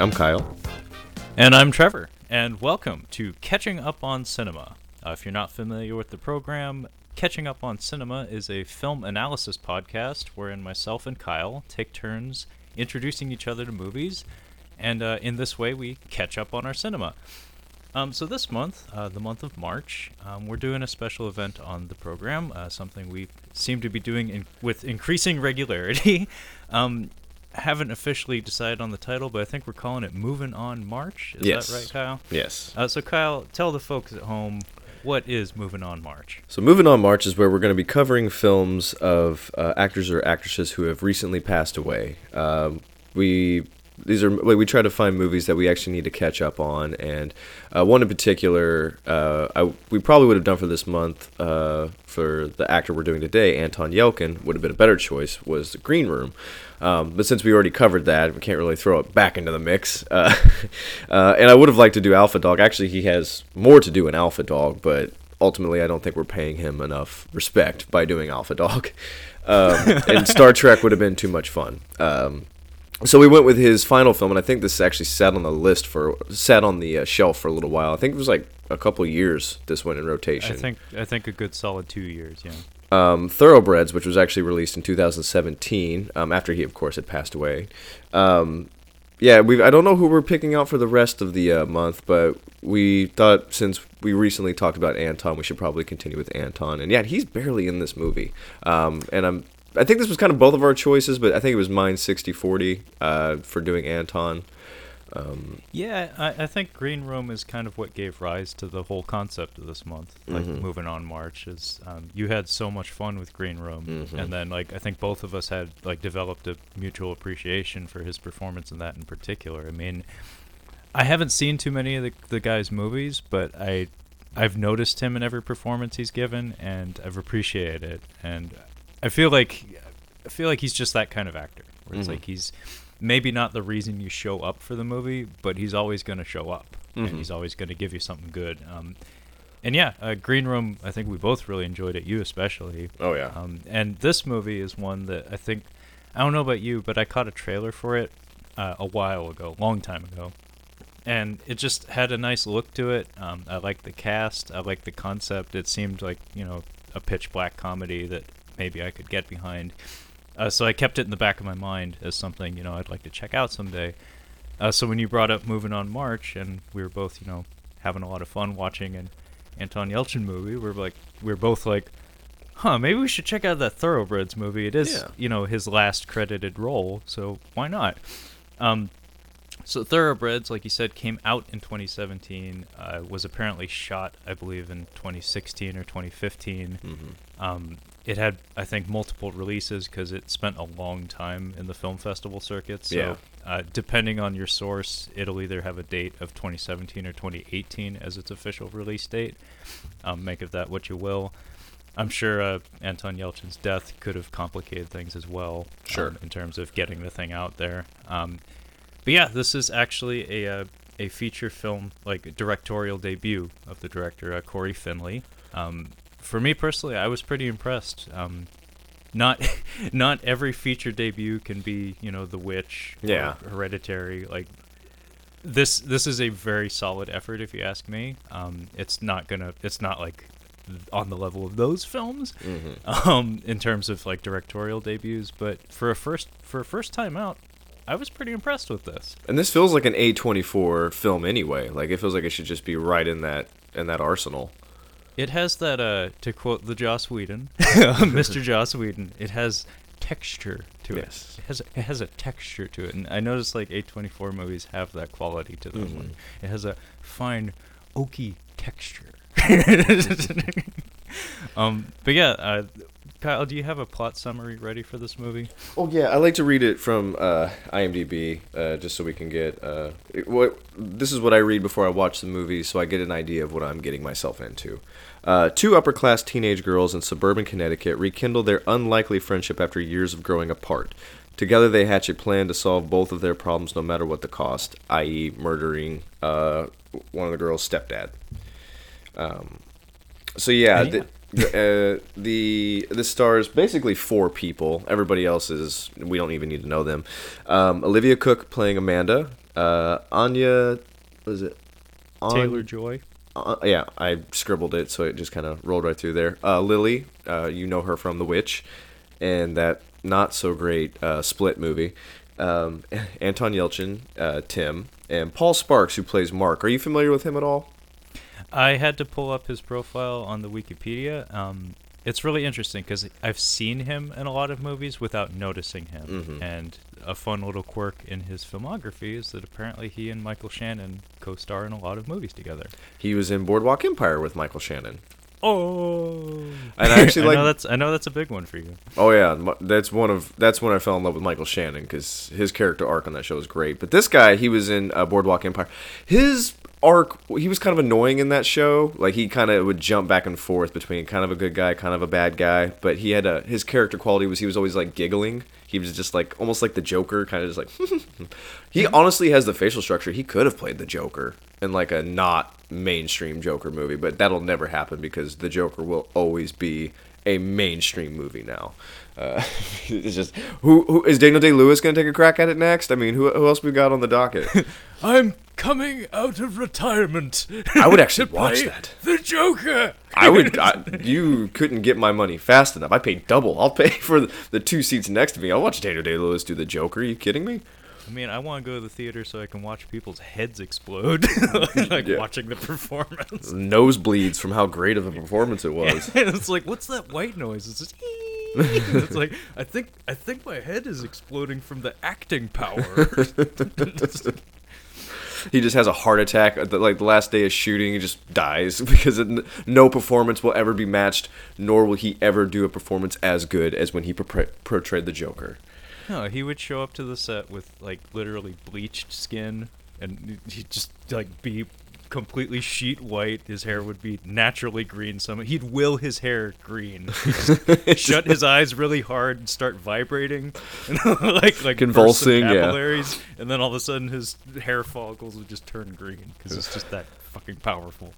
I'm Kyle. And I'm Trevor, and welcome to Catching Up on Cinema. Uh, if you're not familiar with the program, Catching Up on Cinema is a film analysis podcast wherein myself and Kyle take turns introducing each other to movies, and uh, in this way we catch up on our cinema. Um, so this month, uh, the month of March, um, we're doing a special event on the program, uh, something we seem to be doing in, with increasing regularity. um, haven't officially decided on the title, but I think we're calling it "Moving On March." Is Yes. that right, Kyle? Yes. Uh, so, Kyle, tell the folks at home what is "Moving On March." So, moving on March is where we're going to be covering films of uh, actors or actresses who have recently passed away. Um, we these are like, we try to find movies that we actually need to catch up on, and uh, one in particular, uh, I, we probably would have done for this month uh, for the actor we're doing today, Anton Yelchin, would have been a better choice was The Green Room. Um, but since we already covered that, we can't really throw it back into the mix. Uh, uh, and I would have liked to do Alpha Dog. Actually, he has more to do in Alpha Dog, but ultimately, I don't think we're paying him enough respect by doing Alpha Dog. Um, and Star Trek would have been too much fun. Um, so we went with his final film, and I think this actually sat on the list for sat on the uh, shelf for a little while. I think it was like a couple years. This went in rotation. I think I think a good solid two years. Yeah. um, Thoroughbreds, which was actually released in 2017, um, after he, of course, had passed away. Um, yeah, we I don't know who we're picking out for the rest of the uh, month, but we thought since we recently talked about Anton, we should probably continue with Anton. And yeah, he's barely in this movie. Um, and I'm I think this was kind of both of our choices, but I think it was mine 60-40 uh, for doing Anton. Um, Yeah, I, I think Green Room is kind of what gave rise to the whole concept of this month. Like Mhm. moving on March is um, you had so much fun with Green Room, Mhm. and then like I think both of us had like developed a mutual appreciation for his performance in that in particular. I mean, I haven't seen too many of the the guy's movies, but I I've noticed him in every performance he's given, and I've appreciated it. And I feel like I feel like he's just that kind of actor. Where it's Mhm. like he's maybe not the reason you show up for the movie, but he's always going to show up, Mhm. and he's always going to give you something good. Um, and yeah, uh, Green Room. I think we both really enjoyed it. You especially. oh yeah, Um, and this movie is one that I think I don't know about you, but I caught a trailer for it uh, a while ago, long time ago, and it just had a nice look to it. Um, I liked the cast. I liked the concept. It seemed like you know a pitch black comedy that maybe I could get behind. Uh, so I kept it in the back of my mind as something you know I'd like to check out someday. Uh, so when you brought up moving on March, and we were both you know having a lot of fun watching an Anton Yelchin movie, we're like we are both like, huh, maybe we should check out that Thoroughbreds movie. It is Yeah. you know his last credited role, so why not? Um, so Thoroughbreds, like you said, came out in 2017. Uh, was apparently shot, I believe, in 2016 or 2015. hmm Um, it had, I think, multiple releases because it spent a long time in the film festival circuit. So, Yeah. uh, depending on your source, it'll either have a date of 2017 or 2018 as its official release date. Um, make of that what you will. I'm sure uh, Anton Yelchin's death could have complicated things as well. Sure. um, in terms of getting the thing out there. Um, but yeah, this is actually a uh, a feature film, like directorial debut of the director uh, Cory Finley. Um, for me personally, I was pretty impressed. Um, not not every feature debut can be you know The Witch, or Yeah. Hereditary. Like this this is a very solid effort, if you ask me. Um, it's not gonna it's not like on the level of those films hmm um, in terms of like directorial debuts, but for a first for a first time out, I was pretty impressed with this. And this feels like an A24 film anyway. Like it feels like it should just be right in that in that arsenal. It has that uh, to quote the Joss Whedon, Mr. Joss Whedon. It has texture to it. Yes. It has it has a texture to it, and I noticed like A24 movies have that quality to them. Mhm. It has a fine oaky texture. um, but yeah, uh, Kyle, do you have a plot summary ready for this movie? Oh yeah, I like to read it from uh, IMDb uh, just so we can get uh, it- what this is what I read before I watch the movie, so I get an idea of what I'm getting myself into. Uh, two upper-class teenage girls in suburban Connecticut rekindle their unlikely friendship after years of growing apart. Together, they hatch a plan to solve both of their problems, no matter what the cost, i.e., murdering uh, one of the girls' stepdad. Um, so yeah, Yeah. The, uh, the this stars basically four people. Everybody else is we don't even need to know them. Um, Olivia Cooke playing Amanda, Uh, Anya, was it? An- Taylor Joy. Uh, yeah, I scribbled it, so it just kind of rolled right through there. Uh, Lily, uh, you know her from The Witch, and that not so great uh, Split movie. Um, Anton Yelchin, uh, Tim, and Paul Sparks, who plays Mark. Are you familiar with him at all? I had to pull up his profile on the Wikipedia. Um, it's really interesting because I've seen him in a lot of movies without noticing him. Mhm. And a fun little quirk in his filmography is that apparently he and Michael Shannon co-star in a lot of movies together. He was in Boardwalk Empire with Michael Shannon. Oh, And I actually I like- know that's I know that's a big one for you. Oh yeah, that's one of that's when I fell in love with Michael Shannon because his character arc on that show is great. But this guy, he was in uh, Boardwalk Empire. His arc, he was kind of annoying in that show. Like he kind of would jump back and forth between kind of a good guy, kind of a bad guy. But he had a his character quality was he was always like giggling. He was just like almost like the Joker, kind of just like. he honestly has the facial structure. He could have played the Joker in like a not mainstream Joker movie, but that'll never happen because the Joker will always be a mainstream movie now. Uh, it's just who, who is Daniel Day Lewis going to take a crack at it next? I mean, who, who else we got on the docket? I'm coming out of retirement. I would actually to watch play that. The Joker. I would. I, you couldn't get my money fast enough. I paid double. I'll pay for the, the two seats next to me. I'll watch Daniel Day Lewis do the Joker. Are you kidding me? I mean, I want to go to the theater so I can watch people's heads explode, like Yeah. watching the performance. Nosebleeds from how great of a performance it was. And it's like, what's that white noise? It's just. it's like I think I think my head is exploding from the acting power. He just has a heart attack. Like the last day of shooting he just dies because it, no performance will ever be matched nor will he ever do a performance as good as when he portray- portrayed the joker. No, he would show up to the set with like literally bleached skin, and he'd just like be completely sheet white. His hair would be naturally green. Some he'd will his hair green. Shut his eyes really hard and start vibrating, and like like Convulsing, yeah. and then all of a sudden his hair follicles would just turn green because it's just that fucking powerful.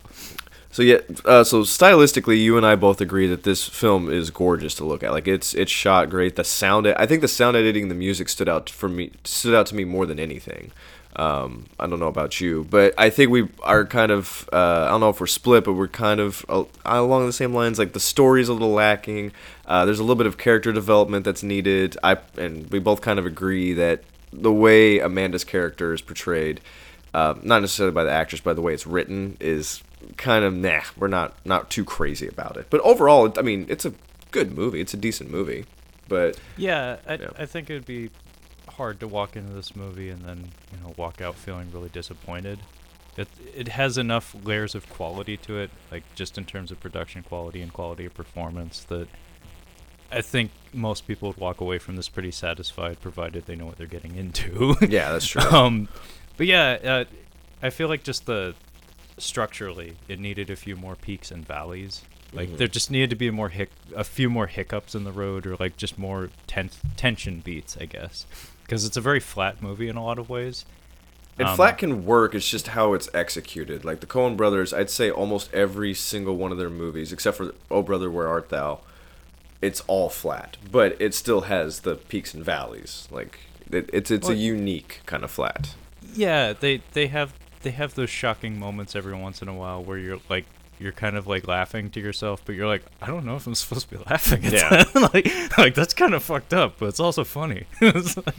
so yeah uh, so stylistically you and i both agree that this film is gorgeous to look at like it's it's shot great the sound i think the sound editing and the music stood out for me stood out to me more than anything um, I don't know about you, but I think we are kind of uh, I don't know if we're split, but we're kind of uh, along the same lines. Like the story's a little lacking. Uh, there's a little bit of character development that's needed. I and we both kind of agree that the way Amanda's character is portrayed, uh, not necessarily by the actress, by the way it's written, is kind of nah. We're not not too crazy about it. But overall, I mean, it's a good movie. It's a decent movie. But Yeah, I, Yeah. I think it would be hard to walk into this movie and then you know walk out feeling really disappointed. It it has enough layers of quality to it, like just in terms of production quality and quality of performance, that I think most people would walk away from this pretty satisfied, provided they know what they're getting into. yeah, that's true. um, but yeah, uh, I feel like just the structurally, it needed a few more peaks and valleys. Like Mhm. there just needed to be more hic- a few more hiccups in the road, or like just more tense tension beats, I guess, because it's a very flat movie in a lot of ways. And Um, flat can work. It's just how it's executed. Like the Coen Brothers, I'd say almost every single one of their movies, except for Oh Brother, Where Art Thou, it's all flat. But it still has the peaks and valleys. Like it, it's it's a unique kind of flat. Yeah, they they have they have those shocking moments every once in a while where you're like you're kind of like laughing to yourself, but you're like, I don't know if I'm supposed to be laughing. At Yeah. that. like like that's kind of fucked up, but it's also funny. It's like-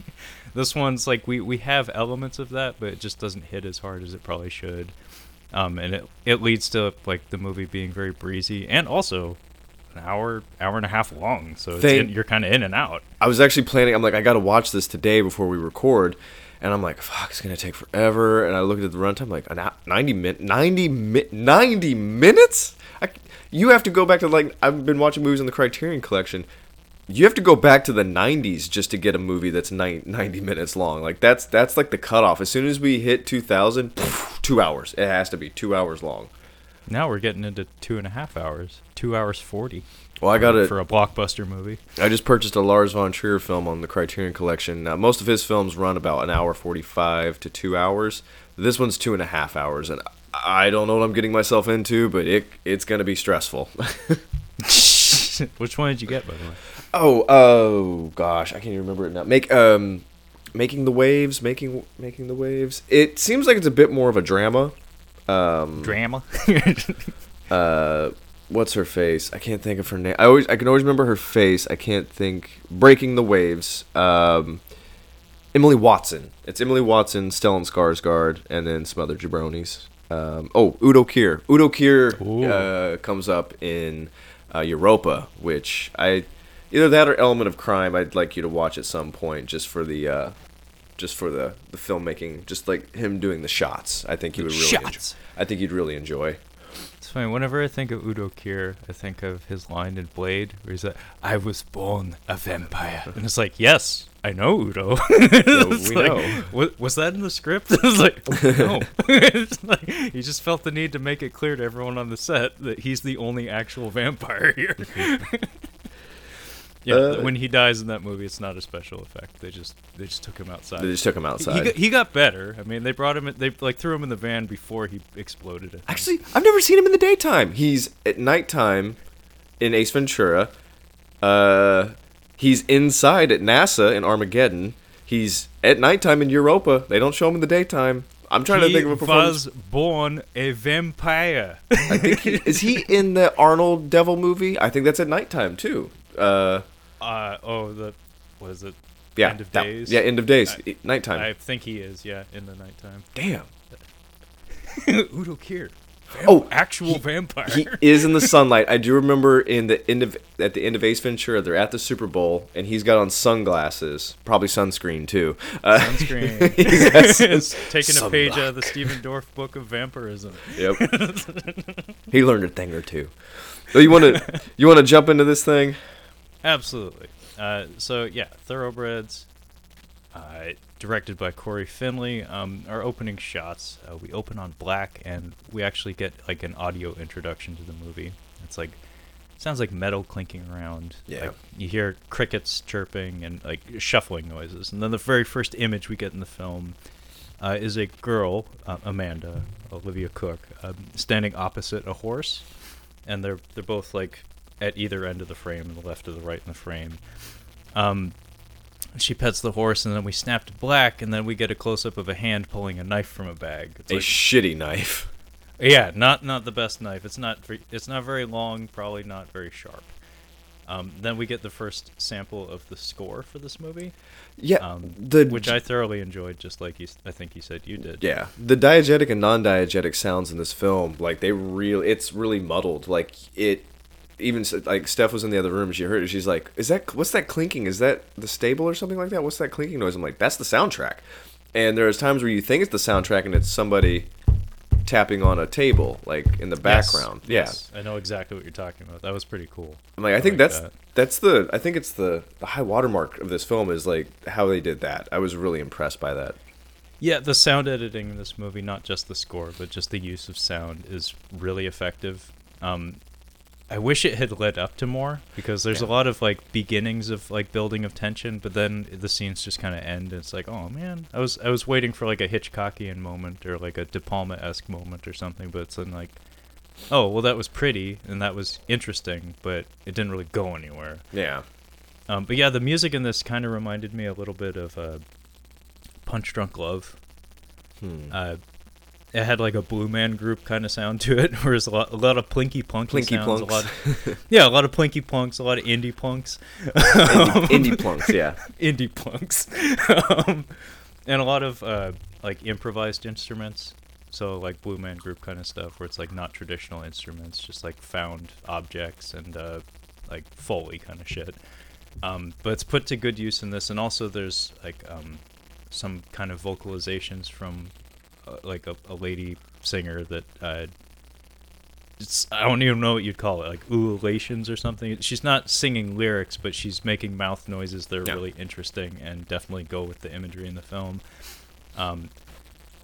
this one's like we we have elements of that, but it just doesn't hit as hard as it probably should. Um, and it it leads to like the movie being very breezy and also an hour hour and a half long, so it's Thank- in, you're kind of in and out. I was actually planning. I'm like, I got to watch this today before we record, and I'm like, fuck, it's gonna take forever. And I looked at the runtime, like, an hou- 90 min, 90 mi- 90 minutes. I, you have to go back to like I've been watching movies in the Criterion Collection. You have to go back to the 90s just to get a movie that's ni- 90 minutes long. Like that's that's like the cutoff. As soon as we hit 2000, two hours. It has to be two hours long. Now we're getting into two and a half hours, two hours forty. Well, I got it. for a blockbuster movie. I just purchased a Lars von Trier film on the Criterion Collection. Now, most of his films run about an hour forty-five to two hours. This one's two and a half hours, and I don't know what I'm getting myself into, but it it's gonna be stressful. Which one did you get, by the way? oh, oh gosh, I can't even remember it now. Make um, making the waves, making making the waves. It seems like it's a bit more of a drama. Um, Drama. uh, what's her face? I can't think of her name. I always I can always remember her face. I can't think. Breaking the waves. Um, Emily Watson. It's Emily Watson, Stellan Skarsgård, and then some other jabronis. Um, oh, Udo Kier. Udo Kier uh, comes up in uh, Europa, which I either that or Element of Crime. I'd like you to watch at some point, just for the uh, just for the the filmmaking, just like him doing the shots. I think you would really. Enjoy, Shots. I think you'd really enjoy. It's funny. Whenever I think of Udo Kier, I think of his line in Blade, where he's like, "I was born a vampire," and it's like, "Yes, I know Udo." It's we like, know. "Wa- Was that in the script? I was like, "No." It's like, he just felt the need to make it clear to everyone on the set that he's the only actual vampire here. Yeah, Uh, when he dies in that movie, it's not a special effect. They just they just took him outside. They just took him He outside. got, he got better. I mean, they brought him. In, they like threw him in the van before he exploded. Actually, I've never seen him in the daytime. He's at nighttime in Ace Ventura. Uh, he's inside at NASA in Armageddon. He's at nighttime in Europa. They don't show him in the daytime. I'm trying he to think of a performance. was born a vampire. I think he, is he in the Arnold Devil movie? I think that's at nighttime too. Uh, uh, oh, the what is it? yeah, End of that- Days? Yeah, end of days. I- nighttime. I think he is. Yeah, in the nighttime. Damn. Udo Kier. Vamp- Oh, actual vampire. He is in the sunlight. I do remember in the end of at the end of Ace Ventura, they're at the Super Bowl, and he's got on sunglasses, probably sunscreen too. Uh, Sunscreen. he's got sun- It's taking a page out of the Stephen Dorff book of vampirism. Yep. he learned a thing or two. So you want to you want to jump into this thing? Absolutely. Uh, so yeah, Thoroughbreds, uh, directed by Cory Finley. Um, our opening shots, uh, we open on black, and we actually get like an audio introduction to the movie. It's like sounds like metal clinking around. Yeah. Like, you hear crickets chirping and like shuffling noises, and then the very first image we get in the film. Uh, is a girl, uh, Amanda Olivia Cooke, um, standing opposite a horse, and they're they're both like at either end of the frame, the left or the right in the frame. Um, she pets the horse, and then we snap to black, and then we get a close up of a hand pulling a knife from a bag. It's A like, shitty knife. yeah, not not the best knife. It's not very, it's not very long, probably not very sharp. Um, then we get the first sample of the score for this movie, Yeah, um, the which I thoroughly enjoyed, just like you, I think you said you did. yeah the diegetic and non-diegetic sounds in this film, like they really, it's really muddled. Like it, even like Steph was in the other room. She heard it. She's like, "Is that what's that clinking? Is that the stable or something like that? What's that clinking noise?" I'm like, "That's the soundtrack." And there's times where you think it's the soundtrack and it's somebody tapping on a table, like in the Yes, background. Yes, I know exactly what you're talking about. That was pretty cool. I'm like, I, I think like that's that. that's the I think it's the the high watermark of this film is like how they did that. I was really impressed by that. Yeah, the sound editing in this movie, not just the score, but just the use of sound, is really effective. Um, I wish it had led up to more because there's a lot of like beginnings of like building of tension, but then the scenes just kind of end. And it's like, oh man, I was I was waiting for like a Hitchcockian moment or like a De Palma esque moment or something, but it's then like, oh well, that was pretty and that was interesting, but it didn't really go anywhere. Yeah. Um, but yeah, the music in this kind of reminded me a little bit of uh, Punch Drunk Love. Hmm. Uh, it had like a Blue Man Group kind of sound to it, whereas a lot, a lot of plinky plunky Plinky sounds, a plunks. lot, yeah, a lot of plinky plunks, a lot of indie plunks, indie, indie plunks, yeah. indie plunks, um, and a lot of uh, like improvised instruments. So like Blue Man Group kind of stuff, where it's like not traditional instruments, just like found objects and uh, like foley kind of shit. Um, but it's put to good use in this, and also there's like um, some kind of vocalizations from like a, a lady singer that uh, it's I don't even know what you'd call it, like ululations or something. She's not singing lyrics, but she's making mouth noises that are Yeah. really interesting and definitely go with the imagery in the film. Um,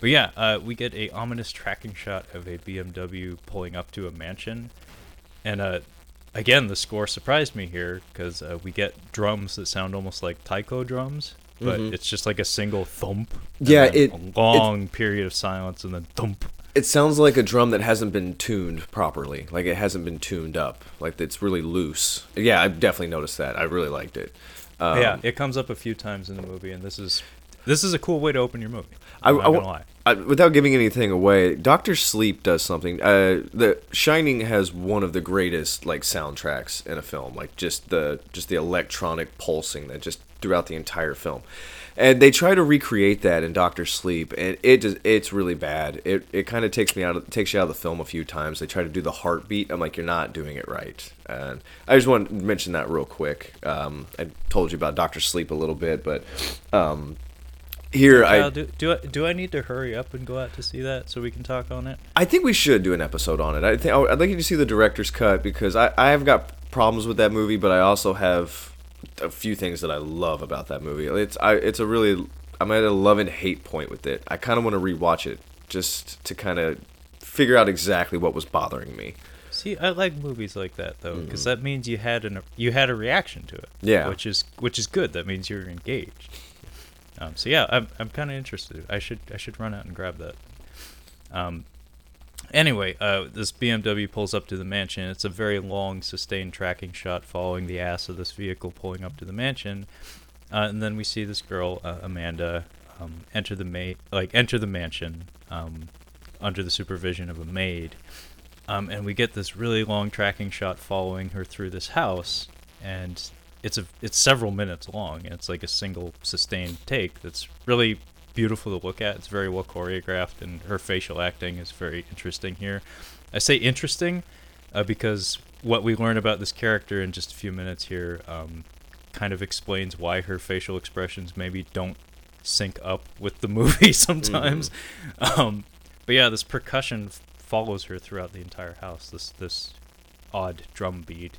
but yeah, uh, we get a ominous tracking shot of a BMW pulling up to a mansion, and uh, again, the score surprised me here because uh, we get drums that sound almost like taiko drums, but Mhm. it's just like a single thump. Yeah, it- a long period of silence and then thump. It sounds like a drum that hasn't been tuned properly. Like it hasn't been tuned up. Like it's really loose. Yeah, I definitely noticed that. I really liked it. Um, yeah, it comes up a few times in the movie, and this is This is a cool way to open your movie. I, I'm I- lie. I- without giving anything away, Doctor Sleep does something. Uh, the Shining has one of the greatest like soundtracks in a film, like just the just the electronic pulsing that just throughout the entire film. And they try to recreate that in Doctor Sleep, and it just it's really bad. It it kind of takes me out of takes you out of the film a few times. They try to do the heartbeat. I'm like, you're not doing it right. And I just want to mention that real quick. Um, I told you about Doctor Sleep a little bit, but um, here I do, do I do I need to hurry up and go out to see that so we can talk on it? I think we should do an episode on it. I think I'd like you to see the director's cut because I I have got problems with that movie, but I also have a few things that I love about that movie. It's I it's a really I'm at a love and hate point with it. I kind of want to rewatch it just to kind of figure out exactly what was bothering me. See, I like movies like that though, because that means you had an you had a reaction to it. Yeah. which is which is good. That means you're engaged. Um, so yeah, I'm I'm kind of interested. I should I should run out and grab that. Um, anyway, uh, this BMW pulls up to the mansion. It's a very long, sustained tracking shot following the ass of this vehicle pulling up to the mansion, uh, and then we see this girl, uh, Amanda, um, enter the ma- like enter the mansion um, under the supervision of a maid. Um, and we get this really long tracking shot following her through this house, and it's a it's several minutes long, and it's like a single sustained take that's really beautiful to look at. It's very well choreographed, and her facial acting is very interesting here. I say interesting uh, because what we learn about this character in just a few minutes here um, kind of explains why her facial expressions maybe don't sync up with the movie sometimes. Um, but yeah, this percussion f- follows her throughout the entire house. This this odd drum beat.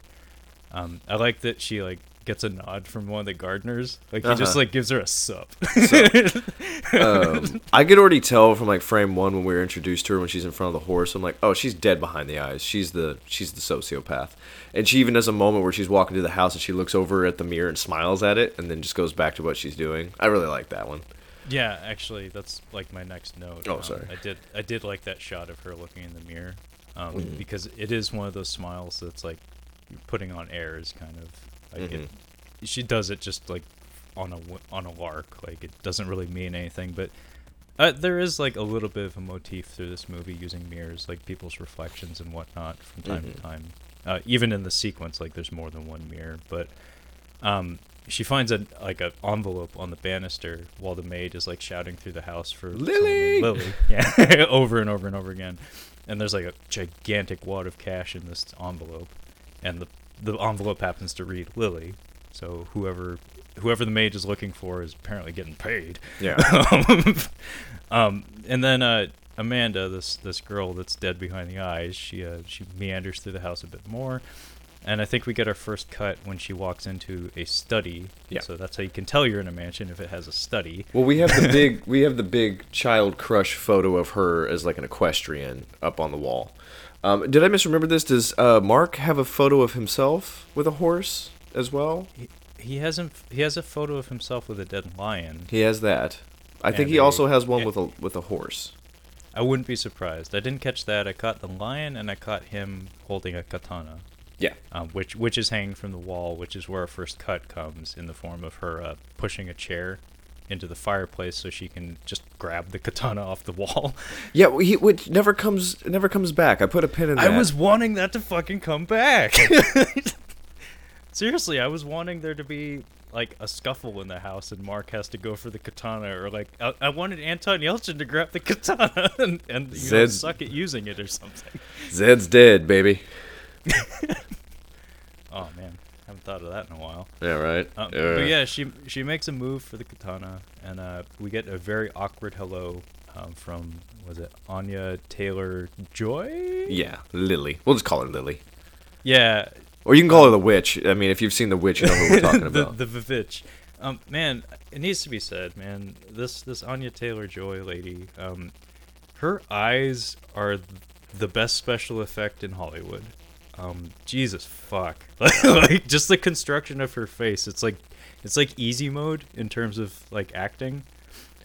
Um, I like that she like gets a nod from one of the gardeners. Like he just Uh-huh. like gives her a sup. um, I could already tell from like frame one when we were introduced to her when she's in front of the horse. I'm like, oh, she's dead behind the eyes. She's the she's the sociopath. And she even has a moment where she's walking to the house and she looks over at the mirror and smiles at it, and then just goes back to what she's doing. I really like that one. yeah, actually, that's like my next note. Oh, Um, sorry. I did I did like that shot of her looking in the mirror um, Mhm. because it is one of those smiles that's like putting on airs, kind of. Like it, she does it just like on a on a lark like it doesn't really mean anything but uh, there is like a little bit of a motif through this movie using mirrors like people's reflections and whatnot from time Mhm. to time uh, even in the sequence like there's more than one mirror but um she finds a like a envelope on the banister while the maid is like shouting through the house for Lily! Lily, yeah, over and over and over again. And there's like a gigantic wad of cash in this envelope, and the the envelope happens to read Lily. So whoever whoever the maid is looking for is apparently getting paid. Yeah. um, and then uh, Amanda, this this girl that's dead behind the eyes, she uh, she meanders through the house a bit more, and I think we get our first cut when she walks into a study. Yeah. So that's how you can tell you're in a mansion if it has a study. Well, we have the big we have the big child crush photo of her as like an equestrian up on the wall. Um, did I misremember this? Does uh, Mark have a photo of himself with a horse as well? He he hasn't. He has a photo of himself with a dead lion. He has that. I think he a- also has one with a with a horse. I wouldn't be surprised. I didn't catch that. I caught the lion and I caught him holding a katana. Yeah. Um, which which is hanging from the wall, which is where our first cut comes in the form of her uh, pushing a chair into the fireplace so she can just grab the katana off the wall. Yeah, well, he which never comes never comes back. I put a pin in that. I was wanting that to fucking come back. Seriously, I was wanting there to be like a scuffle in the house and Mark has to go for the katana or like I, I wanted Anton Yelchin to grab the katana and, and you know, suck at using it or something. Zed's dead, baby. Oh man, haven't thought of that in a while. Yeah, right. Um, Uh, But yeah, she she makes a move for the katana, and uh, we get a very awkward hello um, from was it Anya Taylor Joy? Yeah, Lily. We'll just call her Lily. Yeah, Or you can call her the witch. I mean, if you've seen the witch, you know who we're talking the, about. the Vivitch. Um, man, it needs to be said, man. This this Anya Taylor Joy lady, um, her eyes are the best special effect in Hollywood. Um, Jesus fuck, like just the construction of her face. It's like it's like easy mode in terms of like acting.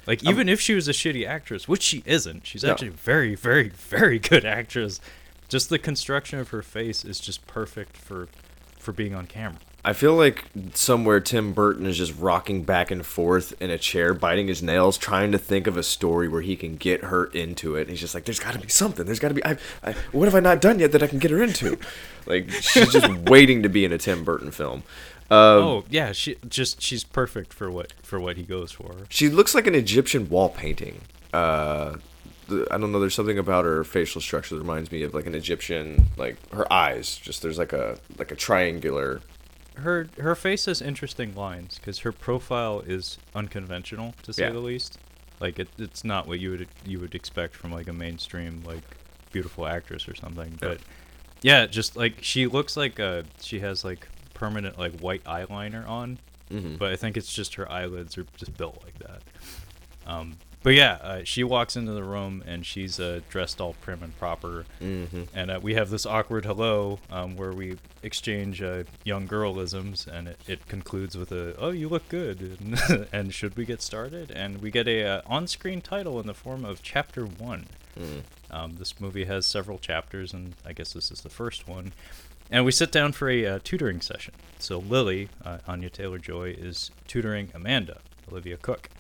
Like Um, even if she was a shitty actress, which she isn't, she's No. actually a very, very, very good actress. Just the construction of her face is just perfect for for being on camera. I feel like somewhere Tim Burton is just rocking back and forth in a chair, biting his nails, trying to think of a story where he can get her into it. he's just like, "There's got to be something. There's got to be. I, I, what have I not done yet that I can get her into?" like she's just waiting to be in a Tim Burton film. Um, oh yeah, she just she's perfect for what for what he goes for. She looks like an Egyptian wall painting. Uh, I don't know. There's something about her facial structure that reminds me of like an Egyptian, like her eyes. Just there's like a like a triangular her her face has interesting lines because her profile is unconventional to say Yeah. the least. Like it, it's not what you would you would expect from like a mainstream like beautiful actress or something. But yeah, just like she looks like uh she has like permanent like white eyeliner on, Mhm. but I think it's just her eyelids are just built like that. Um, but yeah, uh, she walks into the room and she's uh, dressed all prim and proper, Mm-hmm. and uh, we have this awkward hello um, where we exchange uh, young girlisms, and it, it concludes with a "Oh, you look good," and, and should we get started? And we get a uh, on-screen title in the form of Chapter One. Mm. Um, this movie has several chapters, and I guess this is the first one. And we sit down for a uh, tutoring session. So Lily, uh, Anya Taylor Joy, is tutoring Amanda, Olivia Cooke.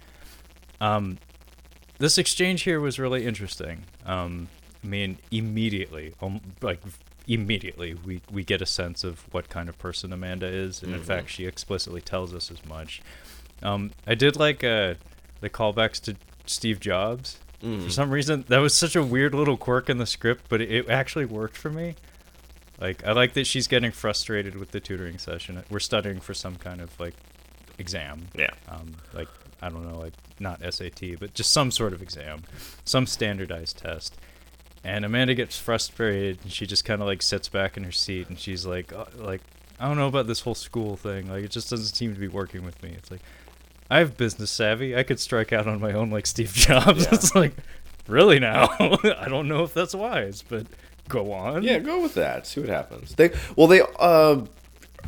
Um, this exchange here was really interesting. Um, I mean, immediately, um, like immediately, we we get a sense of what kind of person Amanda is, and in Mhm. fact, she explicitly tells us as much. Um, I did like uh, the callbacks to Steve Jobs. Mm. For some reason, that was such a weird little quirk in the script, but it, it actually worked for me. Like, I like that she's getting frustrated with the tutoring session. We're studying for some kind of like exam. Yeah. Um, like I don't know, like not SAT, but just some sort of exam, some standardized test. And Amanda gets frustrated, and she just kind of like sits back in her seat, and she's like, uh, like I don't know about this whole school thing. Like, it just doesn't seem to be working with me. It's like I have business savvy. I could strike out on my own like Steve Jobs. Yeah. it's like, really now? I don't know if that's wise, but go on. Yeah, go with that. See what happens. They well, they uh,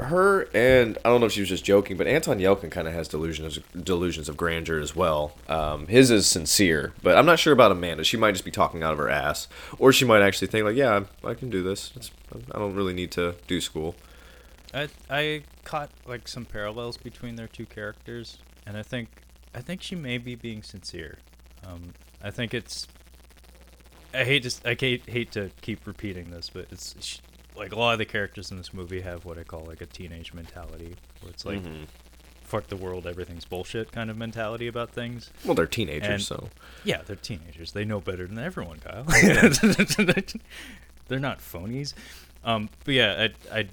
her and I don't know if she was just joking, but Anton Yelchin kind of has delusions delusions of grandeur as well. Um, his is sincere, but I'm not sure about Amanda. She might just be talking out of her ass, or she might actually think like, yeah, I can do this. It's, I don't really need to do school. I I caught like some parallels between their two characters, and I think I think she may be being sincere. Um, I think it's. I hate to I hate hate to keep repeating this, but it's like a lot of the characters in this movie have what I call like a teenage mentality, where it's like Mhm. fuck the world, everything's bullshit kind of mentality about things. Well, they're teenagers, And- so Yeah, they're teenagers. They know better than everyone, Kyle. they're not phonies. Um, but yeah, I, I,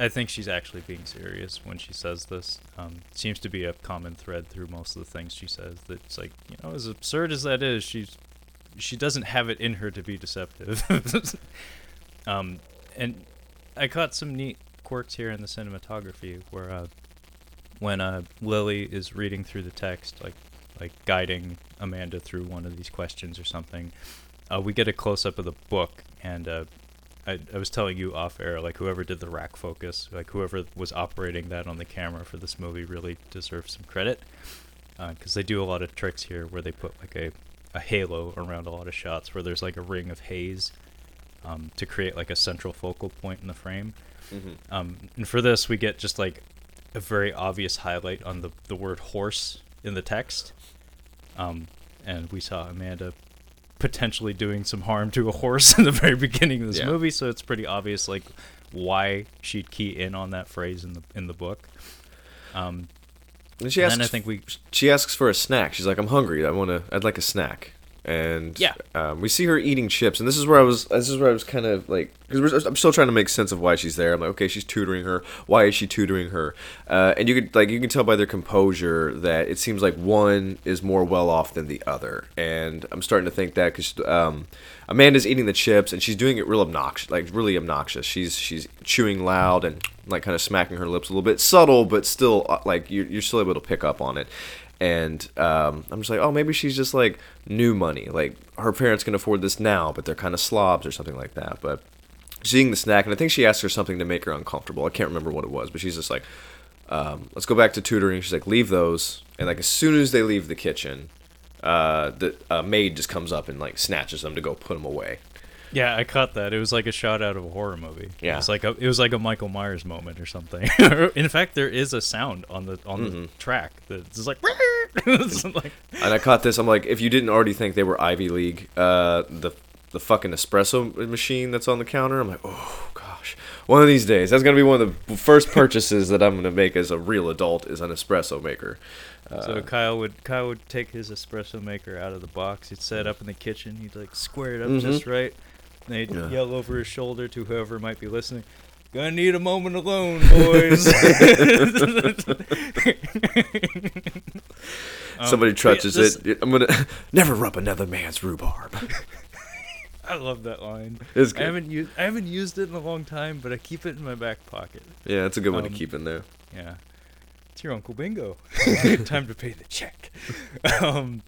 I think she's actually being serious when she says this. Um, seems to be a common thread through most of the things she says. That's like, you know, as absurd as that is, she's, she doesn't have it in her to be deceptive. um, and I caught some neat quirks here in the cinematography where, uh, when uh, Lily is reading through the text, like like guiding Amanda through one of these questions or something, uh, we get a close up of the book, and uh, I, I was telling you off air, like whoever did the rack focus, like whoever was operating that on the camera for this movie, really deserves some credit, because they do a lot of tricks here where they put like a a halo around a lot of shots where there's like a ring of haze um, to create like a central focal point in the frame. Um, and for this, we get just like a very obvious highlight on the, the word horse in the text. Um, and we saw Amanda potentially doing some harm to a horse in the very beginning of this Yeah. movie, so it's pretty obvious like why she'd key in on that phrase in the in the book. Um, and she and asks. then I think we she asks for a snack. She's like, "I'm hungry. I want to. I'd like a snack." And Yeah. um, we see her eating chips, and this is where I was. This is where I was kind of like, because I'm still trying to make sense of why she's there. I'm like, okay, she's tutoring her. Why is she tutoring her? Uh, and you could like you can tell by their composure that it seems like one is more well off than the other. And I'm starting to think that because um, Amanda's eating the chips and she's doing it real obnoxious, like really obnoxious. She's she's chewing loud and like kind of smacking her lips a little bit, subtle, but still uh, like you're, you're still able to pick up on it and um, I'm just like, oh, maybe she's just like new money. Like her parents can afford this now, but they're kind of slobs or something like that. But seeing the snack, and I think she asked her something to make her uncomfortable. I can't remember what it was, but she's just like, um, let's go back to tutoring. She's like, leave those, and like as soon as they leave the kitchen, uh, the maid just comes up and like snatches them to go put them away. Yeah, I caught that. It was like a shot out of a horror movie. Yeah. it was like a it was like a Michael Myers moment or something. In fact, there is a sound on the on Mhm. the track that's like. it's like And I caught this. I'm like, if you didn't already think they were Ivy League, uh, the the fucking espresso machine that's on the counter. I'm like, oh gosh, one of these days that's gonna be one of the first purchases that I'm gonna make as a real adult is an espresso maker. Uh, So Kyle would Kyle would take his espresso maker out of the box. He'd set it up in the kitchen. He'd like square it up Mhm. just right. And he'd Yeah. yell over his shoulder to whoever might be listening. Gonna need a moment alone, boys. Um, somebody yeah, touches this- it, I'm gonna never rub another man's rhubarb. I love that line. It's I haven't used I haven't used it in a long time, but I keep it in my back pocket. Yeah, it's a good one Um, to keep in there. Yeah. It's your Uncle Bingo. Time to pay the check. um,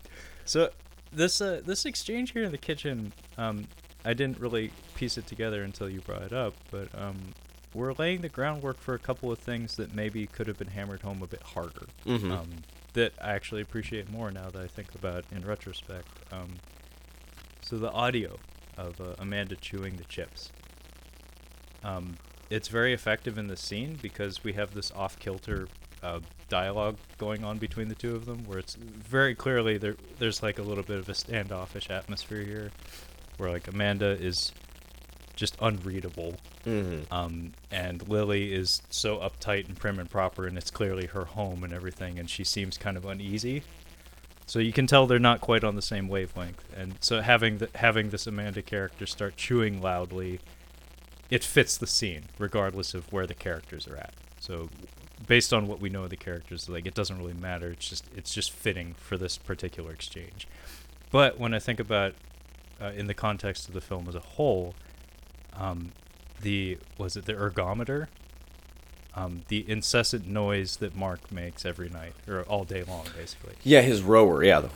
so this uh, this exchange here in the kitchen, um, I didn't really piece it together until you brought it up, but um, we're laying the groundwork for a couple of things that maybe could have been hammered home a bit harder. Mhm. Um, that I actually appreciate more now that I think about in retrospect. Um, so the audio of uh, Amanda chewing the chips. Um, it's very effective in the scene because we have this off-kilter uh, dialogue going on between the two of them, where it's very clearly there. There's like a little bit of a standoffish atmosphere here, where like Amanda is just unreadable, Mhm. um, and Lily is so uptight and prim and proper, and it's clearly her home and everything, and she seems kind of uneasy. So you can tell they're not quite on the same wavelength, and so having the, having this Amanda character start chewing loudly, it fits the scene regardless of where the characters are at. So based on what we know of the characters, like it doesn't really matter. It's just it's just fitting for this particular exchange. But when I think about uh, in the context of the film as a whole, um, the was it the ergometer, um, the incessant noise that Mark makes every night or all day long, basically, Yeah, his rower. Yeah, the,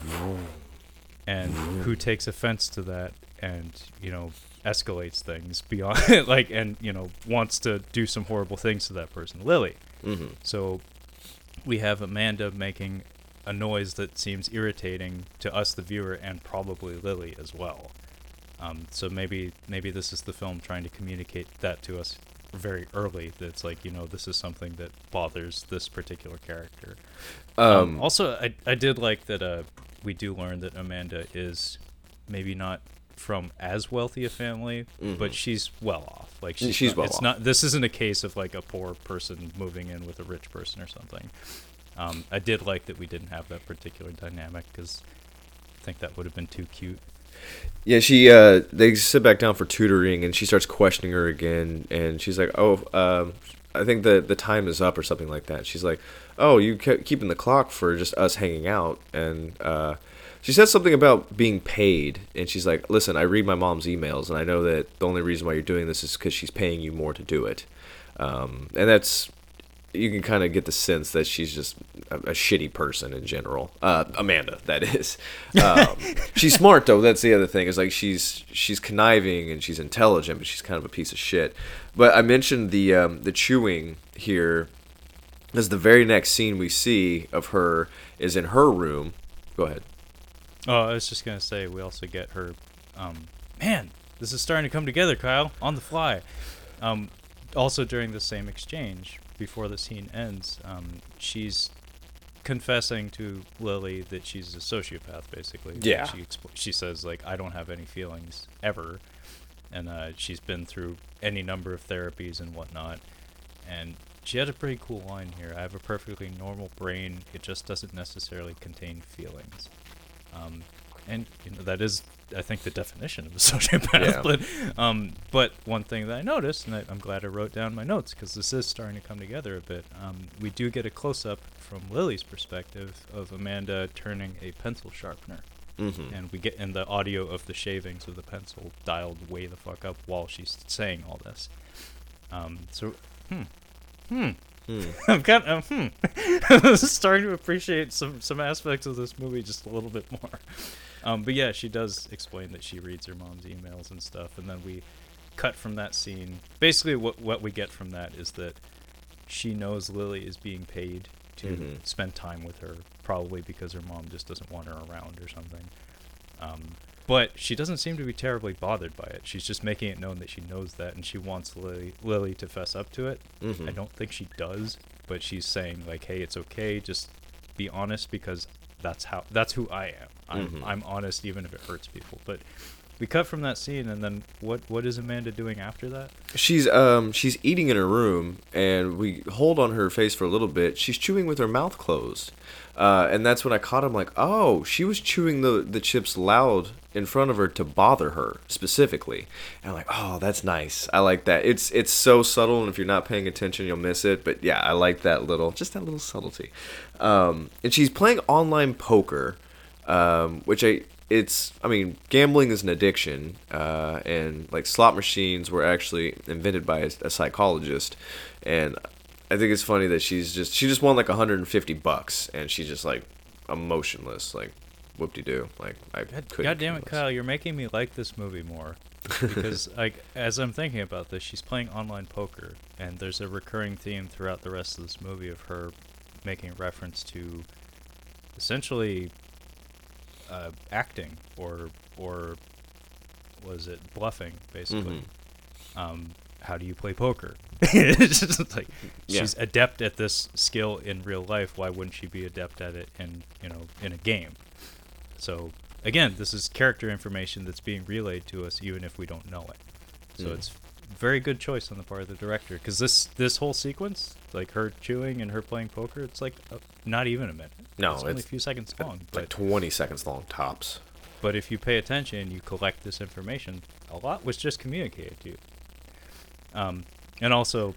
and who takes offense to that and you know escalates things beyond like and you know wants to do some horrible things to that person, Lily. hmm So we have Amanda making a noise that seems irritating to us, the viewer, and probably Lily as well. Um, so maybe maybe this is the film trying to communicate that to us very early. That's like you know this is something that bothers this particular character. Um, also, I I did like that. Uh, we do learn that Amanda is maybe not from as wealthy a family, but Mhm. she's well off. Like she's, She's not, well it's off. not. This isn't a case of like a poor person moving in with a rich person or something. Um, I did like that we didn't have that particular dynamic because I think that would have been too cute. Yeah, she uh they sit back down for tutoring and she starts questioning her again and she's like, "Oh, um I think the the time is up or something like that." She's like, "Oh, you kept keeping the clock for just us hanging out." And uh she says something about being paid and she's like, "Listen, I read my mom's emails and I know that the only reason why you're doing this is cuz she's paying you more to do it." Um and that's you can kind of get the sense that she's just a, a shitty person in general. Uh, Amanda, that is. Um, she's smart though. That's the other thing. Is like she's she's conniving and she's intelligent, but she's kind of a piece of shit. But I mentioned the um, the chewing here, because the very next scene we see of her is in her room. Go ahead. Oh, I was just gonna say we also get her. Um, man, this is starting to come together, Kyle, on the fly. Um, also during the same exchange, before the scene ends, um, she's confessing to Lily that she's a sociopath, basically. Yeah. She she says like I don't have any feelings ever, and uh, she's been through any number of therapies and whatnot, and. She had a pretty cool line here. I have a perfectly normal brain. It just doesn't necessarily contain feelings. Um, and you know that is, I think, the definition of a sociopath. Yeah. But, um, but one thing that I noticed, and I, I'm glad I wrote down my notes because this is starting to come together a bit. Um, we do get a close up from Lily's perspective of Amanda turning a pencil sharpener, Mm-hmm. and we get in the audio of the shavings of the pencil dialed way the fuck up while she's saying all this. Um, so, hmm, hmm. Hmm. I'm kind of hmm. Starting to appreciate some some aspects of this movie just a little bit more. Um, but yeah, she does explain that she reads her mom's emails and stuff, and then we cut from that scene. Basically, what what we get from that is that she knows Lily is being paid to Mhm. spend time with her, probably because her mom just doesn't want her around or something. Um, but she doesn't seem to be terribly bothered by it. She's just making it known that she knows that, and she wants Lily, Lily to fess up to it. Mhm. I don't think she does, but she's saying like, "Hey, it's okay. Just be honest because that's how that's who I am. I'm Mhm. I'm honest even if it hurts people." But we cut from that scene, and then what what is Amanda doing after that? She's um she's eating in her room, and we hold on her face for a little bit. She's chewing with her mouth closed, uh, and that's when I caught him. Like, oh, she was chewing the the chips loud in front of her to bother her specifically. And I'm like, oh, that's nice. I like that. It's it's so subtle, and if you're not paying attention, you'll miss it. But yeah, I like that little, just that little subtlety. Um, and she's playing online poker, um, which I it's I mean gambling is an addiction, uh, and like slot machines were actually invented by a, a psychologist, and I think it's funny that she's just she just won like 150 bucks, and she's just like emotionless, like whoop de doo, like I God, couldn't. God damn it. Kyle! You're making me like this movie more because, like, as I'm thinking about this, she's playing online poker, and there's a recurring theme throughout the rest of this movie of her making reference to essentially uh, acting or or was it bluffing, basically. Um, how do you play poker? it's just like Yeah. she's adept at this skill in real life. Why wouldn't she be adept at it in you know in a game? So again, this is character information that's being relayed to us, even if we don't know it. So Mm. it's very good choice on the part of the director because this this whole sequence, like her chewing and her playing poker, it's like uh, not even a minute. No, it's only a few seconds long. like But 20 seconds long tops. but if you pay attention, you collect this information. A lot was just communicated to you. Um, and also,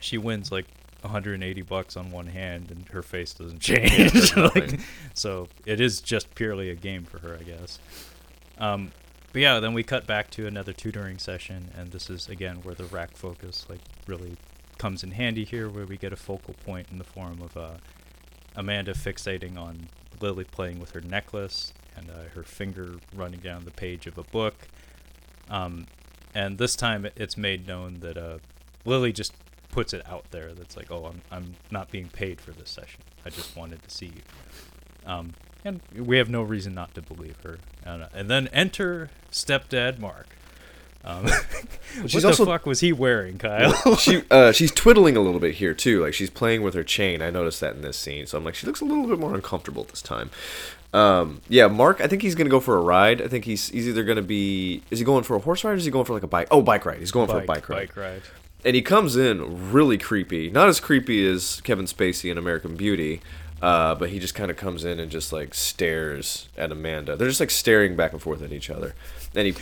she wins like 180 bucks on one hand, and her face doesn't change. Like, so it is just purely a game for her, I guess. Um, but yeah, then we cut back to another tutoring session, and this is again where the rack focus like really comes in handy here, where we get a focal point in the form of uh, Amanda fixating on Lily playing with her necklace and uh, her finger running down the page of a book. Um, and this time it's made known that uh, Lily just puts it out there that's like, oh, I'm, I'm not being paid for this session. I just wanted to see you. Um, and we have no reason not to believe her. And, uh, and then enter stepdad Mark. Um, what she's the also- fuck was he wearing, Kyle? she uh, she's twiddling a little bit here too. Like she's playing with her chain. I noticed that in this scene. So I'm like, she looks a little bit more uncomfortable this time. Um, yeah, Mark. I think he's gonna go for a ride. I think he's he's either gonna be is he going for a horse ride or is he going for like a bike? Oh, bike ride. He's going for a bike ride. Bike ride. And he comes in really creepy. Not as creepy as Kevin Spacey in American Beauty. Uh, but he just kind of comes in and just like stares at Amanda. They're just like staring back and forth at each other. Then he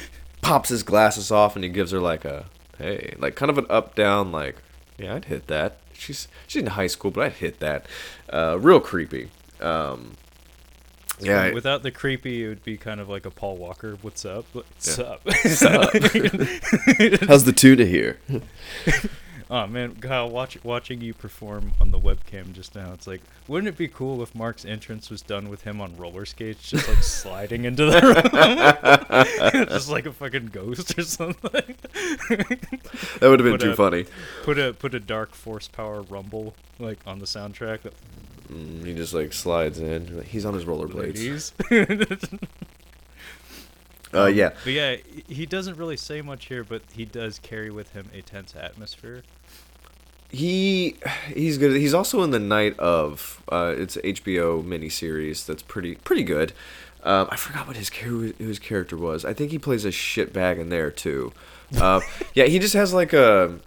pops his glasses off and he gives her like a hey, like kind of an up down like yeah, I'd hit that. She's she's in high school, but I'd hit that. Uh, real creepy. Um, yeah, I- Without the creepy, it would be kind of like a Paul Walker. What's up? What's Yeah. up? What's up? how's the tuna here? Oh man, Kyle, watch, watching you perform on the webcam just now, it's like, wouldn't it be cool if Mark's entrance was done with him on roller skates, just like sliding into the room, just like a fucking ghost or something? That would have been Put too a- funny. put a put a dark force power rumble like on the soundtrack. Mm, he just like slides in. He's on his rollerblades. Uh, Um, yeah. But yeah, he doesn't really say much here, but he does carry with him a tense atmosphere. He he's good. He's also in the Night of. Uh, it's HBO miniseries that's pretty pretty good. Um, I forgot what his char- who his character was. I think he plays a shitbag in there too. Uh, yeah, he just has like a.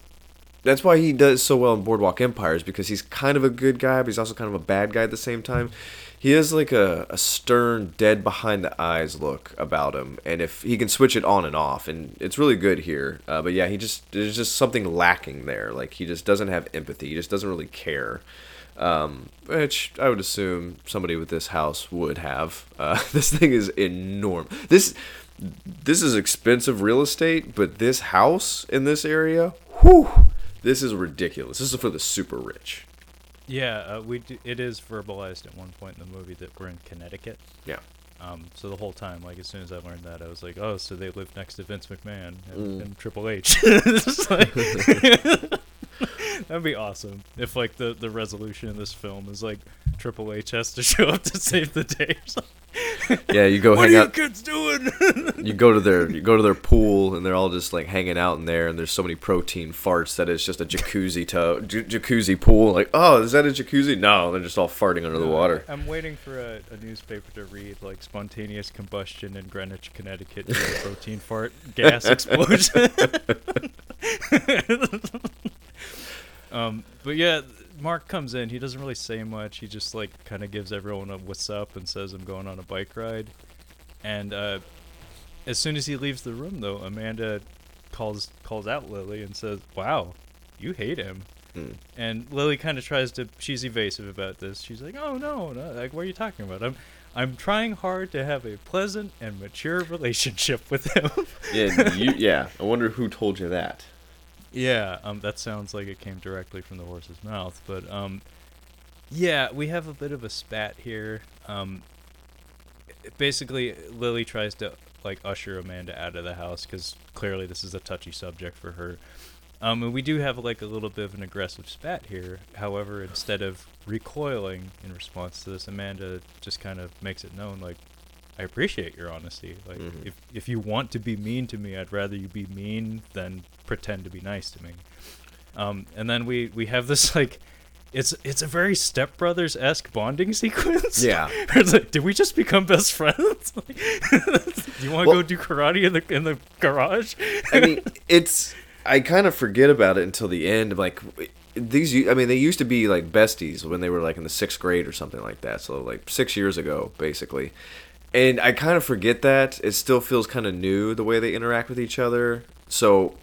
That's why he does so well in Boardwalk Empires because he's kind of a good guy, but he's also kind of a bad guy at the same time. He has like a, a stern, dead behind the eyes look about him, and if he can switch it on and off, and it's really good here. Uh, but yeah, he just there's just something lacking there. Like he just doesn't have empathy. He just doesn't really care. Um, which I would assume somebody with this house would have. Uh, this thing is enormous. This this is expensive real estate, but this house in this area, whew, this is ridiculous. This is for the super rich. Yeah, uh, we do, it is verbalized at one point in the movie that we're in Connecticut. Yeah. Um, so the whole time, like as soon as I learned that, I was like, oh, so they live next to Vince McMahon and, Mm. and Triple H. That'd be awesome if like the the resolution in this film is like Triple H has to show up to save the day. Or something. Yeah, you go what hang are you kids doing? You go to their you go to their pool, and they're all just like hanging out in there. And there's so many protein farts that it's just a jacuzzi tub, j- jacuzzi pool. Like, oh, is that a jacuzzi? No, they're just all farting under the water. I'm waiting for a, a newspaper to read like spontaneous combustion in Greenwich, Connecticut due to protein fart gas explosion. um, but yeah, Mark comes in. He doesn't really say much. He just like kind of gives everyone a what's up and says I'm going on a bike ride. And uh, as soon as he leaves the room, though, Amanda calls calls out Lily and says, "Wow, you hate him." Hmm. And Lily kind of tries to. She's evasive about this. She's like, "Oh no, no! Like, what are you talking about? I'm, I'm trying hard to have a pleasant and mature relationship with him." Yeah, you, yeah. I wonder who told you that. Yeah, um, that sounds like it came directly from the horse's mouth. But um, yeah, we have a bit of a spat here. Um, basically, Lily tries to like usher Amanda out of the house because clearly this is a touchy subject for her. Um, and we do have like a little bit of an aggressive spat here. However, instead of recoiling in response to this, Amanda just kind of makes it known like, I appreciate your honesty. Like, Mhm. if if you want to be mean to me, I'd rather you be mean than pretend to be nice to me. Um, and then we we have this like, it's it's a very Step Brothers esque bonding sequence. Yeah. it's like, did we just become best friends? Like, do you want to Well- go do karate in the in the garage? I mean, it's. I kind of forget about it until the end. Like these, I mean, they used to be like besties when they were like in the sixth grade or something like that. So like six years ago, basically. And I kind of forget that. It still feels kind of new the way they interact with each other. So,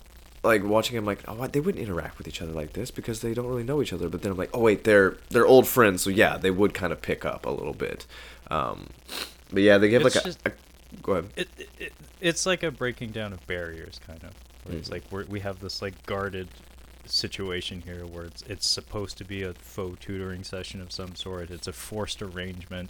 like watching them, like, oh, they wouldn't interact with each other like this because they don't really know each other. But then I'm like, oh wait, they're they're old friends. So yeah, they would kind of pick up a little bit. Um, but yeah, they give It's like a, just- a. Go ahead. it, it, it it's like a breaking down of barriers kind of where it's like we're, we have this like guarded situation here where it's it's supposed to be a faux tutoring session of some sort it's a forced arrangement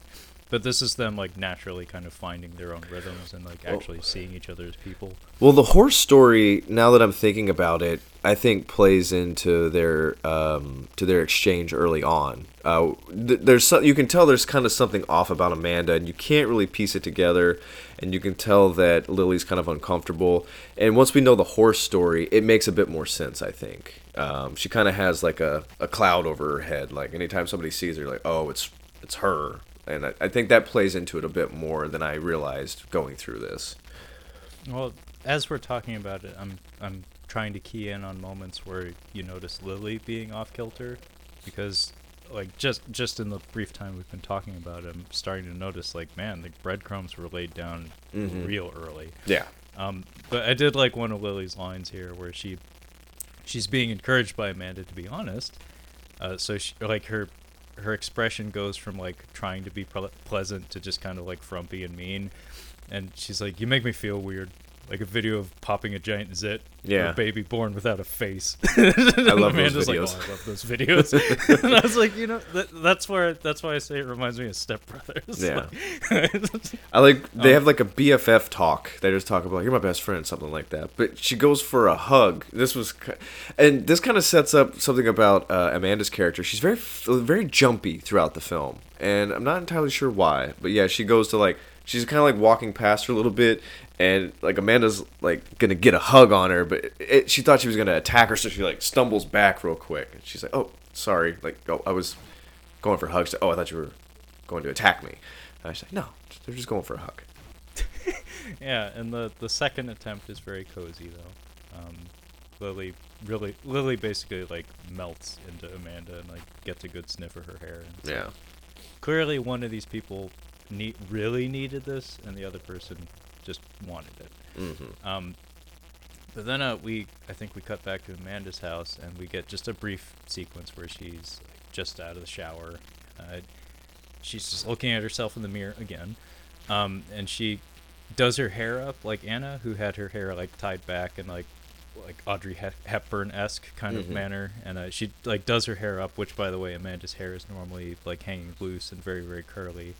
but this is them like naturally kind of finding their own rhythms and like actually seeing each other as people Well, the horse story, now that I'm thinking about it, I think plays into their um, to their exchange early on. Uh, th- there's so, you can tell there's kind of something off about Amanda, and you can't really piece it together. And you can tell that Lily's kind of uncomfortable. And once we know the horse story, it makes a bit more sense. I think um, she kind of has like a, a cloud over her head. Like anytime somebody sees her, like oh, it's it's her. And I, I think that plays into it a bit more than I realized going through this. well as we're talking about it i'm i'm trying to key in on moments where you notice lily being off kilter because like just just in the brief time we've been talking about it i'm starting to notice like man the breadcrumbs were laid down Mhm. real early Yeah. um but i did like one of lily's lines here where she she's being encouraged by amanda to be honest uh so she like her her expression goes from like trying to be pleasant to just kind of like frumpy and mean. And she's like you make me feel weird like a video of popping a giant zit Yeah. a baby born without a face I love those Amanda's like, videos. oh, I love those videos. and I was like, you know, that, that's where that's why I say it reminds me of Step Brothers. Yeah. Like- I like they Um, have like a BFF talk. They just talk about like, you're my best friend, something like that. But she goes for a hug. This was, and this kind of sets up something about uh, Amanda's character. She's very very jumpy throughout the film, and I'm not entirely sure why. But yeah, she goes to like she's kind of like walking past her a little bit, and like Amanda's like gonna get a hug on her, but it, she thought she was gonna attack her, so she like stumbles back real quick, and she's like, oh sorry, like oh I was going for hugs. Oh I thought you were going to attack me. And I was like, no, they're just going for a hug. yeah, and the the second attempt is very cozy though. Um, Lily really Lily basically like melts into Amanda and like gets a good sniff of her hair. And Yeah. clearly one of these people need really needed this, and the other person just wanted it. Mm-hmm. Um, but then uh, we, I think we cut back to Amanda's house, and we get just a brief sequence where she's like, just out of the shower. Uh, she's just looking at herself in the mirror again, um, and she does her hair up like Anna, who had her hair like tied back in like like Audrey Hepburn esque kind of Mhm. manner, and uh, she like does her hair up, which by the way, Amanda's hair is normally like hanging loose and very very curly,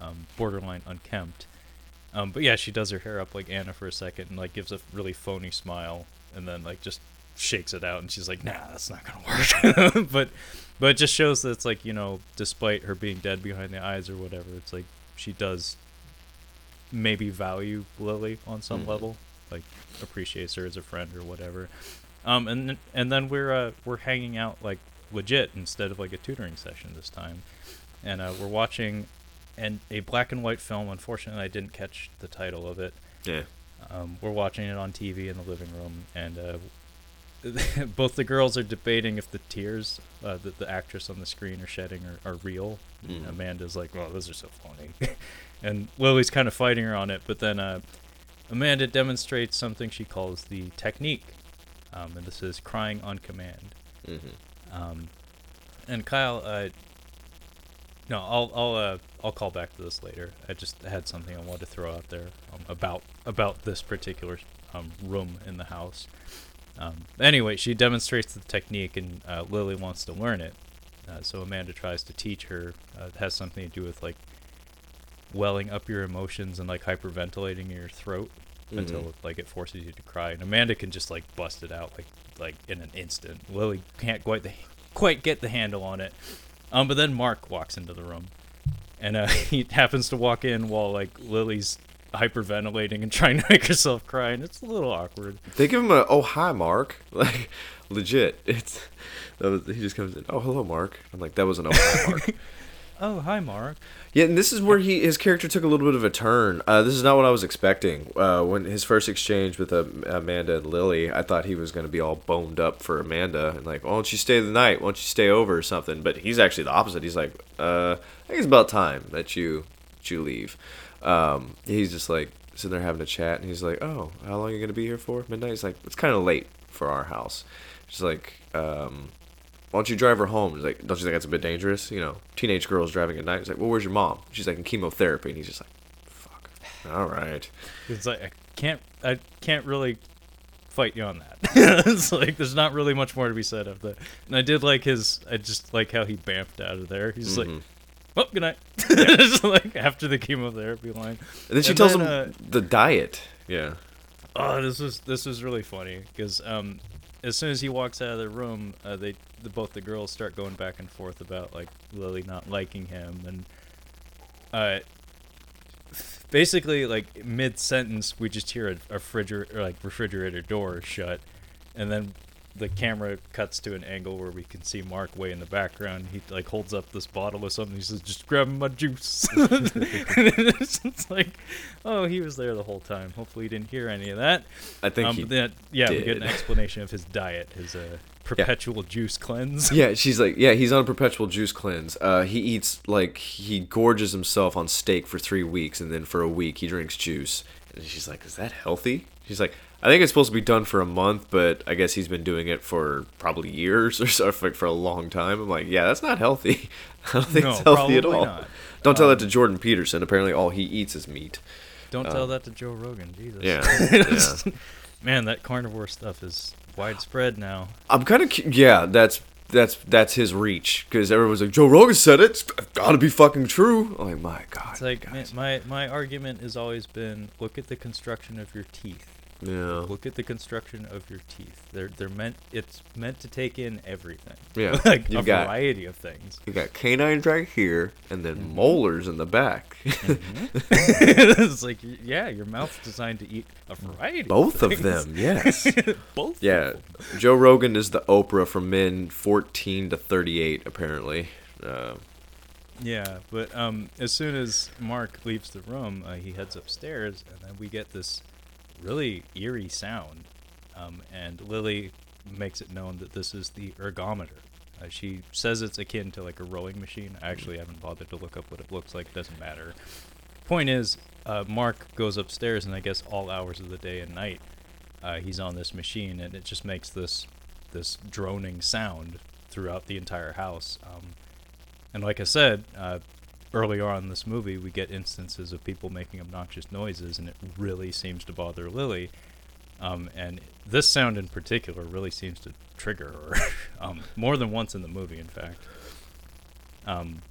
um, borderline unkempt. Um, but yeah, she does her hair up like Anna for a second and like gives a really phony smile, and then like just shakes it out, and she's like, "Nah, that's not gonna work." but but it just shows that it's like you know, despite her being dead behind the eyes or whatever, it's like she does maybe value Lily on some Mhm. level, like appreciates her as a friend or whatever. Um, and and then we're uh, we're hanging out like legit instead of like a tutoring session this time, and uh, we're watching and a black and white film. Unfortunately, I didn't catch the title of it. Yeah. Um, we're watching it on TV in the living room, and uh, both the girls are debating if the tears uh, that the actress on the screen are shedding are, are real. And Mhm. Amanda's like, "Well, those are so funny," and Lily's kind of fighting her on it. But then uh, Amanda demonstrates something she calls the technique, um, and this is crying on command. Mhm. Um, and Kyle, uh, no, I'll I'll uh, I'll call back to this later. I just had something I wanted to throw out there um, about about this particular um, room in the house. Um, anyway, she demonstrates the technique, and uh, Lily wants to learn it. Uh, so Amanda tries to teach her. Uh, it has something to do with like welling up your emotions and like hyperventilating your throat until Mhm. like it forces you to cry. And Amanda can just like bust it out like like in an instant. Lily can't quite the quite get the handle on it. Um, but then Mark walks into the room, and uh, he happens to walk in while like Lily's hyperventilating and trying to make herself cry, and it's a little awkward. They give him a oh hi Mark. Like legit it's that was, he just comes in oh hello Mark. I'm like that was an oh hi Mark Oh, hi, Mark. yeah and this is where he his character took a little bit of a turn uh, this is not what I was expecting uh, when his first exchange with uh, Amanda and Lily I thought he was gonna be all boned up for Amanda and like why don't you stay the night why don't you stay over or something but he's actually the opposite he's like uh, I think it's about time that you that you leave um, he's just like sitting there having a chat, and he's like, "Oh, how long are you gonna be here for? Midnight." He's like, "It's kind of late for our house." She's like, um, "Why don't you drive her home?" He's like, "Don't you think that's a bit dangerous? You know, teenage girls driving at night." He's like, "Well, where's your mom?" She's like, "In chemotherapy," and he's just like, "Fuck, all right." It's like I can't, I can't really fight you on that. it's like there's not really much more to be said of that. And I did like his, I just like how he bamped out of there. He's like, Mhm. "Well, good night." Just like after the chemotherapy line. And then she And tells then, him uh, the diet. Yeah. Oh, this was this was really funny because um, as soon as he walks out of the room, uh, they the, both the girls start going back and forth about like Lily not liking him and uh, basically like mid sentence we just hear a, a refrigerator like refrigerator door shut, and then the camera cuts to an angle where we can see Mark way in the background. He like holds up this bottle or something. He says, "Just grab my juice." it's like, oh, he was there the whole time. Hopefully, he didn't hear any of that. I think Um, he then, yeah, we get an explanation of his diet, his uh, perpetual juice cleanse. Yeah, she's like, yeah, he's on a perpetual juice cleanse. Uh, he eats like he gorges himself on steak for three weeks, and then for a week he drinks juice. And she's like, is that healthy? She's like, I think it's supposed to be done for a month, but I guess he's been doing it for probably years or so, like for a long time. I'm like, yeah, that's not healthy. I don't think No, it's healthy at all. not. Don't tell that Um, to Jordan Peterson. Apparently, all he eats is meat. Don't Um, tell that to Joe Rogan. Jesus. Yeah, yeah. Man, that carnivore stuff is widespread now. I'm kind of yeah. That's that's that's his reach because everyone's like Joe Rogan said it. It's gotta be fucking true. I'm like my God. It's like guys. my my argument has always been: look at the construction of your teeth. Yeah, Look at the construction of your teeth. They're they're meant. It's meant to take in everything. yeah. like a You've got variety of things. you got canines right here, and then Mhm. molars in the back. it's like yeah, your mouth's designed to eat a variety. Both of things. them, yes. Both. yeah, Of them. Joe Rogan is the Oprah for men 14 to 38, apparently. Uh, Yeah, but um, as soon as Mark leaves the room, uh, he heads upstairs, and then we get this really eerie sound. Um, and Lily makes it known that this is the ergometer. Uh, she says it's akin to like a rowing machine. I actually haven't bothered to look up what it looks like. It doesn't matter. Point is, uh, Mark goes upstairs, and I guess all hours of the day and night, uh, he's on this machine, and it just makes this this droning sound throughout the entire house. Um, and like I said, earlier on in this movie, we get instances of people making obnoxious noises, and it really seems to bother Lily. Um, and this sound in particular really seems to trigger her um, more than once in the movie, in fact. Um,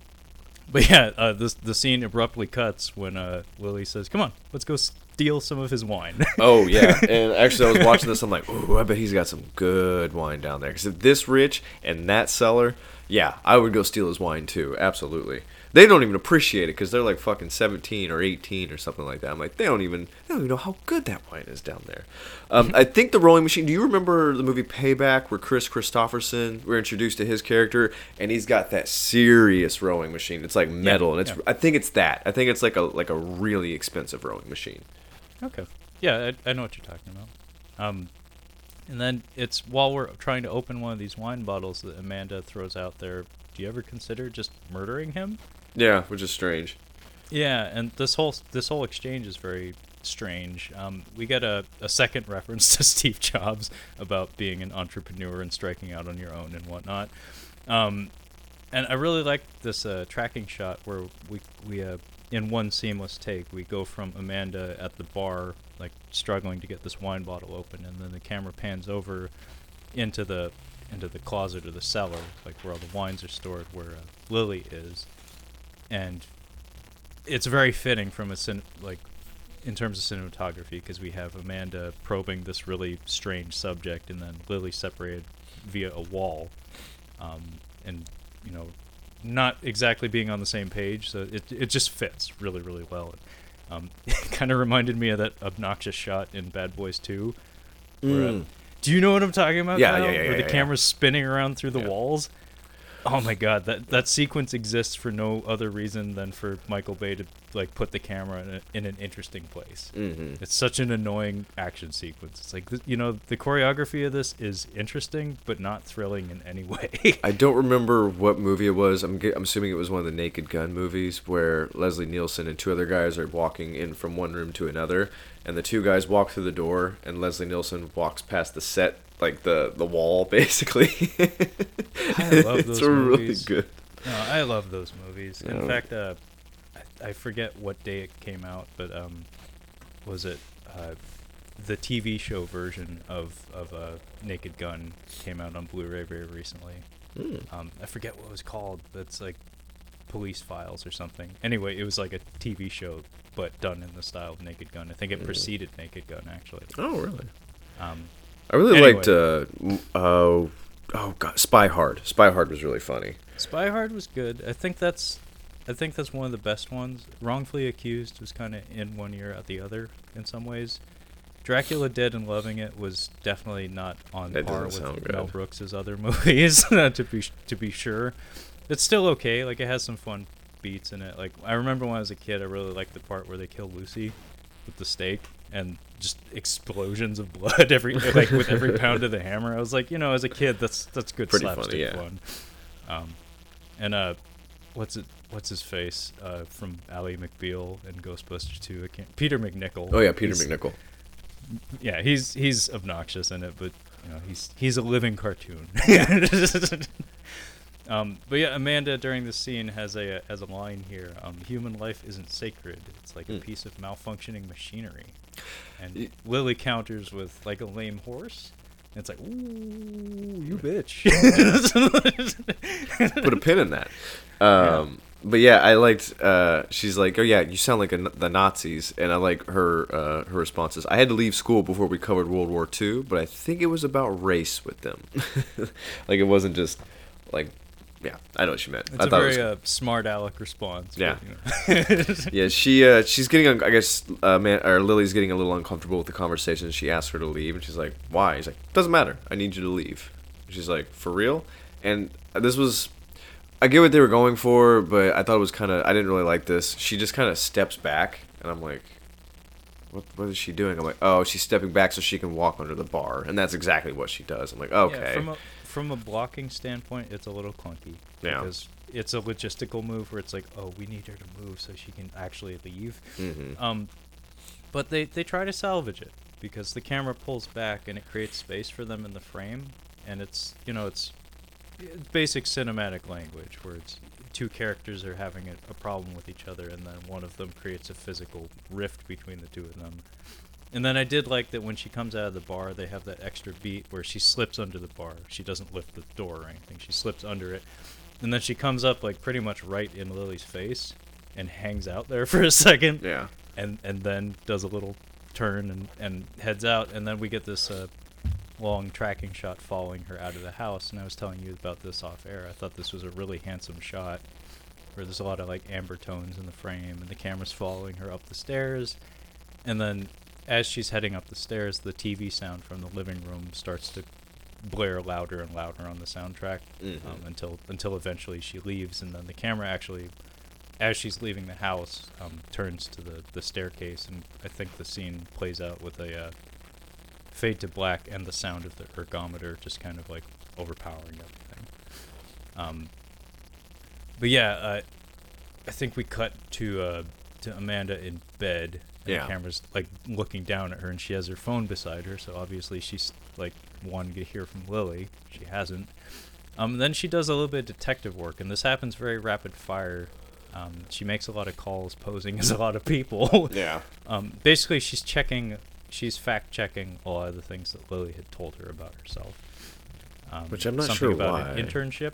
but yeah, uh, this the scene abruptly cuts when uh, Lily says, "Come on, let's go steal some of his wine." oh, yeah. And actually, I was watching this. I'm like, ooh, I bet he's got some good wine down there. Because if this rich and that cellar, Yeah, I would go steal his wine too. Absolutely. They don't even appreciate it because they're like fucking 17 or 18 or something like that. I'm like, they don't even, they don't even know how good that wine is down there. Um, I think the Rolling Machine. Do you remember the movie Payback, where Kris Kristofferson we're introduced to his character, and he's got that serious rowing machine. It's like metal, and it's. yeah. I think it's that. I think it's like a like a really expensive rowing machine. Okay. Yeah, I, I know what you're talking about. Um, and then it's while we're trying to open one of these wine bottles that Amanda throws out there. Do you ever consider just murdering him? Yeah, which is strange. Yeah, and this whole this whole exchange is very strange. Um, we get a, a second reference to Steve Jobs about being an entrepreneur and striking out on your own and whatnot. Um, and I really like this uh, tracking shot where we we uh, in one seamless take we go from Amanda at the bar like struggling to get this wine bottle open, and then the camera pans over into the into the closet or the cellar, like where all the wines are stored, where uh, Lily is, and it's very fitting from a cin- like in terms of cinematography because we have Amanda probing this really strange subject, and then Lily separated via a wall, um, and you know, not exactly being on the same page. So it it just fits really really well. Um, it kind of reminded me of that obnoxious shot in Bad Boys 2. Where, uh, Mm. do you know what I'm talking about? Yeah, yeah, yeah, Where yeah, the yeah. camera's spinning around through the Yeah. walls. Oh my god, that that sequence exists for no other reason than for Michael Bay to like put the camera in, a, in an interesting place. hmm It's such an annoying action sequence. It's like you know the choreography of this is interesting but not thrilling in any way. I don't remember what movie it was. I'm, I'm assuming it was one of the Naked Gun movies where Leslie Nielsen and two other guys are walking in from one room to another, and the two guys walk through the door, and Leslie Nielsen walks past the set, like the the wall, basically. I love those it's those really movies. good. No, I love those movies. In Yeah. fact, uh, I, I forget what day it came out, but um, was it uh, the TV show version of of uh, Naked Gun came out on Blu-ray very recently. Mm. Um, I forget what it was called, but it's like Police Files or something. Anyway, it was like a TV show, but done in the style of Naked Gun. I think it Mm. preceded Naked Gun actually. Oh, really? Um, I really Anyway. liked. Uh, m- uh, oh God, Spy Hard. Spy Hard was really funny. Spy Hard was good. I think that's I think that's one of the best ones. Wrongfully Accused was kind of in one ear out the other in some ways. Dracula Dead and Loving It was definitely not on That par with sound Mel good. Brooks's other movies to be to be sure. It's still okay. Like it has some fun beats in it. Like I remember when I was a kid, I really liked the part where they kill Lucy with the stake and just explosions of blood every like with every pound of the hammer. I was like, you know, as a kid, that's that's good Pretty funny, slapstick yeah. fun. Um, and uh, what's it? What's his face? Uh, from Ally McBeal and Ghostbusters 2. I can't. Peter MacNicol. Oh yeah, Peter He's- MacNicol. Yeah, he's he's obnoxious in it, but you know he's he's a living cartoon. um, but yeah, Amanda during this scene has a has a line here. Um, Human life isn't sacred. It's like a Hmm. piece of malfunctioning machinery. And Lily counters with like a lame horse. And it's like, ooh, you bitch. Put a pin in that. Um, But yeah, I liked. Uh, she's like, "Oh yeah, you sound like a, the Nazis," and I like her uh, her responses. I had to leave school before we covered World War II, but I think it was about race with them. like it wasn't just like, yeah, I know what she meant. It's I a thought very it was uh, smart aleck response. but, Yeah. you know. Yeah, she uh, she's getting. un- I guess uh, man, or Lily's getting a little uncomfortable with the conversation. She asks her to leave, and she's like, "Why?" He's like, "Doesn't matter. I need you to leave." She's like, "For real?" And this was, I get what they were going for, but I thought it was kind of. I didn't really like this. She just kind of steps back, and I'm like, "What? What is she doing?" I'm like, "Oh, she's stepping back so she can walk under the bar," and that's exactly what she does. I'm like, "Okay." Yeah, from a from a blocking standpoint, it's a little clunky. Yeah. Because it's a logistical move where it's like, oh, we need her to move so she can actually leave. Mhm. Um, but they they try to salvage it because the camera pulls back and it creates space for them in the frame, and it's you know it's, it's basic cinematic language where it's two characters are having a, a problem with each other, and then one of them creates a physical rift between the two of them. And then I did like that when she comes out of the bar, they have that extra beat where she slips under the bar. She doesn't lift the door or anything. She slips under it. And then she comes up like pretty much right in Lily's face and hangs out there for a second Yeah. and and then does a little turn and, and heads out and then we get this uh, long tracking shot following her out of the house. And I was telling you about this off air. I thought this was a really handsome shot where there's a lot of like amber tones in the frame, and the camera's following her up the stairs. And then as she's heading up the stairs, the TV sound from the living room starts to blare louder and louder on the soundtrack Mhm. um, until until eventually she leaves, and then the camera actually, as she's leaving the house, um, turns to the the staircase, and I think the scene plays out with a uh, fade to black and the sound of the ergometer just kind of like overpowering everything. Um, but yeah, uh, I think we cut to uh, to Amanda in bed. And Yeah. The camera's like looking down at her, and she has her phone beside her. So obviously she's like wanting to hear from Lily. She hasn't. Um, then she does a little bit of detective work, and this happens very rapid fire. Um, she makes a lot of calls, posing as a lot of people. Yeah. Um, basically, she's checking, she's fact checking a lot of the things that Lily had told her about herself. Um, Which I'm not something sure about why. an internship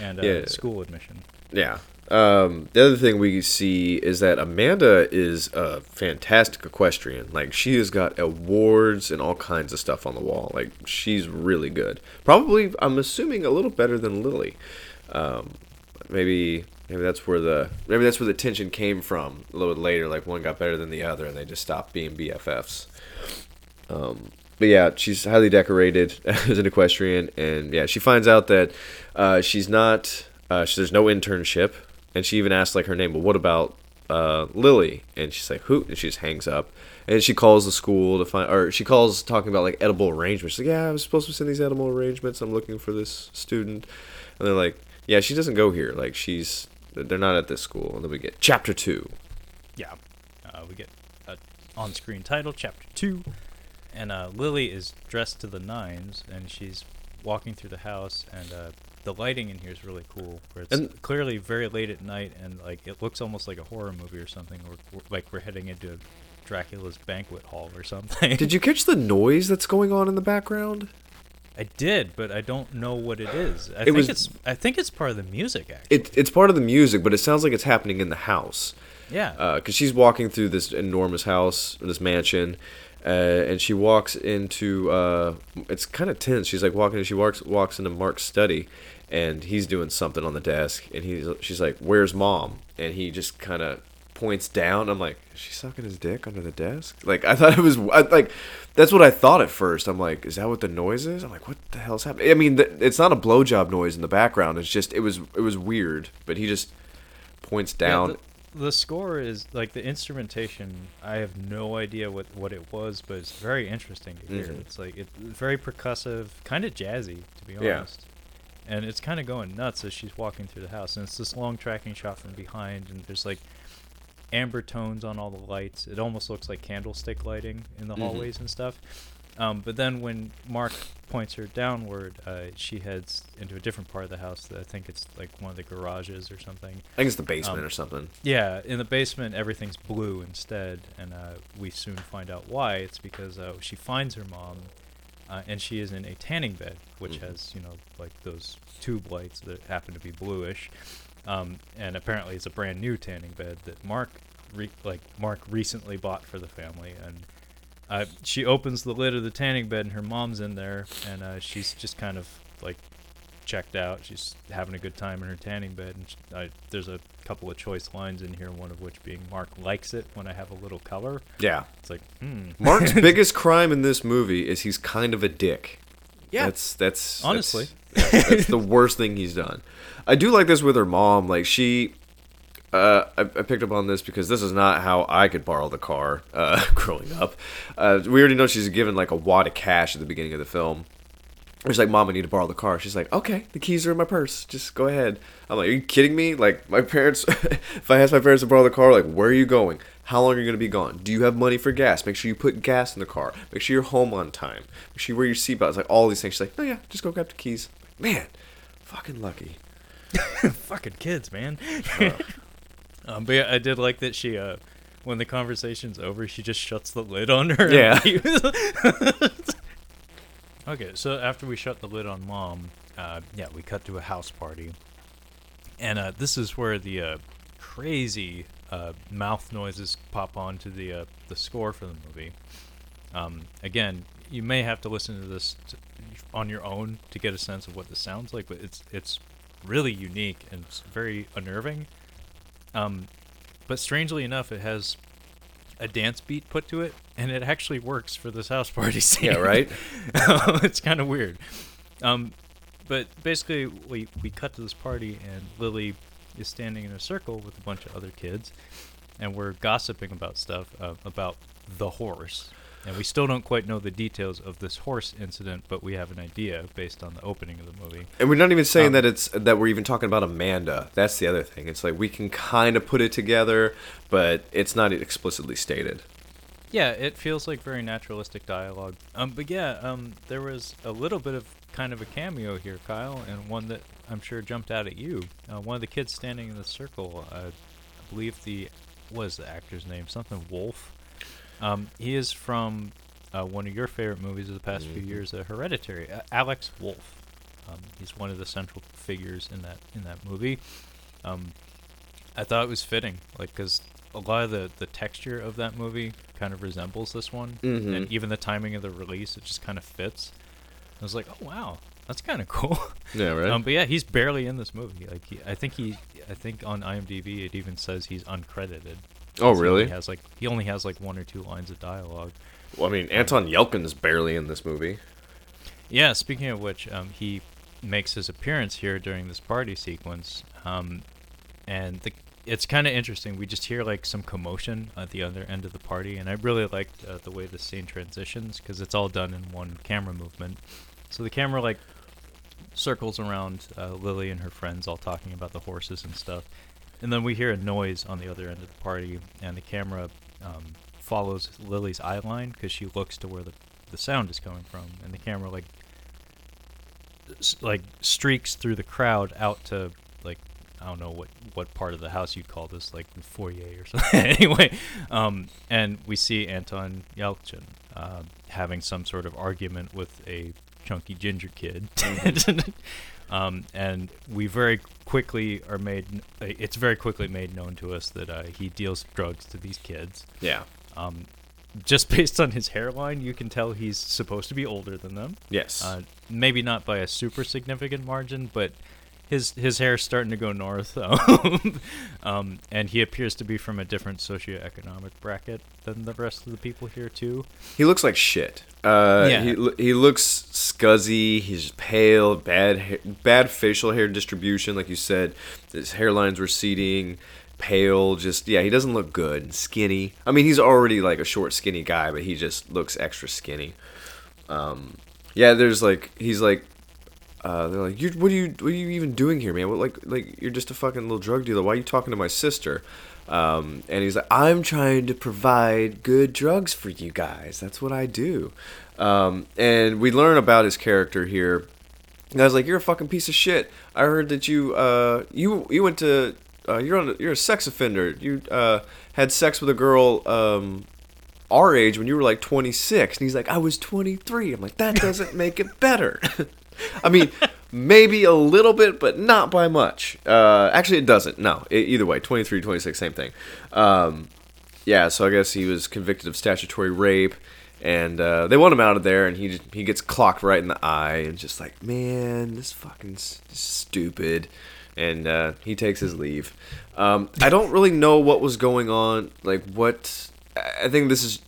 and uh, Yeah. school admission. Yeah. Um, the other thing we see is that Amanda is a fantastic equestrian. Like she has got awards and all kinds of stuff on the wall. Like she's really good. Probably, I'm assuming a little better than Lily. Um, maybe maybe that's where the maybe that's where the tension came from a little bit later. Like one got better than the other, and they just stopped being BFFs. Um, but yeah, she's highly decorated as an equestrian, and yeah, she finds out that uh, she's not. Uh, there's no internship, and she even asks like her name. but what about uh, Lily? And she's like, who? And she just hangs up, and she calls the school to find, or she calls talking about like edible arrangements. She's like, yeah, I was supposed to send these edible arrangements. I'm looking for this student, and they're like, yeah, she doesn't go here. Like she's, they're not at this school. And then we get chapter two. Yeah. Uh, we get a on-screen title, chapter two, and uh, Lily is dressed to the nines, and she's walking through the house, and uh, the lighting in here is really cool. Where it's And- clearly very late at night, and like it looks almost like a horror movie or something, or, like we're heading into Dracula's banquet hall or something. Did you catch the noise that's going on in the background? I did, but I don't know what it is. I It think was- it's I think it's part of the music. Actually, It, it's part of the music, but it sounds like it's happening in the house. yeah. because she's walking through this enormous house, this mansion, uh, and she walks into. Uh, it's kind of tense. She's like walking. She walks walks into Mark's study, and he's doing something on the desk, and he's she's like, "Where's mom?" And he just kind of points down. I'm like, "Is she sucking his dick under the desk?" Like I thought it was I, like that's what I thought at first. I'm like, "Is that what the noise is?" I'm like, "What the hell's happening?" I mean, th- it's not a blowjob noise in the background. It's just it was it was weird, but he just points Yeah, down. the, the score is like the instrumentation. I have no idea what what it was, but it's very interesting to hear. Mhm. It's like it's very percussive, kind of jazzy, to be honest Yeah. And it's kind of going nuts as she's walking through the house, and it's this long tracking shot from behind, and there's like amber tones on all the lights. It almost looks like candlestick lighting in the Mhm. hallways and stuff. Um, but then when Mark points her downward, uh, she heads into a different part of the house. That I think it's like one of the garages or something. I think it's the basement Um, or something. Yeah, in the basement, everything's blue instead, and uh, we soon find out why. It's because uh, she finds her mom, uh, and she is in a tanning bed, which Mhm. has you know like those tube lights that happen to be bluish, um, and apparently it's a brand new tanning bed that Mark, re- like Mark recently bought for the family, and. Uh, she opens the lid of the tanning bed and her mom's in there and uh, she's just kind of like checked out. She's having a good time in her tanning bed, and sh I, there's a couple of choice lines in here. One of which being Mark likes it when I have a little color. Yeah. It's like, hmm. Mark's biggest crime in this movie is he's kind of a dick. Yeah. That's that's Honestly. that's, yeah, that's the worst thing he's done. I do like this with her mom. Like she, uh, I, I picked up on this because this is not how I could borrow the car uh, growing up. Uh, we already know she's given like a wad of cash at the beginning of the film. She's like, "Mom, I need to borrow the car." She's like, "Okay, the keys are in my purse. Just go ahead." I'm like, "Are you kidding me? Like, my parents. if I ask my parents to borrow the car, like, where are you going? How long are you gonna be gone? Do you have money for gas? Make sure you put gas in the car. Make sure you're home on time. Make sure you wear your seatbelt. Like all these things. She's like, "Oh yeah, just go grab the keys." Man, fucking lucky. fucking kids, man. um, but yeah, I did like that she, uh, when the conversation's over, she just shuts the lid on her. Yeah. Okay, so after we shut the lid on mom, uh, yeah, we cut to a house party, and uh, this is where the uh, crazy uh, mouth noises pop onto the uh, the score for the movie. Um, again, you may have to listen to this t- on your own to get a sense of what this sounds like, but it's it's really unique and it's very unnerving. Um, but strangely enough, it has a dance beat put to it, and it actually works for this house party scene. Yeah, right? it's kind of weird. Um, but basically, we we cut to this party, and Lily is standing in a circle with a bunch of other kids, and we're gossiping about stuff uh, about the horse. And we still don't quite know the details of this horse incident, but we have an idea based on the opening of the movie. And we're not even saying Um, that it's that we're even talking about Amanda. That's the other thing. It's like we can kind of put it together, but it's not explicitly stated. Yeah, it feels like very naturalistic dialogue. Um, but yeah, um, there was a little bit of kind of a cameo here, Kyle, and one that I'm sure jumped out at you. Uh, one of the kids standing in the circle, uh, I believe the was the actor's name? Something Wolff. Um, he is from uh, one of your favorite movies of the past few Mhm. years, uh, Hereditary. Uh, Alex Wolff. Um, he's one of the central figures in that in that movie. Um, I thought it was fitting, like because a lot of the the texture of that movie kind of resembles this one, Mhm. and even the timing of the release, it just kind of fits. I was like, oh wow, that's kind of cool. Yeah, right. Um, but yeah, he's barely in this movie. Like, he, I think he, I think on IMDb it even says he's uncredited. Oh, He really? only has like he only has like one or two lines of dialogue. Well, I mean, Anton Yelchin is barely in this movie. Yeah, speaking of which, um, he makes his appearance here during this party sequence, um, and the, it's kind of interesting. We just hear like some commotion at the other end of the party, and I really liked uh, the way the scene transitions because it's all done in one camera movement. So the camera like circles around uh, Lily and her friends, all talking about the horses and stuff, and then we hear a noise on the other end of the party, and the camera um, follows Lily's eye line because she looks to where the the sound is coming from, and the camera like s- like streaks through the crowd out to like I don't know what what part of the house you'd call this, like the foyer or something. anyway, um, and we see Anton Yelchin uh, having some sort of argument with a chunky ginger kid. Um, and we very quickly are made. It's very quickly made known to us that uh, he deals drugs to these kids. Yeah. Um, just based on his hairline, you can tell he's supposed to be older than them. Yes. Uh, maybe not by a super significant margin, but his his hair's starting to go north. um, um, and he appears to be from a different socioeconomic bracket than the rest of the people here too. he looks like shit. Uh, Yeah. He he looks scuzzy. He's pale. Bad bad facial hair distribution, like you said. His hairline's receding. Pale. Just yeah. He doesn't look good. Skinny. I mean, he's already like a short, skinny guy, but he just looks extra skinny. Um, yeah. There's like he's like. Uh, they're like, what are you, what are you even doing here, man? What, like, like you're just a fucking little drug dealer. Why are you talking to my sister? Um, and he's like, I'm trying to provide good drugs for you guys. That's what I do. Um, and we learn about his character here. And I was like, you're a fucking piece of shit. I heard that you, uh, you, you went to, uh, you're on, you're a sex offender. You uh, had sex with a girl um, our age when you were like 26. And he's like, I was 23. I'm like, that doesn't make it better. I mean, maybe a little bit, but not by much. Uh, actually, it doesn't. No, e either way, 23, 26, same thing. Um, yeah, so I guess he was convicted of statutory rape, and uh, they want him out of there, and he just, he gets clocked right in the eye, and just like, man, this fucking s- stupid. And uh, he takes his leave. Um, I don't really know what was going on. Like, what. I think this is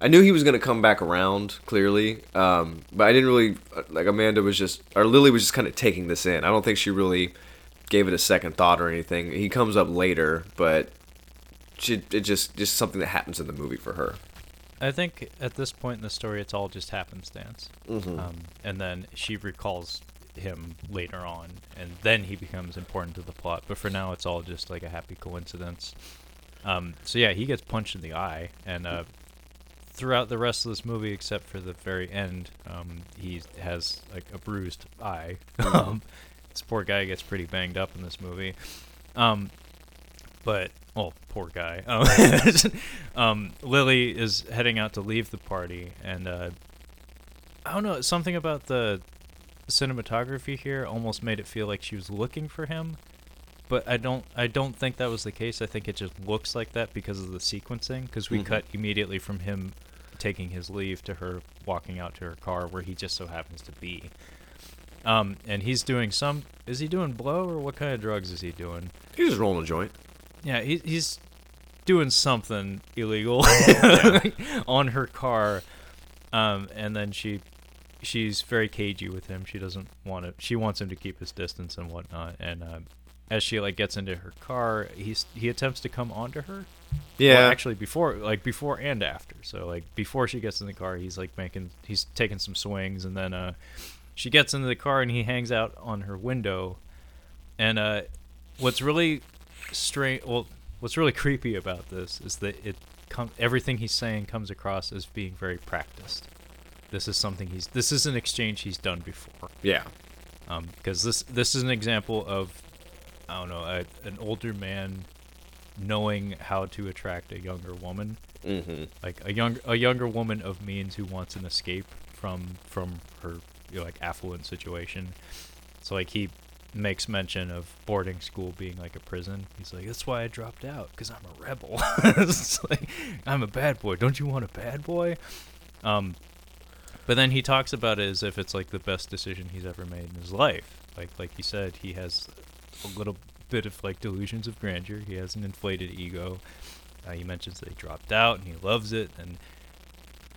I knew he was gonna come back around clearly, um, but I didn't really like. Amanda was just, or Lily was just kind of taking this in. I don't think she really gave it a second thought or anything. He comes up later, but she, it just just something that happens in the movie for her. I think at this point in the story, it's all just happenstance. Mhm. Um, and then she recalls him later on, and then he becomes important to the plot. But for now, it's all just like a happy coincidence. Um, so yeah, he gets punched in the eye, and uh, throughout the rest of this movie, except for the very end, um, he has like a bruised eye. um, this poor guy gets pretty banged up in this movie. Um, but oh, poor guy. Um, um, Lily is heading out to leave the party, and uh, I don't know something about the cinematography here almost made it feel like she was looking for him, but I don't. I don't think that was the case. I think it just looks like that because of the sequencing. Because we Mhm. cut immediately from him taking his leave to her walking out to her car where he just so happens to be. Um, and he's doing some. Is he doing blow or what kind of drugs is he doing? He's just rolling a joint. Yeah, he, he's doing something illegal on her car. Um, and then she she's very cagey with him. She doesn't want to. She wants him to keep his distance and whatnot. And uh, as she like gets into her car, he's he attempts to come onto her. Yeah. Well, actually, before like before and after. So like before she gets in the car, he's like making he's taking some swings, and then uh, she gets into the car and he hangs out on her window. And uh, what's really strange, well, what's really creepy about this is that it com- everything he's saying comes across as being very practiced. This is something he's this is an exchange he's done before. yeah. Um, because this this is an example of I don't know a, an older man knowing how to attract a younger woman, Mm-hmm. like a young a younger woman of means who wants an escape from from her you know, like affluent situation. So like he makes mention of boarding school being like a prison. He's like, that's why I dropped out because I'm a rebel. like I'm a bad boy. Don't you want a bad boy? Um, but then he talks about it as if it's like the best decision he's ever made in his life. Like like he said, he has a little bit of like delusions of grandeur. He has an inflated ego. Uh, he mentions that he dropped out and he loves it. And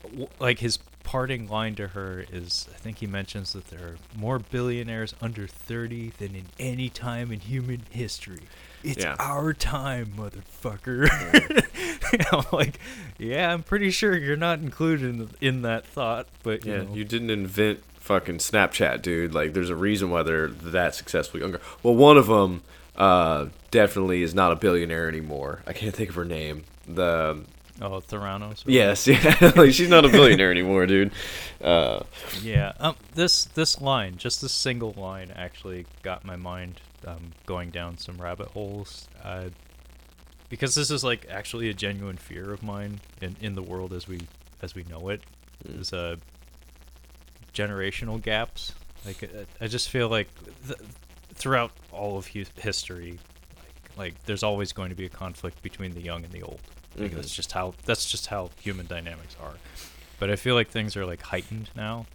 w- like his parting line to her is, I think he mentions that there are more billionaires under 30 than in any time in human history. It's Yeah. our time, motherfucker. I'm like, yeah, I'm pretty sure you're not included in, in that thought, but you Yeah. know. You didn't invent fucking Snapchat, dude. Like, there's a reason why they're that successful younger. Well, one of them uh, definitely is not a billionaire anymore. I can't think of her name. The Oh, Theranos. yes, yeah, like she's not a billionaire anymore, dude. Uh, Yeah. Um. This this line, just this single line, actually got my mind um, going down some rabbit holes. Uh, because this is like actually a genuine fear of mine in in the world as we as we know it. Is Mm. Is uh generational gaps. Like uh, I just feel like th- throughout all of hu- history, like like there's always going to be a conflict between the young and the old. Like Mhm. that's just how that's just how human dynamics are. But I feel like things are like heightened now,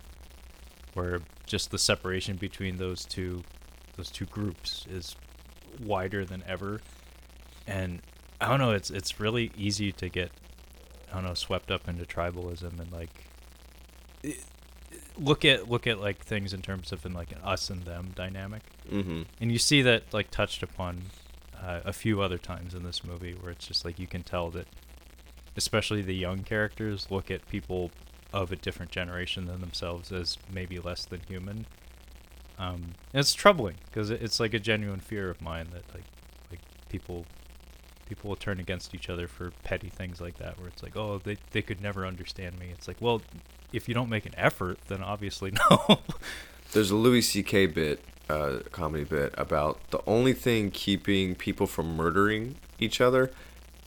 where just the separation between those two those two groups is wider than ever. And I don't know, it's it's really easy to get I don't know, swept up into tribalism and like look at look at like things in terms of in like an us and them dynamic. Mm-hmm. and you see that like touched upon uh, a few other times in this movie where it's just like you can tell that especially the young characters look at people of a different generation than themselves as maybe less than human. Um, and it's troubling because it's like a genuine fear of mine that like like people people will turn against each other for petty things like that where it's like oh they, they could never understand me. It's like well if you don't make an effort then obviously no There's a Louis C.K. bit, uh, comedy bit about the only thing keeping people from murdering each other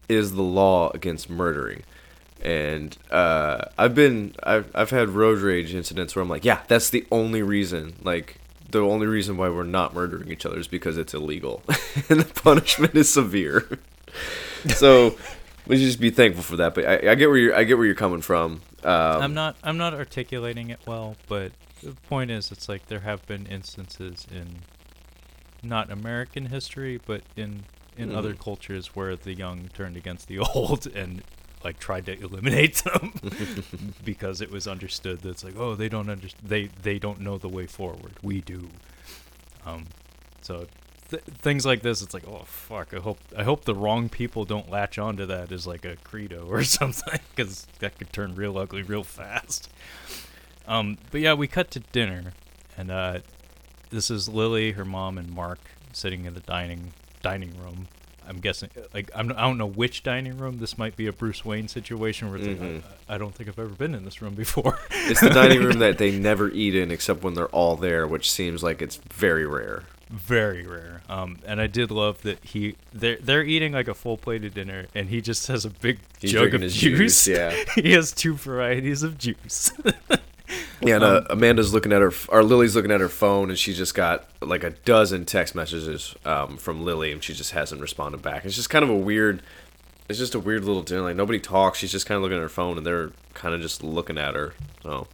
is the law against murdering. And uh, I've been, I've, I've had road rage incidents where I'm like, yeah, that's the only reason. Like, the only reason why we're not murdering each other is because it's illegal, and the punishment is severe. so we should just be thankful for that. But I, I get where you're, I get where you're coming from. Um, I'm not I'm not articulating it well, but the point is it's like there have been instances in not American history, but in in other Mhm. cultures where the young turned against the old and like tried to eliminate them because it was understood that it's like oh they don't understand they they don't know the way forward we do um so th- things like this it's like oh fuck i hope i hope the wrong people don't latch onto that as like a credo or something because that could turn real ugly real fast um but yeah we cut to dinner and uh this is lily her mom and mark sitting in the dining dining room i'm guessing like I'm, i don't know which dining room this might be a bruce wayne situation where Mhm. like I, I don't think i've ever been in this room before It's the dining room that they never eat in except when they're all there, which seems like it's very rare. Very rare. Um, and I did love that he they're they're eating like a full plated dinner, and he just has a big He's jug of juice. juice, yeah. he has two varieties of juice. Yeah, and uh, Um, Amanda's looking at her, or Lily's looking at her phone, and she's just got like a dozen text messages um, from Lily, and she just hasn't responded back. It's just kind of a weird it's just a weird little dinner. Like nobody talks. She's just kind of looking at her phone, and they're kind of just looking at her. So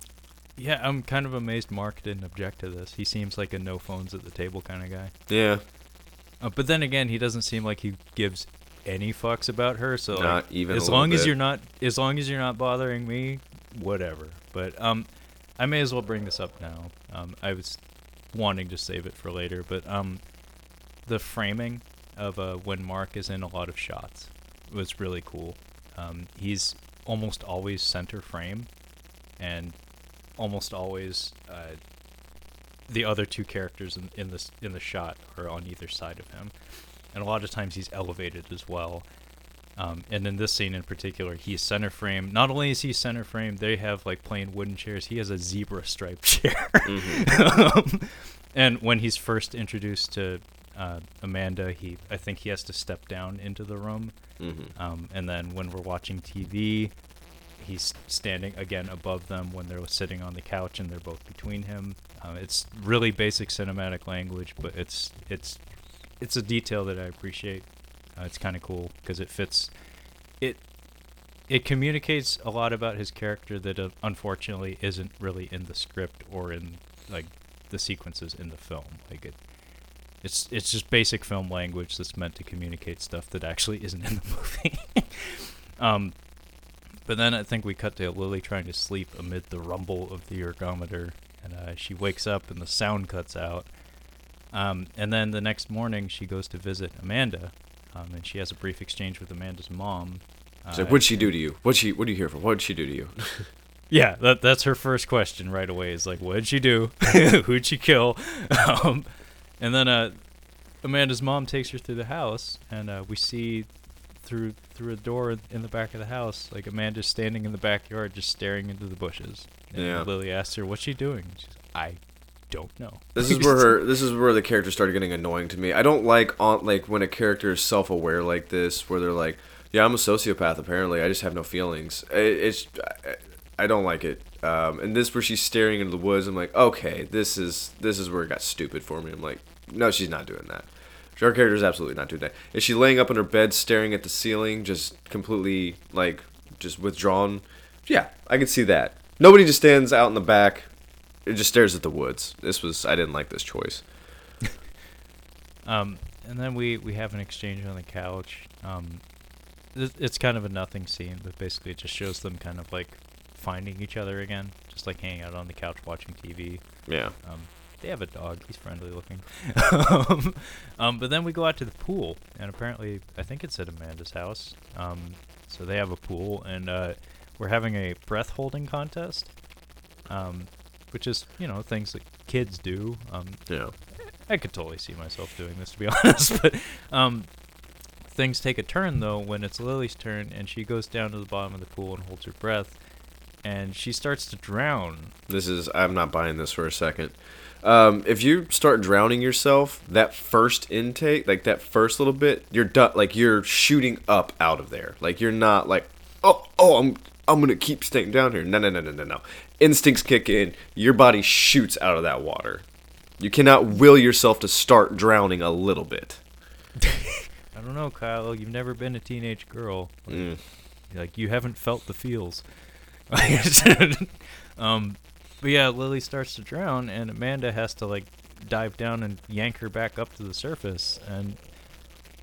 Yeah, I'm kind of amazed Mark didn't object to this. He seems like a no phones at the table kind of guy. yeah, Uh, but then again, he doesn't seem like he gives any fucks about her. So Not like, even as long as you're not, as long as you're not bothering me, whatever. But um, I may as well bring this up now. Um, I was wanting to save it for later, but um, the framing of uh when Mark is in a lot of shots was really cool. Um, he's almost always center frame, and almost always uh, the other two characters in, in this in the shot are on either side of him, and a lot of times he's elevated as well. Um, and in this scene in particular, he's center frame. Not only is he center frame, they have like plain wooden chairs. He has a zebra striped chair. um, and when he's first introduced to uh, Amanda, he I think he has to step down into the room. hmm Um, and then when we're watching TV, he's standing again above them when they're sitting on the couch and they're both between him. Um, it's really basic cinematic language, but it's it's it's a detail that I appreciate. Uh, it's kind of cool because it fits. It it communicates a lot about his character that uh, unfortunately isn't really in the script or in like the sequences in the film. Like it, it's it's just basic film language that's meant to communicate stuff that actually isn't in the movie. um, but then I think we cut to Lily trying to sleep amid the rumble of the ergometer, and uh, she wakes up and the sound cuts out. Um, and then the next morning she goes to visit Amanda, um, and she has a brief exchange with Amanda's mom. So Uh, what'd she do to you? What she? What are you here for? What'd she do to you? Yeah, that that's her first question right away. Is like, what'd she do? Who'd she kill? Um, and then uh, Amanda's mom takes her through the house, and uh, we see through through a door in the back of the house, like a man just standing in the backyard, just staring into the bushes. And Yeah. Lily asks her, "What's she doing?" She's, "I don't know." This is where her. This is where the character started getting annoying to me. I don't like on like when a character is self-aware like this, where they're like, "Yeah, I'm a sociopath. Apparently, I just have no feelings." It, it's. I, I don't like it. Um, and this where she's staring into the woods. I'm like, okay, this is this is where it got stupid for me. I'm like, no, she's not doing that. Her character is absolutely not doing that. Is she laying up in her bed, staring at the ceiling, just completely like just withdrawn? Yeah, I can see that. Nobody just stands out in the back. It just stares at the woods. This was I didn't like this choice. Um, and then we we have an exchange on the couch. Um, it's kind of a nothing scene, but basically it just shows them kind of like finding each other again, just like hanging out on the couch watching TV. Yeah. Um, they have a dog. He's friendly looking. um, um, but then we go out to the pool, and apparently, I think it's at Amanda's house. Um, so they have a pool, and uh, we're having a breath holding contest, um, which is, you know, things that kids do. Um, Yeah. I could totally see myself doing this, to be honest. But um, things take a turn though when it's Lily's turn, and she goes down to the bottom of the pool and holds her breath, and she starts to drown. This is I'm not buying this for a second. Um, if you start drowning yourself, that first intake, like that first little bit, you're done. Like you're shooting up out of there. Like you're not like, oh, oh, I'm, I'm gonna keep staying down here. No, no, no, no, no, no. Instincts kick in. Your body shoots out of that water. You cannot will yourself to start drowning a little bit. I don't know, Kyle. You've never been a teenage girl. Like, Mm. like you haven't felt the feels. um, but yeah, Lily starts to drown, and Amanda has to like dive down and yank her back up to the surface. And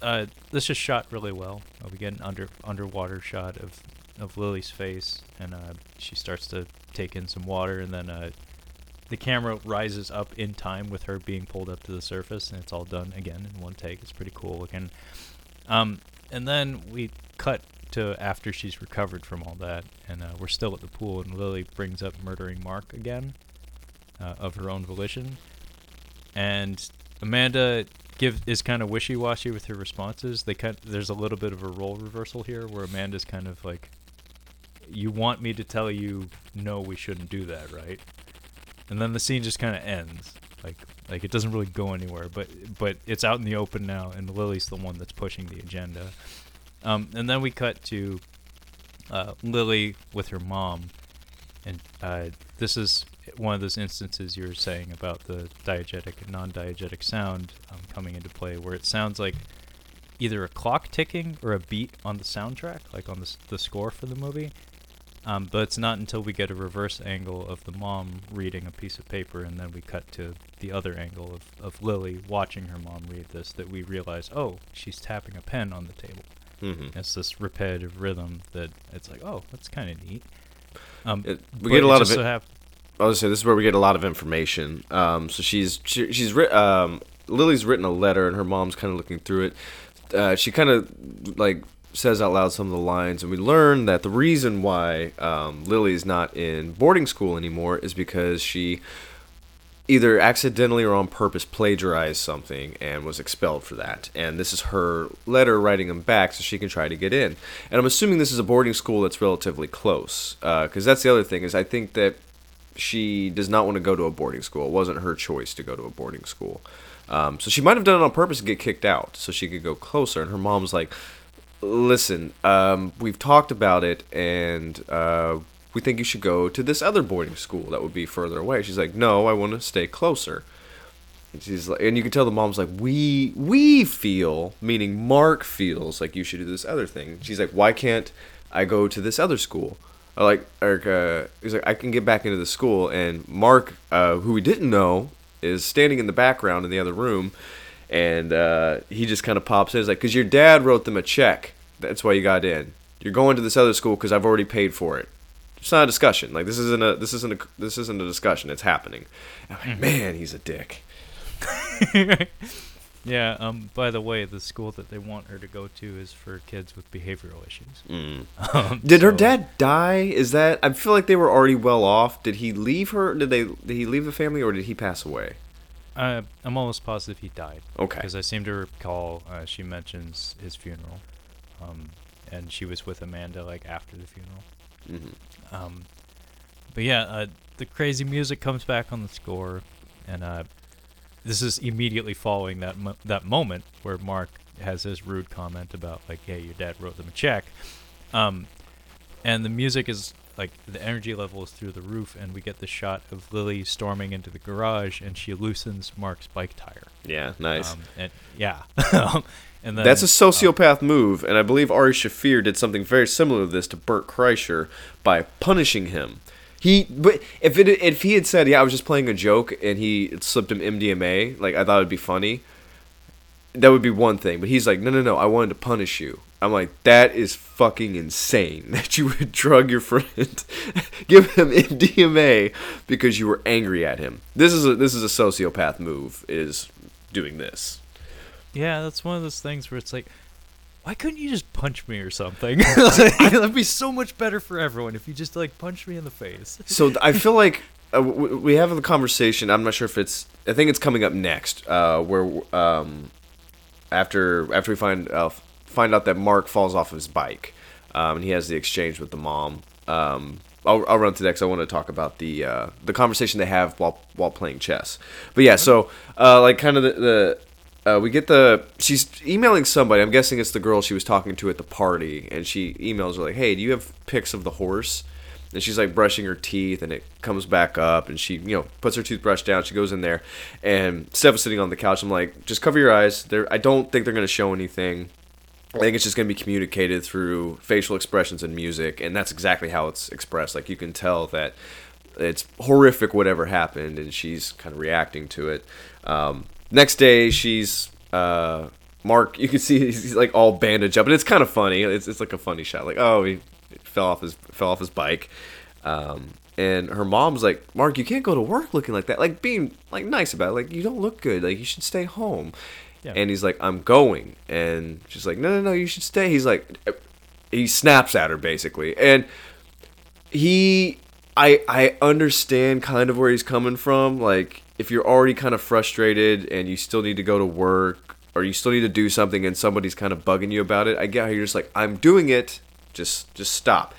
uh, this is shot really well. Uh, we get an under underwater shot of of Lily's face, and uh, she starts to take in some water, and then uh, the camera rises up in time with her being pulled up to the surface, and it's all done again in one take. It's pretty cool looking. Um, and then we cut to after she's recovered from all that, and uh, we're still at the pool, and Lily brings up murdering Mark again, uh, of her own volition, and Amanda give is kind of wishy-washy with her responses. They kind there's a little bit of a role reversal here, where Amanda's kind of like, "You want me to tell you no, we shouldn't do that, right?" And then the scene just kind of ends. Like like it doesn't really go anywhere, but but it's out in the open now, and Lily's the one that's pushing the agenda. Um, and then we cut to uh, Lily with her mom, and uh, this is one of those instances you were saying about the diegetic and non-diegetic sound um, coming into play, where it sounds like either a clock ticking or a beat on the soundtrack, like on the the score for the movie. Um, but it's not until we get a reverse angle of the mom reading a piece of paper, and then we cut to the other angle of, of Lily watching her mom read this that we realize, oh, she's tapping a pen on the table. Mm-hmm. It's this repetitive rhythm that it's like, oh, that's kind of neat. Um, It- we get a lot of it- so hap- I was say this is where we get a lot of information. Um, so she's she, she's writ um, Lily's written a letter, and her mom's kind of looking through it. Uh, she kind of like says out loud some of the lines, and we learn that the reason why um, Lily's not in boarding school anymore is because she either accidentally or on purpose plagiarized something and was expelled for that. And this is her letter writing him back so she can try to get in. And I'm assuming this is a boarding school that's relatively close, because that's the other thing is I think that she does not want to go to a boarding school. It wasn't her choice to go to a boarding school. Um, so she might have done it on purpose to get kicked out so she could go closer. And her mom's like, listen, um, we've talked about it, and uh, we think you should go to this other boarding school that would be further away. She's like, no, I want to stay closer. And she's like, and you can tell the mom's like, we we feel, meaning Mark feels like you should do this other thing. She's like, why can't I go to this other school? I like, uh, he's like, I can get back into the school, and Mark, uh, who we didn't know, is standing in the background in the other room, and uh, he just kind of pops in. He's like, because your dad wrote them a check. That's why you got in. You're going to this other school because I've already paid for it. It's not a discussion. Like this isn't a this isn't a this isn't a discussion. It's happening. I'm like, man, he's a dick. yeah. Um. By the way, the school that they want her to go to is for kids with behavioral issues. Mm. Um, Did her dad die? Is that I feel like they were already well off. Did he leave her? Did they? Did he leave the family or did he pass away? Uh, I'm almost positive he died. Okay. Because I seem to recall uh, she mentions his funeral, um, and she was with Amanda like after the funeral. hmm Um, but yeah, uh, the crazy music comes back on the score, and uh, this is immediately following that mo- that moment where Mark has his rude comment about like, "Hey, your dad wrote them a check," um, and the music is like the energy level is through the roof, and we get the shot of Lily storming into the garage, and she loosens Mark's bike tire. Yeah, nice. Um, and yeah, and then That's a um, sociopath move, and I believe Ari Shaffir did something very similar to this to Bert Kreischer by punishing him. He, but if it if he had said, "Yeah, I was just playing a joke," and he slipped him MDMA, like I thought it'd be funny, that would be one thing. But he's like, "No, no, no, I wanted to punish you." I'm like, that is fucking insane that you would drug your friend, give him MDMA because you were angry at him. This is a this is a sociopath move. Is doing this. Yeah, that's one of those things where it's like, why couldn't you just punch me or something? Like, That'd be so much better for everyone if you just like punch me in the face. So I feel like uh, we have a conversation. I'm not sure if it's. I think it's coming up next, uh, where um, after after we find uh, find out that Mark falls off his bike, um, and he has the exchange with the mom. Um, I'll, I'll run that because I want to talk about the uh, the conversation they have while while playing chess. But yeah, so uh, like kind of the. the uh, we get the she's emailing somebody. I'm guessing it's the girl she was talking to at the party, and she emails her like, "Hey, do you have pics of the horse?" and she's like brushing her teeth and it comes back up and she you know puts her toothbrush down she goes in there and steph is sitting on the couch i'm like just cover your eyes there i don't think they're going to show anything i think it's just going to be communicated through facial expressions and music and that's exactly how it's expressed. Like you can tell that it's horrific whatever happened and she's kind of reacting to it. Um, next day she's uh, mark you can see he's like all bandaged up and it's kind of funny. It's, it's like a funny shot. Like oh he fell off his fell off his bike. Um, and her mom's like mark you can't go to work looking like that. Like being like nice about it. Like you don't look good. Like you should stay home Yeah. and he's like i'm going and she's like no no no you should stay he's like he snaps at her basically and he I I understand kind of where he's coming from. Like if you're already kind of frustrated and you still need to go to work or you still need to do something and somebody's kind of bugging you about it, I get how you're just like, I'm doing it. Just just stop.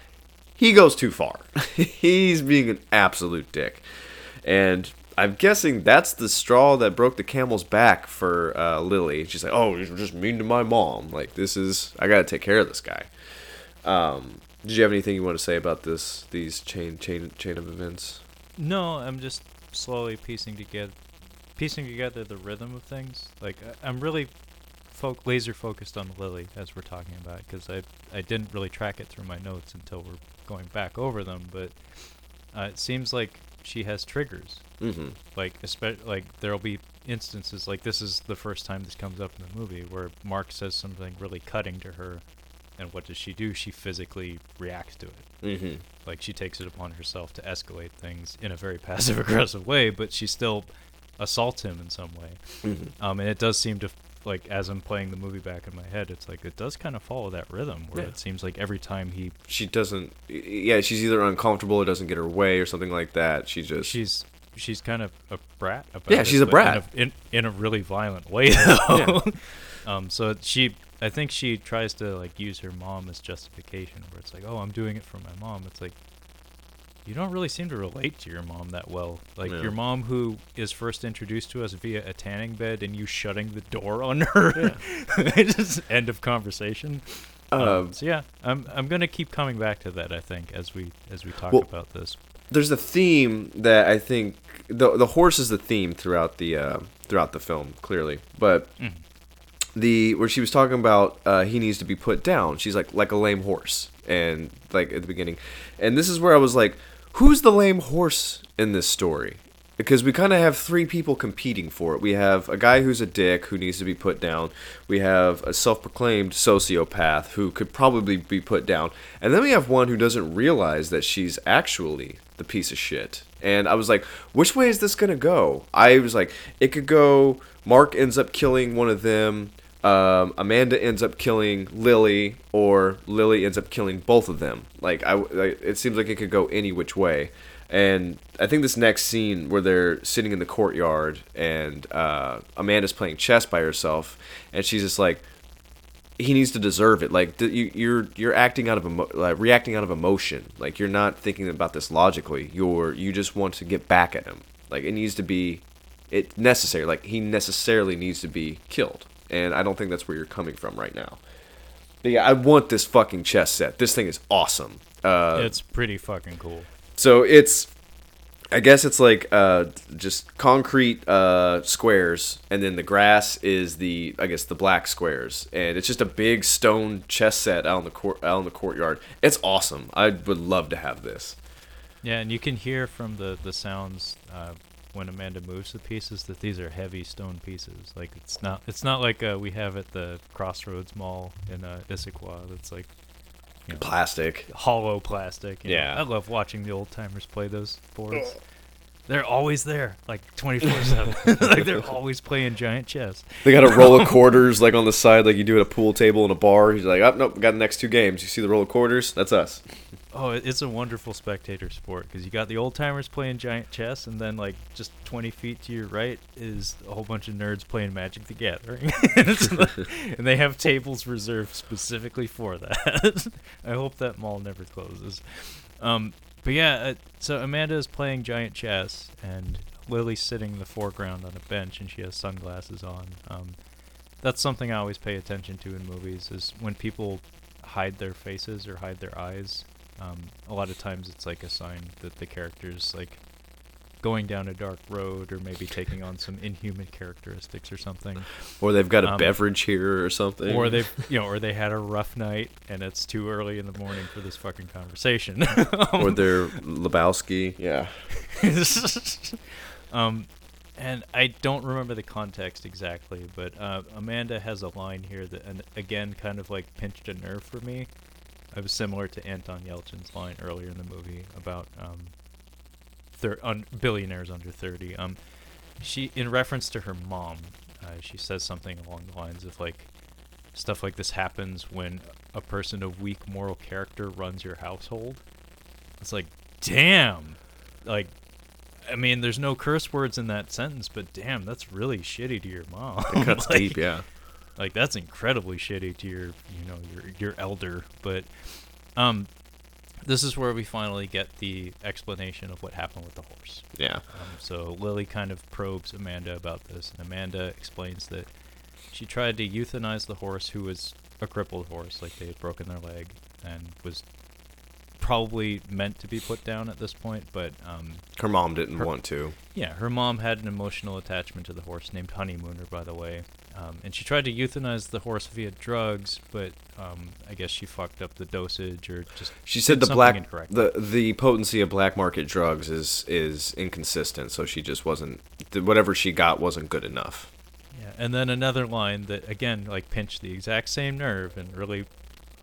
He goes too far. he's being an absolute dick. And I'm guessing that's the straw that broke the camel's back for uh, Lily. She's like, "Oh, you're just mean to my mom. Like this is I gotta take care of this guy." Um, did you have anything you want to say about this? These chain chain chain of events. No, I'm just slowly piecing together, piecing together the rhythm of things. Like I'm really fo- laser focused on Lily as we're talking about because I I didn't really track it through my notes until we're going back over them, but uh, it seems like she has triggers. Mm-hmm. Like espe- like there'll be instances like this is the first time this comes up in the movie where Mark says something really cutting to her, and what does she do? She physically reacts to it. Mm-hmm. Like she takes it upon herself to escalate things in a very passive aggressive way, but she still assaults him in some way. Mm-hmm. Um, and it does seem to like as I'm playing the movie back in my head, it's like it does kind of follow that rhythm where Yeah. it seems like every time he She doesn't. Yeah, she's either uncomfortable or doesn't get her way or something like that. She just. she's she's kind of a brat about Yeah, it, she's a brat. in a, in, in a really violent way though. um, so she I think she tries to like use her mom as justification where it's like, oh, I'm doing it for my mom. It's like you don't really seem to relate to your mom that well. Like Yeah. your mom who is first introduced to us via a tanning bed and you shutting the door on her. Just end of conversation. Um, Um, so yeah, I'm I'm gonna keep coming back to that. I think as we as we talk Well, about this. there's a theme that I think the the horse is the theme throughout the uh, throughout the film clearly, but Mhm. the where she was talking about uh, he needs to be put down. She's like like a lame horse, and like at the beginning, and this is where I was like, who's the lame horse in this story? Because we kind of have three people competing for it. We have a guy who's a dick who needs to be put down. We have a self-proclaimed sociopath who could probably be put down, and then we have one who doesn't realize that she's actually the piece of shit. And I was like, which way is this gonna go? I was like, it could go. Mark ends up killing one of them. Um, Amanda ends up killing Lily, or Lily ends up killing both of them. Like I, it seems like it could go any which way. And I think this next scene where they're sitting in the courtyard and uh, Amanda's playing chess by herself, and she's just like, he needs to deserve it. Like you, you're you're acting out of emo- like, reacting out of emotion. Like you're not thinking about this logically. You're you just want to get back at him. Like it needs to be, it necessary. Like he necessarily needs to be killed. And I don't think that's where you're coming from right now. But yeah, I want this fucking chess set. This thing is awesome. Uh, it's pretty fucking cool. so it's, I guess it's like uh, just concrete uh, squares, and then the grass is the I guess the black squares, and it's just a big stone chess set out in the court out in the courtyard. It's awesome. I would love to have this. Yeah, and you can hear from the the sounds uh, when Amanda moves the pieces that these are heavy stone pieces. Like it's not it's not like uh, we have at the Crossroads Mall in uh, Issaquah. That's like you know, Plastic. hollow plastic. you know. Yeah. I love watching the old timers play those boards. They're always there, like twenty four seven. Like they're always playing giant chess. They got a roll of quarters like on the side, like you do at a pool table in a bar. He's like, oh nope, got the next two games. You see the roll of quarters? That's us. Oh, it's a wonderful spectator sport because you got the old timers playing giant chess, and then like just 20 feet to your right is a whole bunch of nerds playing Magic the Gathering, and they have tables reserved specifically for that. I hope that mall never closes. Um, but yeah, uh, so Amanda is playing giant chess, and Lily's sitting in the foreground on a bench, and she has sunglasses on. Um, that's something I always pay attention to in movies is when people hide their faces or hide their eyes. Um, a lot of times it's like a sign that the character's like going down a dark road or maybe taking on some inhuman characteristics or something. Or they've got a Um, beverage here or something. Or they've you know, or they had a rough night and it's too early in the morning for this fucking conversation. or they're Lebowski. Yeah. um, and I don't remember the context exactly, but uh, Amanda has a line here that, and again, kind of like pinched a nerve for me. It was similar to Anton Yelchin's line earlier in the movie about um, thir- un- billionaires under thirty. Um, she, in reference to her mom, uh, she says something along the lines of like, stuff like this happens when a person of weak moral character runs your household. It's like, damn, like I mean, there's no curse words in that sentence, but damn, that's really shitty to your mom. It cuts Like- deep, yeah. Like that's incredibly shitty to your, you know, your your elder. But, um, this is where we finally get the explanation of what happened with the horse. Yeah. Um, so Lily kind of probes Amanda about this, and Amanda explains that she tried to euthanize the horse, who was a crippled horse, like they had broken their leg, and was probably meant to be put down at this point. But um, Her mom didn't Her- want to. yeah, her mom had an emotional attachment to the horse named Honeymooner, by the way. Um, and she tried to euthanize the horse via drugs, but um, I guess she fucked up the dosage or just. She said the black incorrect. the the potency of black market drugs is is inconsistent, so she just wasn't whatever she got wasn't good enough. Yeah, and then another line that again like pinched the exact same nerve and really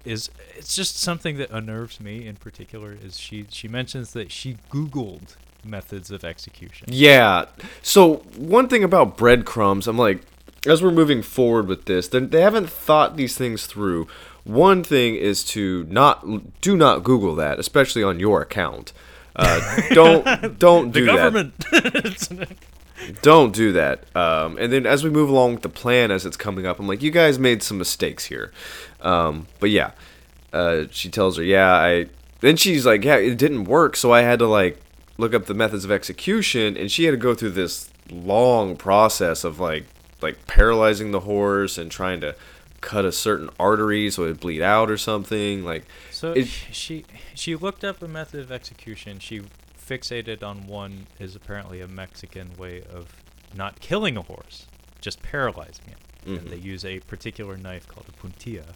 is it's just something that unnerves me in particular is she she mentions that she googled methods of execution. Yeah. So one thing about breadcrumbs, I'm like, as we're moving forward with this, then they haven't thought these things through. One thing is to not do not Google that, especially on your account. Uh, don't don't The do that. Don't do that. Um, and then as we move along with the plan as it's coming up, I'm like, you guys made some mistakes here. Um, but yeah, uh, she tells her, yeah, I. Then she's like, yeah, it didn't work, so I had to like look up the methods of execution, and she had to go through this long process of like like paralyzing the horse and trying to cut a certain artery so it'd bleed out or something. Like, So It- she she looked up a method of execution. She fixated on one is apparently a Mexican way of not killing a horse, just paralyzing it. And Mhm. they use a particular knife called a puntilla,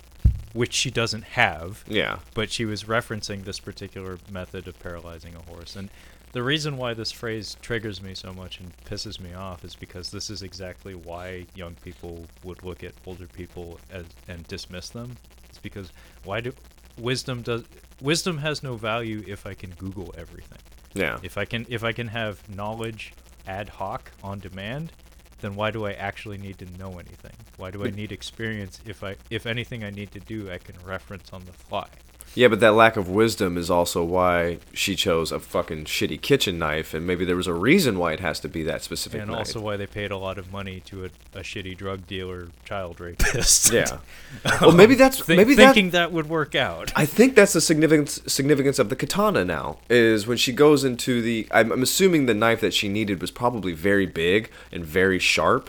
which she doesn't have. yeah, But she was referencing this particular method of paralyzing a horse. And the reason why this phrase triggers me so much and pisses me off is because this is exactly why young people would look at older people as, and dismiss them. It's because why do wisdom does wisdom has no value if I can Google everything. yeah. If I can if I can have knowledge ad hoc on demand, then why do I actually need to know anything? Why do I need experience if I if anything I need to do I can reference on the fly? Yeah, but that lack of wisdom is also why she chose a fucking shitty kitchen knife, and maybe there was a reason why it has to be that specific and knife. also why they paid a lot of money to a, a shitty drug dealer, child rapist. yeah. well, maybe that's Thi- maybe that. thinking that would work out. I think that's the significance significance of the katana now is when she goes into the. I'm, I'm assuming the knife that she needed was probably very big and very sharp.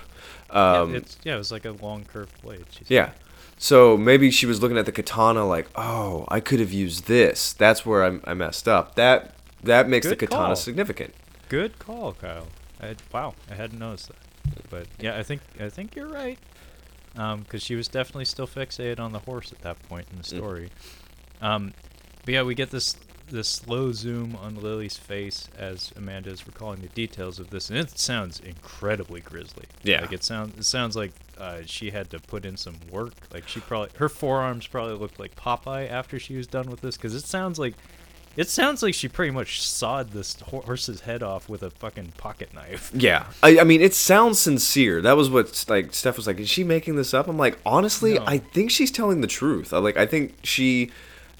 Um, yeah, it's, yeah, it was like a long curved blade. yeah. So maybe she was looking at the katana like, oh, I could have used this. That's where I, I messed up. That that makes the katana call. significant. Good call, Kyle. I, wow, I hadn't noticed that. But yeah, I think I think you're right. Um, because she was definitely still fixated on the horse at that point in the Mm. story. Um, but yeah, we get this this slow zoom on Lily's face as Amanda is recalling the details of this, and it sounds incredibly grisly. Yeah. like it sounds it sounds like uh, she had to put in some work. Like she probably her forearms probably looked like Popeye after she was done with this, because it sounds like it sounds like she pretty much sawed this horse's head off with a fucking pocket knife. Yeah, I, I mean, it sounds sincere. That was what like Steph was like. Is she making this up? I'm like, honestly, No. I think she's telling the truth. I, like, I think she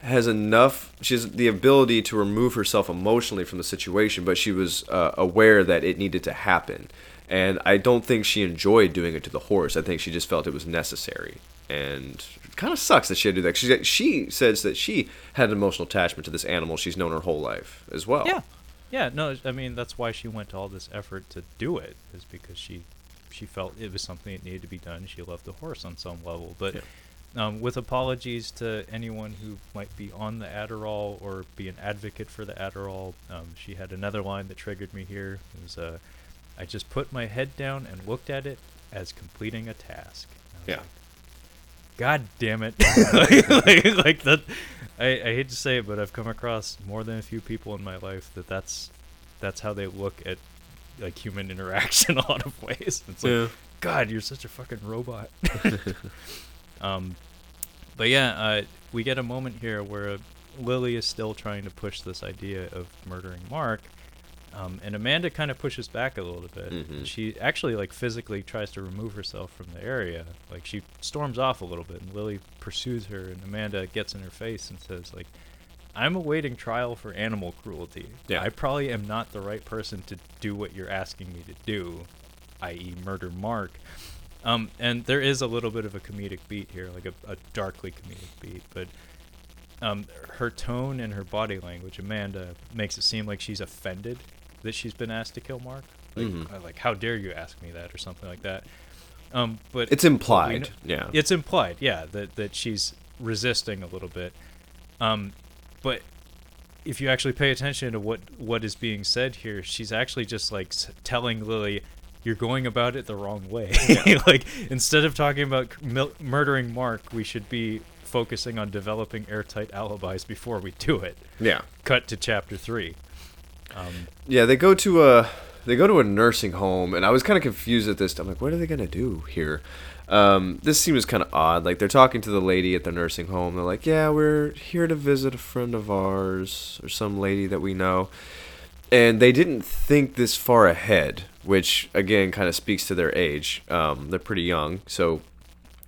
has enough. She has the ability to remove herself emotionally from the situation, but she was uh, aware that it needed to happen. And I don't think she enjoyed doing it to the horse. I think she just felt it was necessary. And it kind of sucks that she had to do that. She, she says that she had an emotional attachment to this animal she's known her whole life as well. Yeah, yeah. No, I mean that's why she went to all this effort to do it is because she she felt it was something that needed to be done. She loved the horse on some level, but. Yeah. Um, with apologies to anyone who might be on the Adderall or be an advocate for the Adderall, um, she had another line that triggered me here. It was, uh, "I just put my head down and looked at it as completing a task." And I was Yeah. like, God damn it! like, like, like that. I, I hate to say it, but I've come across more than a few people in my life that that's that's how they look at like human interaction a lot of ways. It's like, Yeah. God, you're such a fucking robot. um, but yeah, uh, we get a moment here where Lily is still trying to push this idea of murdering Mark, um, and Amanda kind of pushes back a little bit. Mhm. She actually like physically tries to remove herself from the area. Like she storms off a little bit, and Lily pursues her, and Amanda gets in her face and says like. I'm awaiting trial for animal cruelty. Yeah. I probably am not the right person to do what you're asking me to do, i.e., murder Mark. Um, and there is a little bit of a comedic beat here, like a, a darkly comedic beat, but um, her tone and her body language, Amanda, makes it seem like she's offended that she's been asked to kill Mark. Like, Mhm. uh, like how dare you ask me that, or something like that. Um, but It's implied. Yeah. it's implied, yeah, that that she's resisting a little bit. Um, but if you actually pay attention to what what is being said here, she's actually just like telling Lily, you're going about it the wrong way. like instead of talking about mil- murdering Mark, we should be focusing on developing airtight alibis before we do it. Yeah. Cut to chapter three. Um, Yeah, they go to a they go to a nursing home, and I was kind of confused at this. I'm like, what are they gonna do here? Um, this seems kind of odd. Like they're talking to the lady at the nursing home. They're like, yeah, we're here to visit a friend of ours or some lady that we know, and they didn't think this far ahead, which again kind of speaks to their age. Um, they're pretty young, so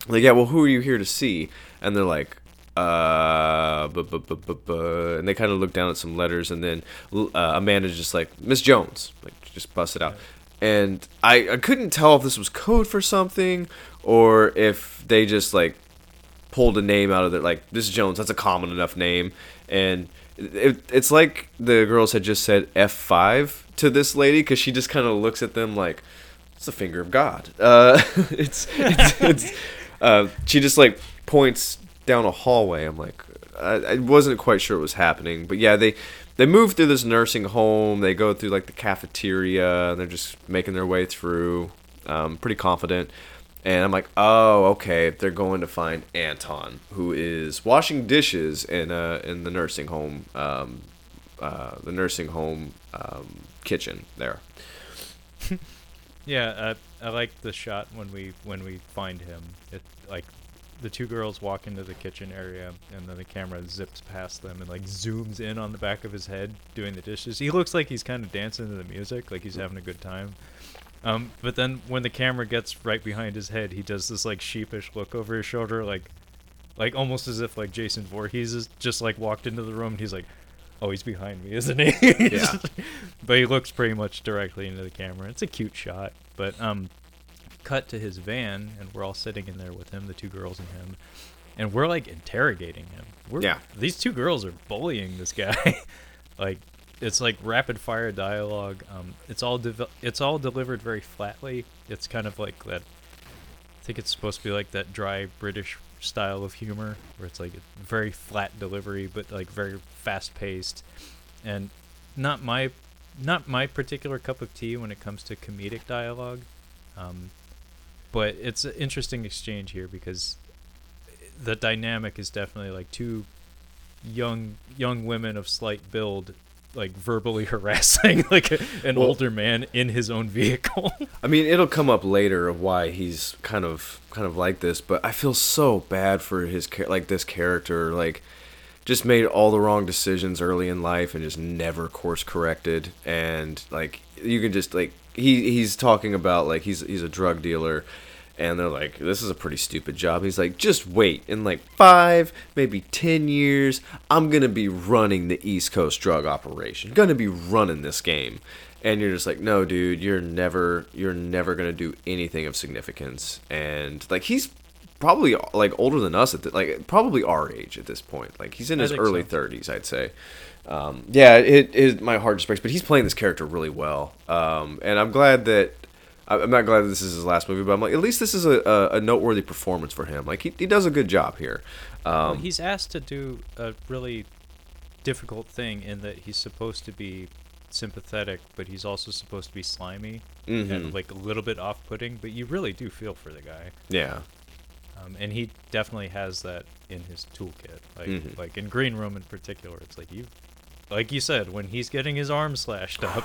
like, yeah, well, who are you here to see? And they're like, uh, bu- bu- bu- bu- bu- and they kind of look down at some letters, and then uh, Amanda's just like, Miss Jones, like, just bust it out. And I, I couldn't tell if this was code for something or if they just like pulled a name out of it, like this is Jones. That's a common enough name, and it, it's like the girls had just said F five to this lady because she just kind of looks at them like it's the finger of God. Uh, it's it's, it's uh, she just like points down a hallway. I'm like I, I wasn't quite sure what was happening, but yeah, they they move through this nursing home. They go through like the cafeteria. And they're just making their way through. Um, pretty confident. And I'm like, oh, okay. They're going to find Anton, who is washing dishes in uh in the nursing home, um, uh, the nursing home um, kitchen there. yeah, I, I like the shot when we when we find him. It like the two girls walk into the kitchen area, and then the camera zips past them and like zooms in on the back of his head doing the dishes. He looks like he's kind of dancing to the music, like he's having a good time. Um, but then when the camera gets right behind his head, he does this like sheepish look over his shoulder, like like almost as if like Jason Voorhees is just like walked into the room. and He's like, "Oh, he's behind me, isn't he?" Yeah. but he looks pretty much directly into the camera. It's a cute shot. But um, cut to his van, and we're all sitting in there with him, the two girls and him, and we're like interrogating him. We're, Yeah. These two girls are bullying this guy. like it's like rapid fire dialogue. Um, it's all devel- it's all delivered very flatly. It's kind of like that. I think it's supposed to be like that dry British style of humor, where it's like a very flat delivery, but like very fast paced, and not my not my particular cup of tea when it comes to comedic dialogue. Um, but it's an interesting exchange here because the dynamic is definitely like two young young women of slight build like verbally harassing like a, an Well- older man in his own vehicle. I mean, it'll come up later of why he's kind of kind of like this, but I feel so bad for his like this character, like just made all the wrong decisions early in life and just never course corrected, and like you can just like he he's talking about like he's he's a drug dealer. And they're like, "This is a pretty stupid job." He's like, "Just wait. In like five, maybe ten years, I'm gonna be running the East Coast drug operation. Gonna be running this game." and you're just like no dude you're never you're never gonna do anything of significance and like he's probably like older than us at the, like probably our age at this point like he's in I his early so. 30s i'd say um, yeah it is my heart just breaks but he's playing this character really well um, and i'm glad that i'm not glad that this is his last movie but i'm like at least this is a, a, a noteworthy performance for him like he, he does a good job here um, he's asked to do a really difficult thing in that he's supposed to be sympathetic, but he's also supposed to be slimy mhm. and like a little bit off-putting. But you really do feel for the guy, yeah um, and he definitely has that in his toolkit. Like Mhm. like in Green Room in particular, it's like you, like you said, when he's getting his arm slashed up,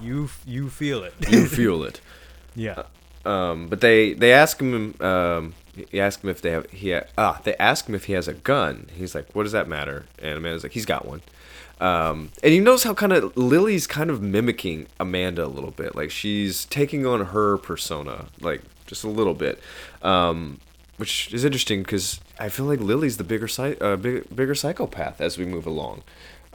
you you feel it. you feel it yeah. um, but they they ask him um, he ask him if they have he ha- ah they ask him if he has a gun. He's like, what does that matter? And Amanda's like, he's got one. Um, and you notice how kind of Lily's kind of mimicking Amanda a little bit, like she's taking on her persona, like just a little bit, um, which is interesting because I feel like Lily's the bigger uh, big, bigger psychopath as we move along.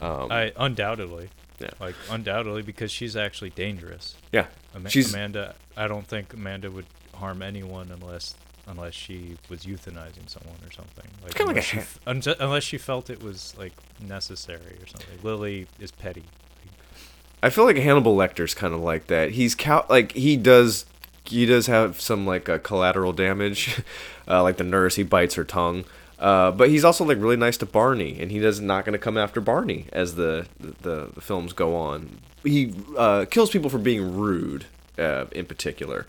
Um, I undoubtedly. Yeah. Like undoubtedly because she's actually dangerous. yeah, Ama- She's- Amanda. I don't think Amanda would harm anyone unless unless she was euthanizing someone or something. Like Kinda like unless, a she, unti- unless she felt it was like necessary or something. Lily is petty. I feel like Hannibal Lecter's kind of like that. He's cow- like he does he does have some like uh, collateral damage, uh, like the nurse he bites her tongue. Uh, but he's also like really nice to Barney, and he does not going to come after Barney as the, the the films go on. He uh, kills people for being rude uh, in particular,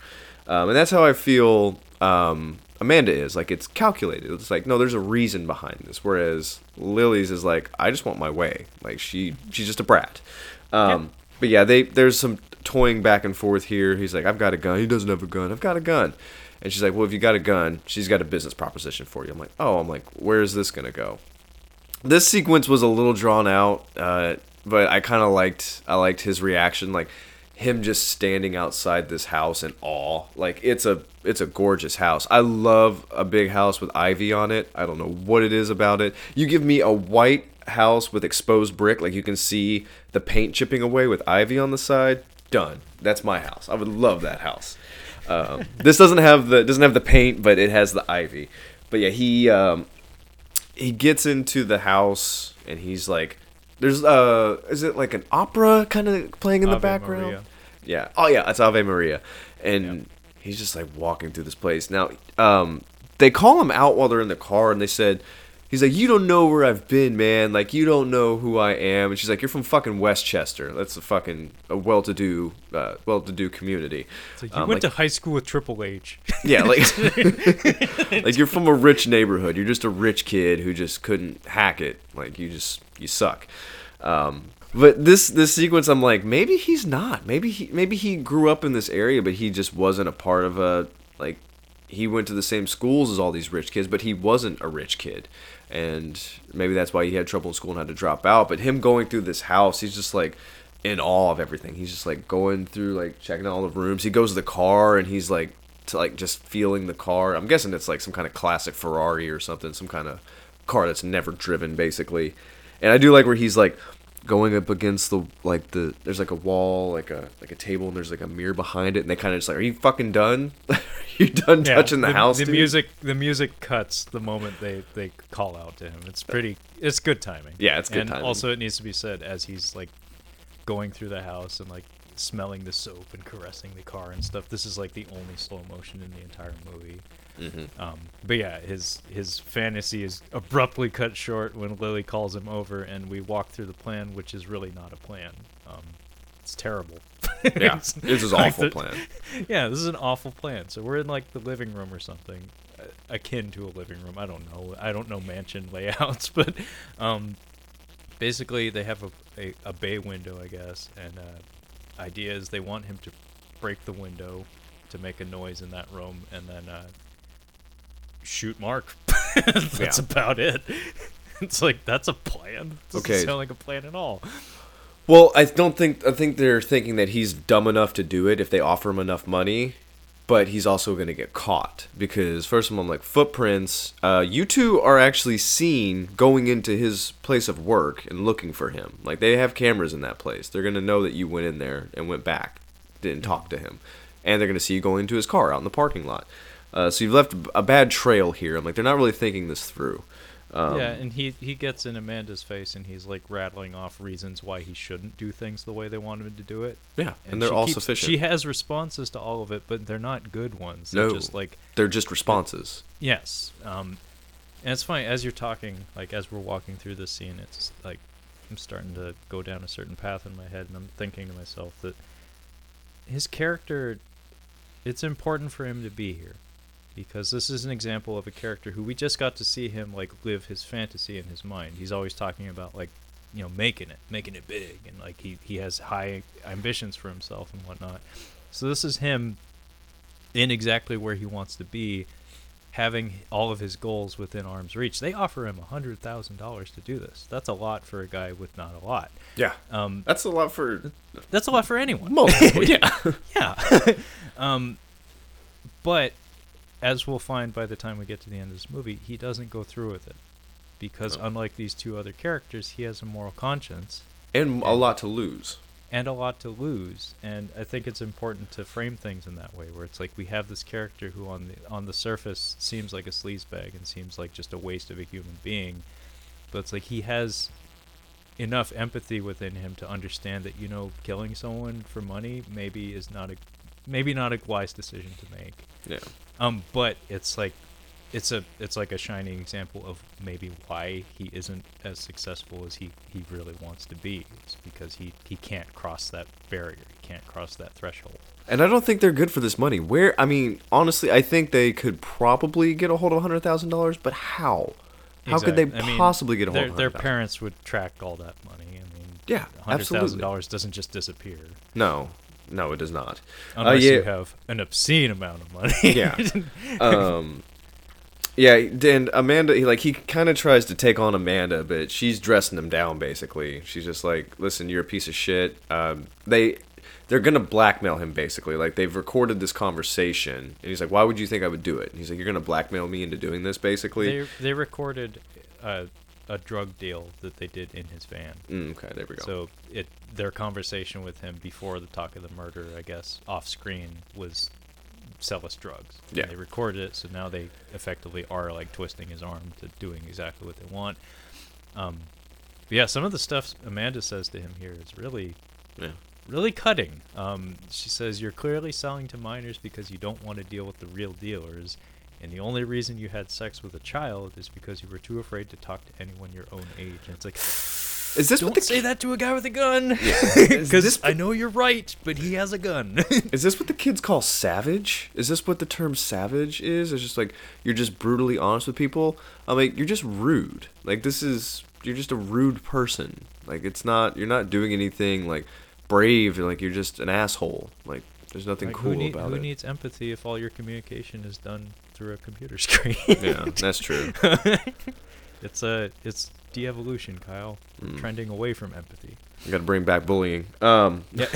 um, and that's how I feel. Um, Amanda is like it's calculated. It's like no, there's a reason behind this. Whereas Lily's is like I just want my way. Like she she's just a brat. Um, But yeah, they there's some toying back and forth here. He's like I've got a gun. He doesn't have a gun. I've got a gun. And she's like, well, if you got a gun, she's got a business proposition for you. I'm like, oh, I'm like, where is this gonna go? This sequence was a little drawn out, uh, but I kind of liked I liked his reaction, like him just standing outside this house in awe. Like it's a it's a gorgeous house. I love a big house with ivy on it. I don't know what it is about it. You give me a white house with exposed brick, like you can see the paint chipping away with ivy on the side. Done. That's my house. I would love that house. Um, this doesn't have the doesn't have the paint, but it has the ivy. But yeah, he um, he gets into the house and he's like, "There's uh, is it like an opera kind of playing in the background?" Maria. Yeah. Oh yeah, it's Ave Maria, and he's just like walking through this place. Now, um, they call him out while they're in the car, and they said. He's like, you don't know where I've been, man. Like, you don't know who I am. And she's like, you're from fucking Westchester. That's a fucking a well-to-do, uh, well-to-do community. It's like you Um, went like- to high school with Triple H. yeah, like like you're from a rich neighborhood. You're just a rich kid who just couldn't hack it. Like you just you suck. Um, but this this sequence, I'm like, maybe he's not. Maybe he maybe he grew up in this area, but he just wasn't a part of a like. He went to the same schools as all these rich kids, but he wasn't a rich kid, and maybe that's why he had trouble in school and had to drop out. But him going through this house, he's just like in awe of everything. He's just like going through like checking all the rooms. He goes to the car and he's like to like just feeling the car. I'm guessing it's like some kind of classic Ferrari or something, some kind of car that's never driven basically. And I do like where he's like going up against the like the there's like a wall, like a like a table and there's like a mirror behind it and they kind of just like, "Are you fucking done? Are you done Yeah, touching the, house?" The dude?" music, the music cuts the moment they they call out to him. It's uh, pretty. It's good timing. Yeah, it's good and timing. also, it needs to be said as he's like going through the house and like smelling the soap and caressing the car and stuff. This is like the only slow motion in the entire movie. Mm-hmm. Um, but yeah, his his fantasy is abruptly cut short when Lily calls him over, and we walk through the plan, which is really not a plan. Um, it's terrible. Yeah, It's this is like awful the- plan. yeah, this is an awful plan. So we're in like the living room or something, uh, akin to a living room. I don't know. I don't know mansion layouts, but um, basically they have a, a, a bay window, I guess, and uh, idea is they want him to break the window to make a noise in that room, and then uh, shoot Mark. that's Yeah. about it. It's like that's a plan. Doesn't Okay. sound like a plan at all. Well, I don't think I think they're thinking that he's dumb enough to do it if they offer him enough money, but he's also going to get caught because first of all, I'm like footprints. Uh, you two are actually seen going into his place of work and looking for him. Like they have cameras in that place. They're going to know that you went in there and went back, didn't talk to him, and they're going to see you going into his car out in the parking lot. Uh, so you've left a bad trail here. I'm like they're not really thinking this through. Um, yeah, and he he gets in Amanda's face and he's like rattling off reasons why he shouldn't do things the way they want him to do it. yeah, and, they're all keeps- sufficient. She has responses to all of it, but they're not good ones. They're No. just like they're just responses. yes. Um, and it's funny as you're talking, like as we're walking through this scene, it's like I'm starting to go down a certain path in my head, and I'm thinking to myself that his character, it's important for him to be here because this is an example of a character who we just got to see him like live his fantasy in his mind. He's always talking about like you know making it, making it big, and like he he has high ambitions for himself and whatnot. So this is him in exactly where he wants to be, having all of his goals within arm's reach. They offer him a hundred thousand dollars to do this. That's a lot for a guy with not a lot. Yeah, Um, that's a lot for that's a lot for anyone. most people. Yeah, Yeah. um, but as we'll find by the time we get to the end of this movie, he doesn't go through with it because No. unlike these two other characters, he has a moral conscience and a lot to lose. and a lot to lose. And I think it's important to frame things in that way, where it's like we have this character who, on the on the surface, seems like a sleazebag and seems like just a waste of a human being, but it's like he has enough empathy within him to understand that you know killing someone for money maybe is not a maybe not a wise decision to make. Yeah, Um, but it's like it's a it's like a shining example of maybe why he isn't as successful as he, he really wants to be. It's because he, he can't cross that barrier. He can't cross that threshold. And I don't think they're good for this money. Where I mean, honestly, I think they could probably get a hold of hundred thousand dollars, but how? How could they I mean, possibly get a hold their, of their parents would track all that money. I mean, Yeah, hundred thousand dollars doesn't just disappear No, no, it does not. unless yeah. you have an obscene amount of money. Yeah. um yeah and amanda he like he kind of tries to take on amanda but she's dressing him down basically she's just like listen you're a piece of shit um they they're gonna blackmail him basically like they've recorded this conversation and he's like why would you think i would do it and he's like you're gonna blackmail me into doing this basically they they recorded a, a drug deal that they did in his van. mm, okay there we go So it their conversation with him before the talk of the murder, I guess, off screen was sell us drugs. And Yeah. they recorded it, so now they effectively are like twisting his arm to doing exactly what they want. Um, yeah, some of the stuff Amanda says to him here is really, yeah really cutting. Um, she says you're clearly selling to minors because you don't want to deal with the real dealers. And the only reason you had sex with a child is because you were too afraid to talk to anyone your own age. And it's like, is this don't what the say that to a guy with a gun. Because this I know you're right, but he has a gun. Is this what the kids call savage? Is this what the term savage is? It's just like you're just brutally honest with people. I'm like you're just rude. Like this is you're just a rude person. Like it's not you're not doing anything like brave. Like you're just an asshole. Like there's nothing Like, cool who need- about who it. needs empathy if all your communication is done through a computer screen? yeah, that's true. it's a it's de-evolution, Kyle. Mm. Trending away from empathy. You got to bring back bullying. Um, Yeah,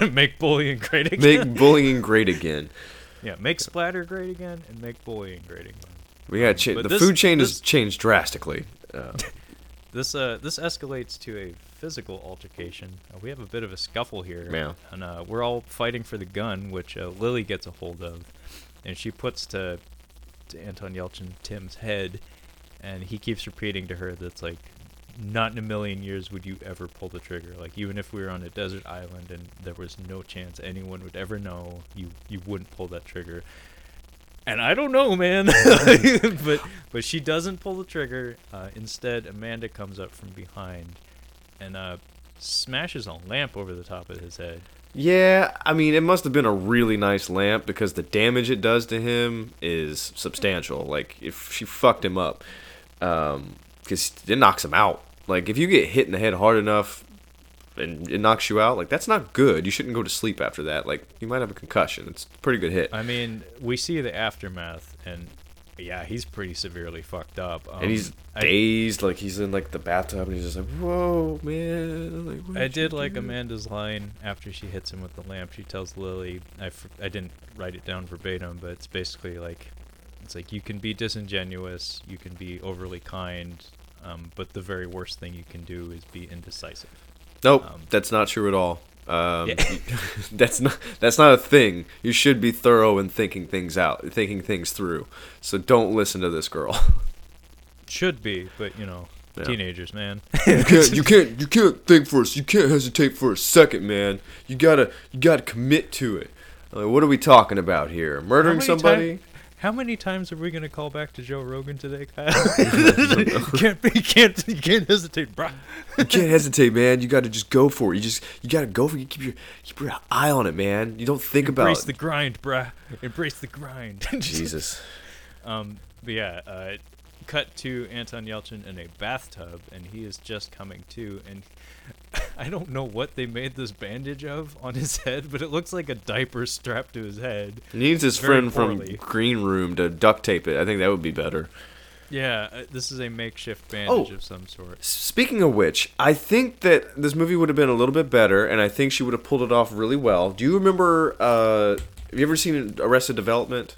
make bullying great again. make bullying great again. yeah, make splatter great again, and make bullying great again. We got cha- the this- food chain this- has changed drastically. Uh, This uh this escalates to a physical altercation. Uh, we have a bit of a scuffle here, Yeah. and uh, we're all fighting for the gun, which uh, Lily gets a hold of, and she puts to to Anton Yelchin Tim's head, and he keeps repeating to her that's like, not in a million years would you ever pull the trigger. Like even if we were on a desert island and there was no chance anyone would ever know, you you wouldn't pull that trigger. And I don't know, man. but but she doesn't pull the trigger. Uh, instead, Amanda comes up from behind and uh, smashes a lamp over the top of his head. Yeah, I mean, it must have been a really nice lamp because the damage it does to him is substantial. Like, if she fucked him up, because it knocks him out. Like, if you get hit in the head hard enough and it knocks you out, like, that's not good. You shouldn't go to sleep after that. Like, you might have a concussion. It's a pretty good hit. I mean, we see the aftermath, and yeah, he's pretty severely fucked up. Um, and he's I- dazed, like, he's in, like, the bathtub, and he's just like, whoa, man. Like, I did like do?" Amanda's line after she hits him with the lamp. She tells Lily, I, f- I didn't write it down verbatim, but it's basically like, it's like you can be disingenuous, you can be overly kind, um, but the very worst thing you can do is be indecisive. Nope, Um, that's not true at all. Um, Yeah. that's not that's not a thing. You should be thorough in thinking things out, thinking things through. So don't listen to this girl. Should be, but you know, Yeah. teenagers, man. you can't you can't you can't think for first. You can't hesitate for a second, man. You gotta you gotta commit to it. Like, what are we talking about here? Murdering somebody? How many times are we gonna call back to Joe Rogan today, Kyle? can't be, can't, you can't hesitate, bruh. You can't hesitate, man. You gotta just go for it. You just you gotta go for it. You keep your keep your eye on it, man. You don't think Embrace about Embrace the grind, bruh. Embrace the grind. Jesus. Um, but yeah, uh, cut to Anton Yelchin in a bathtub, and he is just coming to, and I don't know what they made this bandage of on his head, but it looks like a diaper strapped to his head. He needs his Very friend from poorly. Green Room to duct tape it. I think that would be better. Yeah, uh, this is a makeshift bandage Oh. of some sort. Speaking of which, I think that this movie would have been a little bit better, and I think she would have pulled it off really well. Do you remember? Uh, have you ever seen Arrested Development?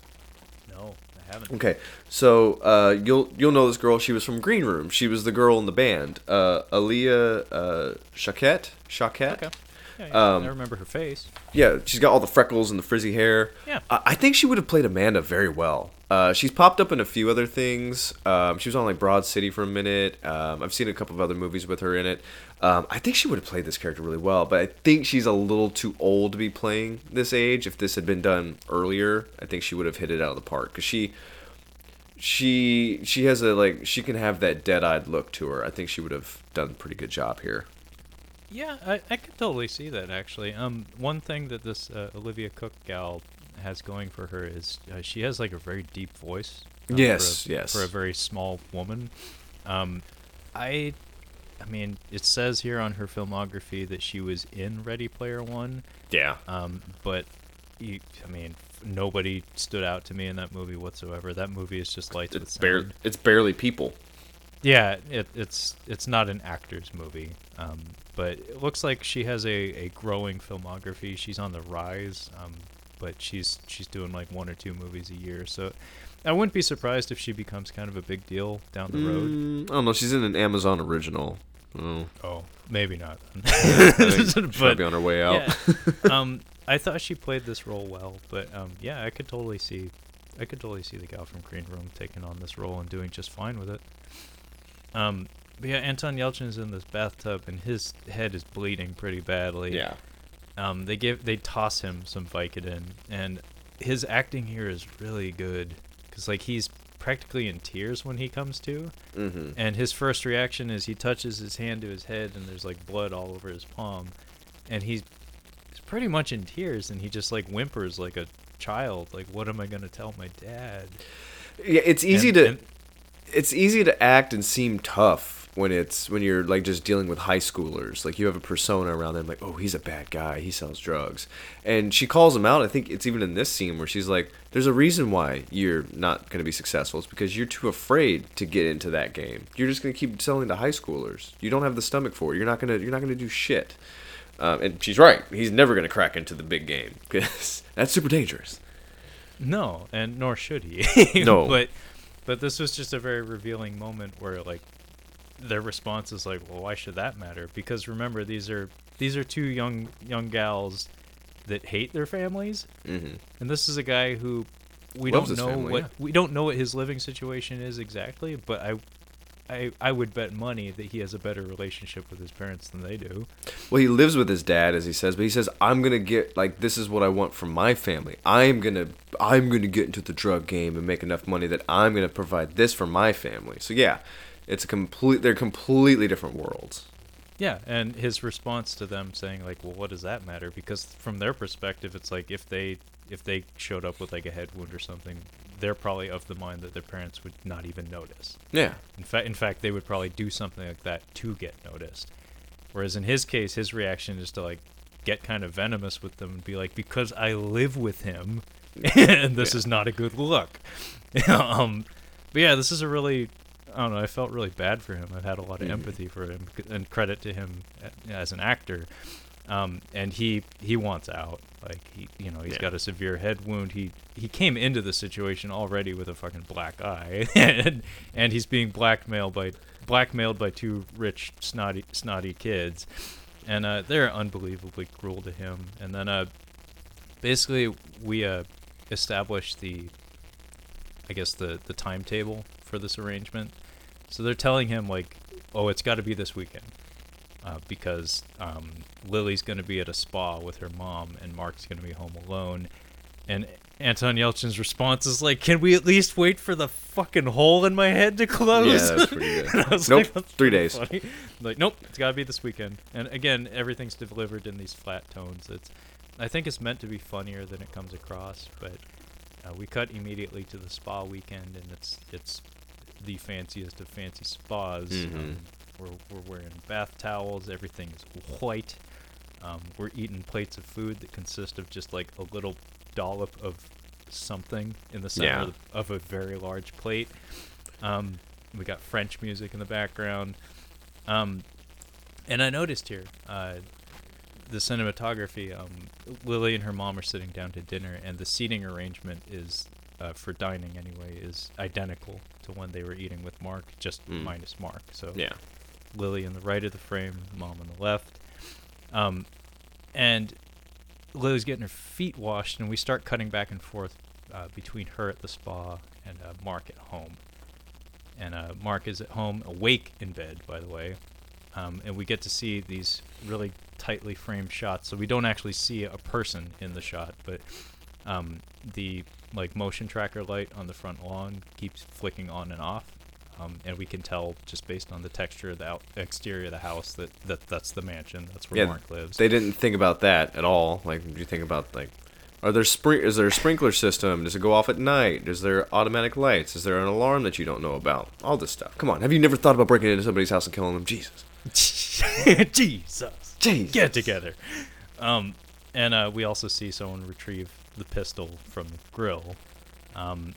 No, I haven't. Okay, so uh, you'll you'll know this girl. She was from Green Room. She was the girl in the band, uh, Alia uh, Shawkat. Shawkat. Okay. Yeah, yeah, Um, I remember her face. Yeah, she's got all the freckles and the frizzy hair. Yeah. I, I think she would have played Amanda very well. Uh, she's popped up in a few other things. Um, she was on like Broad City for a minute. Um, I've seen a couple of other movies with her in it. Um, I think she would have played this character really well, but I think she's a little too old to be playing this age. If this had been done earlier, I think she would have hit it out of the park because she she she has a like she can have that dead-eyed look to her. I think she would have done a pretty good job here. Yeah, I, I could totally see that actually. Um, one thing that this uh, Olivia Cooke gal has going for her is uh, she has like a very deep voice. um, Yes, for a, yes. For a very small woman, um, I, I mean, it says here on her filmography that she was in Ready Player One, Yeah. um, but you, I mean, nobody stood out to me in that movie whatsoever. That movie is just lights It's it's barely people. Yeah, it, it's it's not an actor's movie, um, but it looks like she has a, a growing filmography. She's on the rise, um, but she's she's doing like one or two movies a year. So I wouldn't be surprised if she becomes kind of a big deal down the road. Mm, I don't know. She's in an Amazon original. Oh, Oh, maybe not. I think she'll be on her way out. yeah, um, I thought she played this role well, but um, yeah, I could totally see, I could totally see the gal from Green Room taking on this role and doing just fine with it. Um, but yeah, Anton Yelchin is in this bathtub and his head is bleeding pretty badly. yeah. Um, they give they toss him some Vicodin, and his acting here is really good because like he's practically in tears when he comes to, Mm-hmm. and his first reaction is he touches his hand to his head and there's like blood all over his palm, and he's, he's pretty much in tears and he just like whimpers like a child like what am I gonna tell my dad? Yeah, it's easy And- to and- it's easy to act and seem tough when it's when you're like just dealing with high schoolers. Like you have a persona around them, like, oh, he's a bad guy. He sells drugs, and she calls him out. I think it's even in this scene where she's like, "There's a reason why you're not going to be successful. It's because you're too afraid to get into that game. You're just going to keep selling to high schoolers. You don't have the stomach for it. You're not gonna you're not gonna do shit." Um, and she's right. He's never going to crack into the big game because that's super dangerous. No, and nor should he. No. but but this was just a very revealing moment where like their response is like, well, why should that matter? Because remember, these are these are two young young gals that hate their families, Mm-hmm. and this is a guy who we Loves don't know family, what yeah. we don't know what his living situation is exactly, but I. I, I would bet money that he has a better relationship with his parents than they do. Well, he lives with his dad, as he says, but he says, "I'm gonna get like this is what I want from my family. I'm gonna I'm gonna get into the drug game and make enough money that I'm gonna provide this for my family." So yeah, it's a complete. They're completely different worlds. Yeah, and his response to them saying like, "Well, what does that matter?" Because from their perspective, it's like if they if they showed up with like a head wound or something, they're probably of the mind that their parents would not even notice. Yeah, In fact, in fact, they would probably do something like that to get noticed. Whereas in his case, his reaction is to like get kind of venomous with them and be like, "Because I live with him, and this Yeah. is not a good look." um, but yeah, this is a really I don't know. I felt really bad for him. I've had a lot of Mhm. empathy for him, and credit to him as an actor. Um, and he he wants out. Like he, you know, he's Yeah. got a severe head wound. He he came into the situation already with a fucking black eye, and and he's being blackmailed by blackmailed by two rich snotty snotty kids, and uh, they're unbelievably cruel to him. And then uh, basically we uh established the I guess the the timetable for this arrangement. So they're telling him like, oh, it's got to be this weekend, uh, because um, Lily's going to be at a spa with her mom, and Mark's going to be home alone. And Anton Yelchin's response is like, "Can we at least wait for the fucking hole in my head to close?" yeah, that's pretty good. I was nope, like, "That's three days. funny." Like, nope, it's got to be this weekend. And again, everything's delivered in these flat tones. It's, I think it's meant to be funnier than it comes across. But uh, we cut immediately to the spa weekend, and it's it's the fanciest of fancy spas. Mhm. Um, we're we're wearing bath towels. Everything is white. Um, we're eating plates of food that consist of just like a little dollop of something in the center Yeah. of, of a very large plate. Um, we got French music in the background. Um, and I noticed here uh, the cinematography. Um, Lily and her mom are sitting down to dinner, and the seating arrangement is uh, for dining anyway is identical to when they were eating with Mark, just Mm. minus Mark. So Yeah, Lily in the right of the frame, mom on the left. Um, and Lily's getting her feet washed, and we start cutting back and forth uh, between her at the spa and uh, Mark at home. And uh, Mark is at home, awake in bed, by the way. Um, and we get to see these really tightly framed shots, so we don't actually see a person in the shot, but um, the like motion tracker light on the front lawn keeps flicking on and off. Um, and we can tell just based on the texture of the out- exterior of the house that, that that's the mansion. That's where Yeah, Mark lives. They didn't think about that at all. Like, did you think about like, are there spring? Is there a sprinkler system? Does it go off at night? Is there automatic lights? Is there an alarm that you don't know about? All this stuff. Come on, have you never thought about breaking into somebody's house and killing them? Jesus. Jesus. Jesus. Get together. Um, and uh, we also see someone retrieve the pistol from the grill. Um,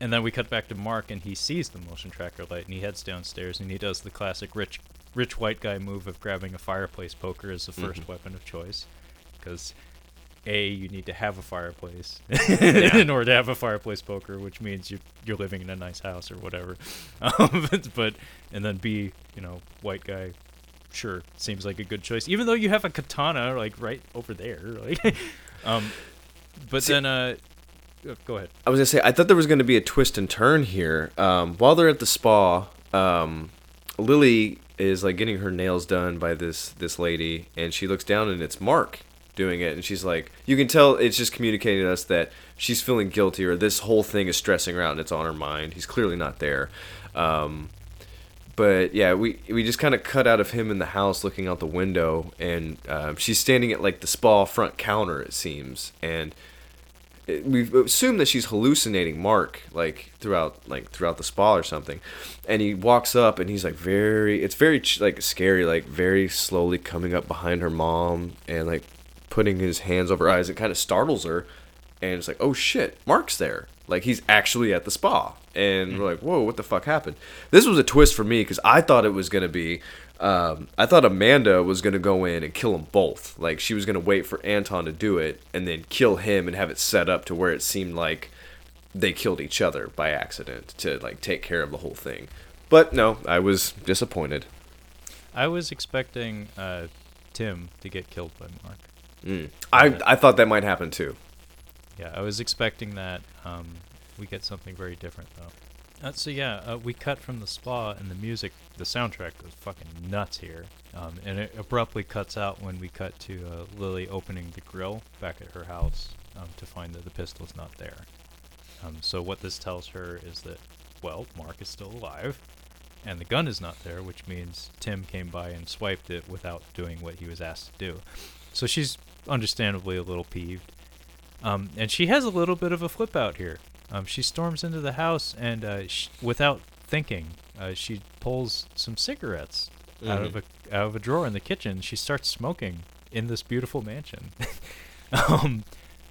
and then we cut back to Mark, and he sees the motion tracker light, and he heads downstairs, and he does the classic rich, rich white guy move of grabbing a fireplace poker as the 1st weapon of choice, because a you need to have a fireplace in order to have a fireplace poker, which means you you're living in a nice house or whatever. Um, but, and then b you know white guy sure seems like a good choice even though you have a katana like right over there like um but See- then uh, go ahead I was gonna say I thought there was gonna be a twist and turn here. Um, while they're at the spa, um, Lily is like getting her nails done by this this lady, and she looks down and it's Mark doing it, and she's like, you can tell it's just communicating to us that she's feeling guilty or this whole thing is stressing her out and it's on her mind. He's clearly not there. Um, but yeah, we we just kind of cut out of him in the house looking out the window, and um, she's standing at like the spa front counter, it seems, and we've assumed that she's hallucinating Mark like throughout like throughout the spa or something, and he walks up and he's like very it's very like scary like very slowly coming up behind her mom and like putting his hands over her eyes. It kind of startles her, and it's like oh shit, Mark's there. Like he's actually at the spa, and we're mm-hmm. like whoa, what the fuck happened? This was a twist for me because I thought it was gonna be. Um, I thought Amanda was gonna go in and kill them both. Like she was gonna wait for Anton to do it and then kill him and have it set up to where it seemed like they killed each other by accident to like take care of the whole thing. But no, I was disappointed. i was expecting uh tim to get killed by mark Mm. I I thought that might happen too. yeah i was expecting that um we get something very different though uh, so yeah uh, we cut from the spa and the music the soundtrack goes fucking nuts here. Um, and it abruptly cuts out when we cut to uh, lily opening the grill back at her house um, to find that the pistol's not there. Um, so what this tells her is that well mark is still alive and the gun is not there which means tim came by and swiped it without doing what he was asked to do. So she's understandably a little peeved. Um, and she has a little bit of a flip out here. Um, she storms into the house and, uh, sh- without thinking, uh, she pulls some cigarettes out of a out of a drawer in the kitchen. She starts smoking in this beautiful mansion. um,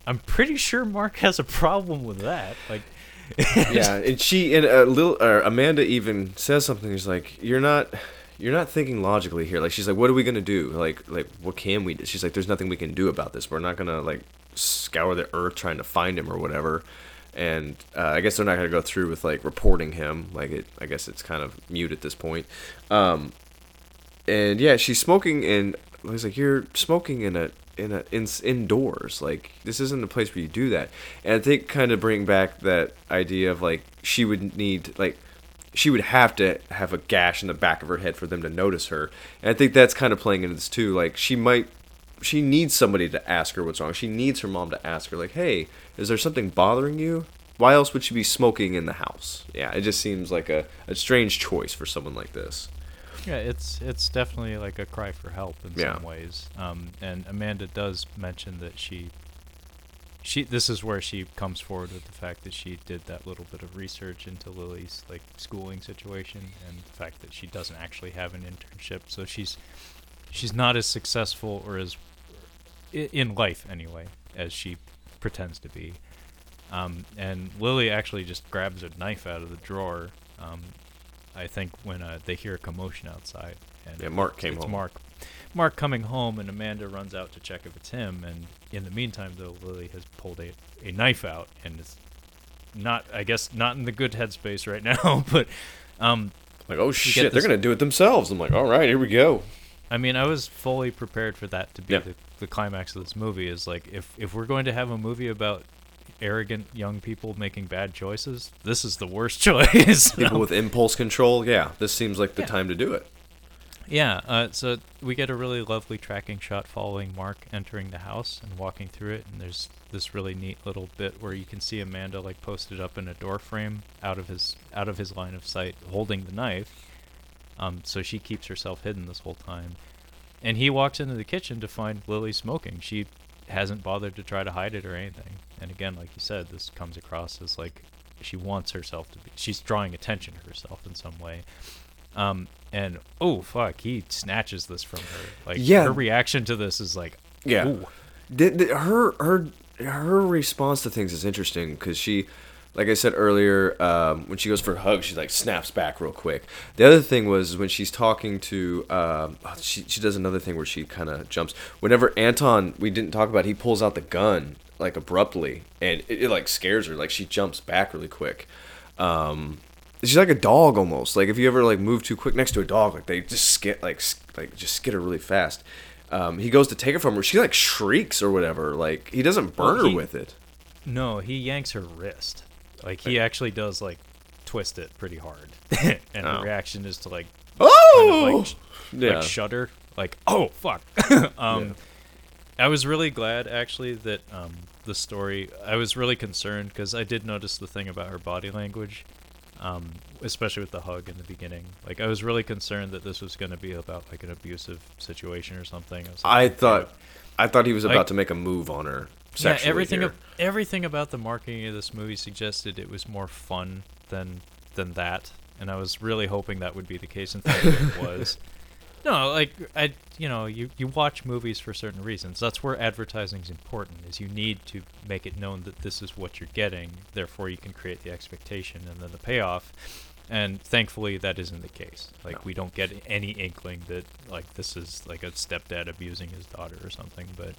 I'm pretty sure Mark has a problem with that. Like, yeah, and she and uh, little uh, Amanda even says something. She's like, "You're not, you're not thinking logically here." Like she's like, "What are we gonna do? Like, like what can we?" do? She's like, "There's nothing we can do about this. We're not gonna like scour the earth trying to find him or whatever." And uh, I guess they're not gonna go through with like reporting him. Like it, I guess it's kind of mute at this point. Um, and yeah, she's smoking in. He's like, "You're smoking in a." In a, in, indoors like this isn't a place where you do that and i think kind of bring back that idea of like she would need like she would have to have a gash in the back of her head for them to notice her and i think that's kind of playing into this too like she might she needs somebody to ask her what's wrong she needs her mom to ask her like hey is there something bothering you why else would she be smoking in the house yeah it just seems like a, a strange choice for someone like this yeah, it's it's definitely like a cry for help in Yeah. some ways. Um, and Amanda does mention that she she this is where she comes forward with the fact that she did that little bit of research into Lily's like schooling situation and the fact that she doesn't actually have an internship. So she's she's not as successful or as in life anyway as she pretends to be. Um, and Lily actually just grabs a knife out of the drawer. Um, I think when uh, they hear a commotion outside. And Yeah, Mark came it's home. Mark. Mark coming home, and Amanda runs out to check if it's him. And in the meantime, though, Lily has pulled a, a knife out and is not, I guess, not in the good headspace right now. but um, like oh shit they're gonna do it themselves i'm like all right here we go I mean, I was fully prepared for that to be Yeah. the, the climax of this movie. Is like if if we're going to have a movie about arrogant young people making bad choices, this is the worst choice. people with impulse control yeah this seems like the Yeah. time to do it Yeah, uh, so we get a really lovely tracking shot following Mark entering the house and walking through it, and there's this really neat little bit where you can see Amanda like posted up in a door frame out of his out of his line of sight, holding the knife. Um, so she keeps herself hidden this whole time, and he walks into the kitchen to find Lily smoking. She hasn't bothered to try to hide it or anything. And again, like you said, this comes across as like she wants herself to be. She's drawing attention to herself in some way. Um, and oh fuck, he snatches this from her. Like Yeah. her reaction to this is like, Yeah. ooh. The, the, her her her response to things is interesting because she, like I said earlier, um, when she goes for a hug, she like snaps back real quick. The other thing was when she's talking to, um, oh, she she does another thing where she kind of jumps. Whenever Anton, we didn't talk about, he pulls out the gun like abruptly, and it, it like scares her. Like she jumps back really quick. Um, she's like a dog almost. Like if you ever like move too quick next to a dog, like they just skit like like just skitter really fast. Um, he goes to take it from her. She like shrieks or whatever. Like he doesn't burn Well, her with it. No, he yanks her wrist. Like he actually does like twist it pretty hard, and Oh. the reaction is to like Oh, like, sh- yeah. like shudder, like oh fuck. um. I was really glad actually that um, the story. I was really concerned because I did notice the thing about her body language, um, especially with the hug in the beginning. Like I was really concerned that this was going to be about like an abusive situation or something. I, was like, I thought, I thought he was about Like- to make a move on her. Yeah, everything ab- everything about the marketing of this movie suggested it was more fun than than that, and I was really hoping that would be the case. And thankfully it was. No, like I, you know, you you watch movies for certain reasons. That's where advertising is important. Is you need to make it known that this is what you're getting. Therefore, you can create the expectation and then the payoff. And thankfully, that isn't the case. Like No. we don't get any inkling that like this is like a stepdad abusing his daughter or something. But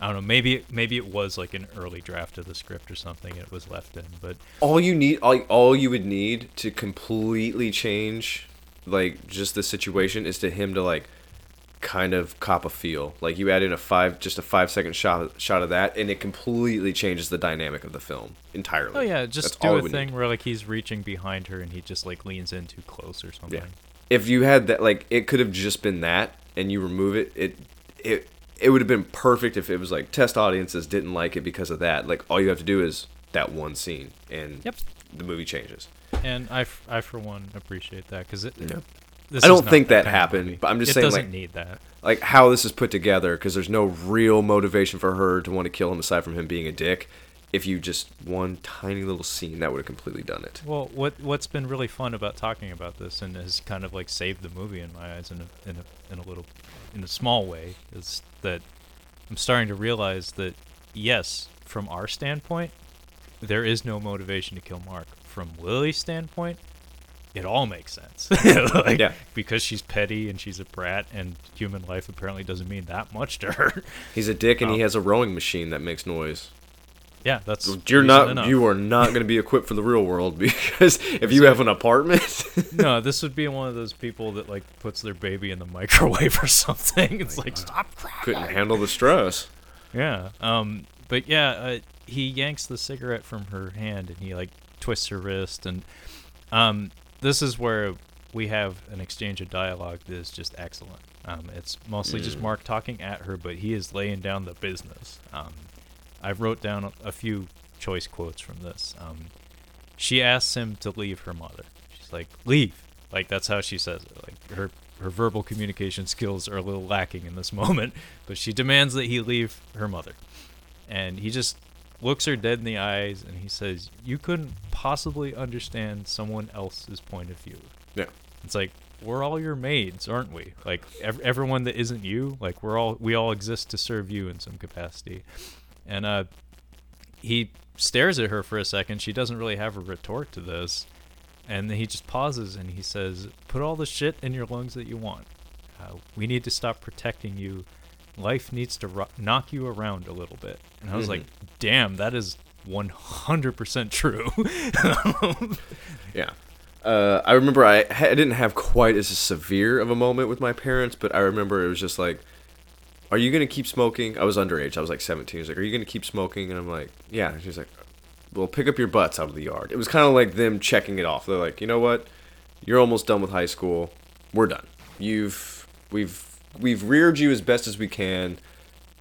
I don't know. Maybe maybe it was like an early draft of the script or something. It was left in, but all you need all, all you would need to completely change like just the situation is to him to like kind of cop a feel like you add in a five just a five second shot shot of that and it completely changes the dynamic of the film entirely oh yeah, just That's do a thing need. where like he's reaching behind her and he just like leans in too close or something. Yeah. if you had that like it could have just been that and you remove it it it it would have been perfect if it was like test audiences didn't like it because of that like all you have to do is that one scene and Yep. the movie changes And I, f- I for one appreciate that because it. Yeah. This I don't think that kind of happened, but I'm just it saying, doesn't like- need that. like how this is put together because there's no real motivation for her to want to kill him aside from him being a dick if you just one tiny little scene that would have completely done it Well, what what's been really fun about talking about this and has kind of like saved the movie in my eyes in a in a in a little in a small way is that I'm starting to realize that yes, from our standpoint, there is no motivation to kill Mark. From Lily's standpoint, it all makes sense. like, Yeah. because she's petty and she's a brat, and human life apparently doesn't mean that much to her. he's a dick and he Oh. has a rowing machine that makes noise yeah, that's you're not enough. you are not going to be equipped for the real world because if you have an apartment no, this would be one of those people that like puts their baby in the microwave or something. It's like stop crying. couldn't handle the stress Yeah. Um. But yeah, uh, he yanks the cigarette from her hand and he like twists her wrist and um. This is where we have an exchange of dialogue that is just excellent. Um. It's mostly just Mm. Mark talking at her, but he is laying down the business. Um. I wrote down a, a few choice quotes from this. Um. She asks him to leave her mother. She's like, "Leave." Like that's how she says it. Like her her verbal communication skills are a little lacking in this moment, but she demands that he leave her mother. And he just looks her dead in the eyes and he says, "You couldn't possibly understand someone else's point of view." yeah It's like we're all your maids, aren't we? Like ev- everyone that isn't you, like we're all we all exist to serve you in some capacity. And uh he stares at her for a second. She doesn't really have a retort to this. And then he just pauses and he says, "Put all the shit in your lungs that you want. Uh, we need to stop protecting you. Life needs to ro- knock you around a little bit." And I was like, "Damn, that is 100% true." Yeah. Uh, I remember I, I didn't have quite as severe of a moment with my parents, but I remember it was just like, "Are you gonna keep smoking?" I was underage. I was like 17. He's like, "Are you gonna keep smoking?" And I'm like, "Yeah." And she's like, "Well, pick up your butts out of the yard." It was kind of like them checking it off. They're like, "You know what? You're almost done with high school. We're done. You've we've we've reared you as best as we can,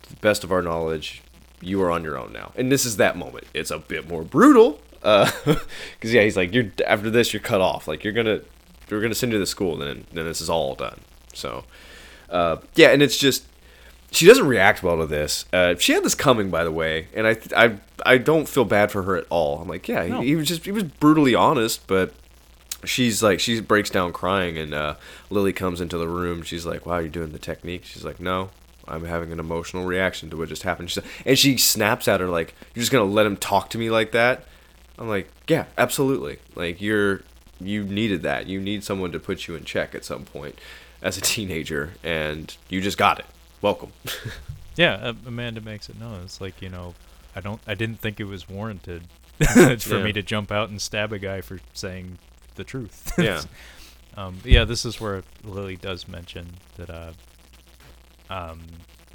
to the best of our knowledge. You are on your own now, and this is that moment. It's a bit more brutal, because yeah, he's like, you're after this, you're cut off. Like you're gonna, we're gonna send you to school, and then then this is all done. So, uh, yeah, and it's just she doesn't react well to this. Uh, she had this coming, by the way, and I I I don't feel bad for her at all. I'm like, yeah, No. he, he was just he was brutally honest, but she's like she breaks down crying, and uh, Lily comes into the room. She's like, "Wow, you're doing the technique." She's like, "No." I'm having an emotional reaction to what just happened. She's and she snaps at her like, "You're just gonna let him talk to me like that?" I'm like, "Yeah, absolutely. Like you're you needed that. You need someone to put you in check at some point as a teenager, and you just got it. Welcome." Yeah, uh, Amanda makes it known. It's like you know, I don't, I didn't think it was warranted for Yeah. me to jump out and stab a guy for saying the truth. yeah. Um, yeah, this is where Lily does mention that. Uh, um,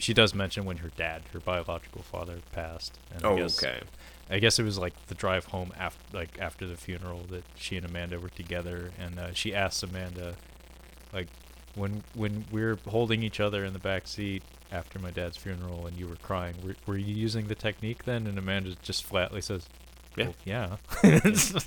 she does mention when her dad, her biological father, passed. And I Oh, guess, okay. I guess it was like the drive home after, like after the funeral, that she and Amanda were together, and uh, she asked Amanda, like, when when we were holding each other in the back seat after my dad's funeral, and you were crying, were, were you using the technique then? And Amanda just flatly says, Yeah. "Well, yeah."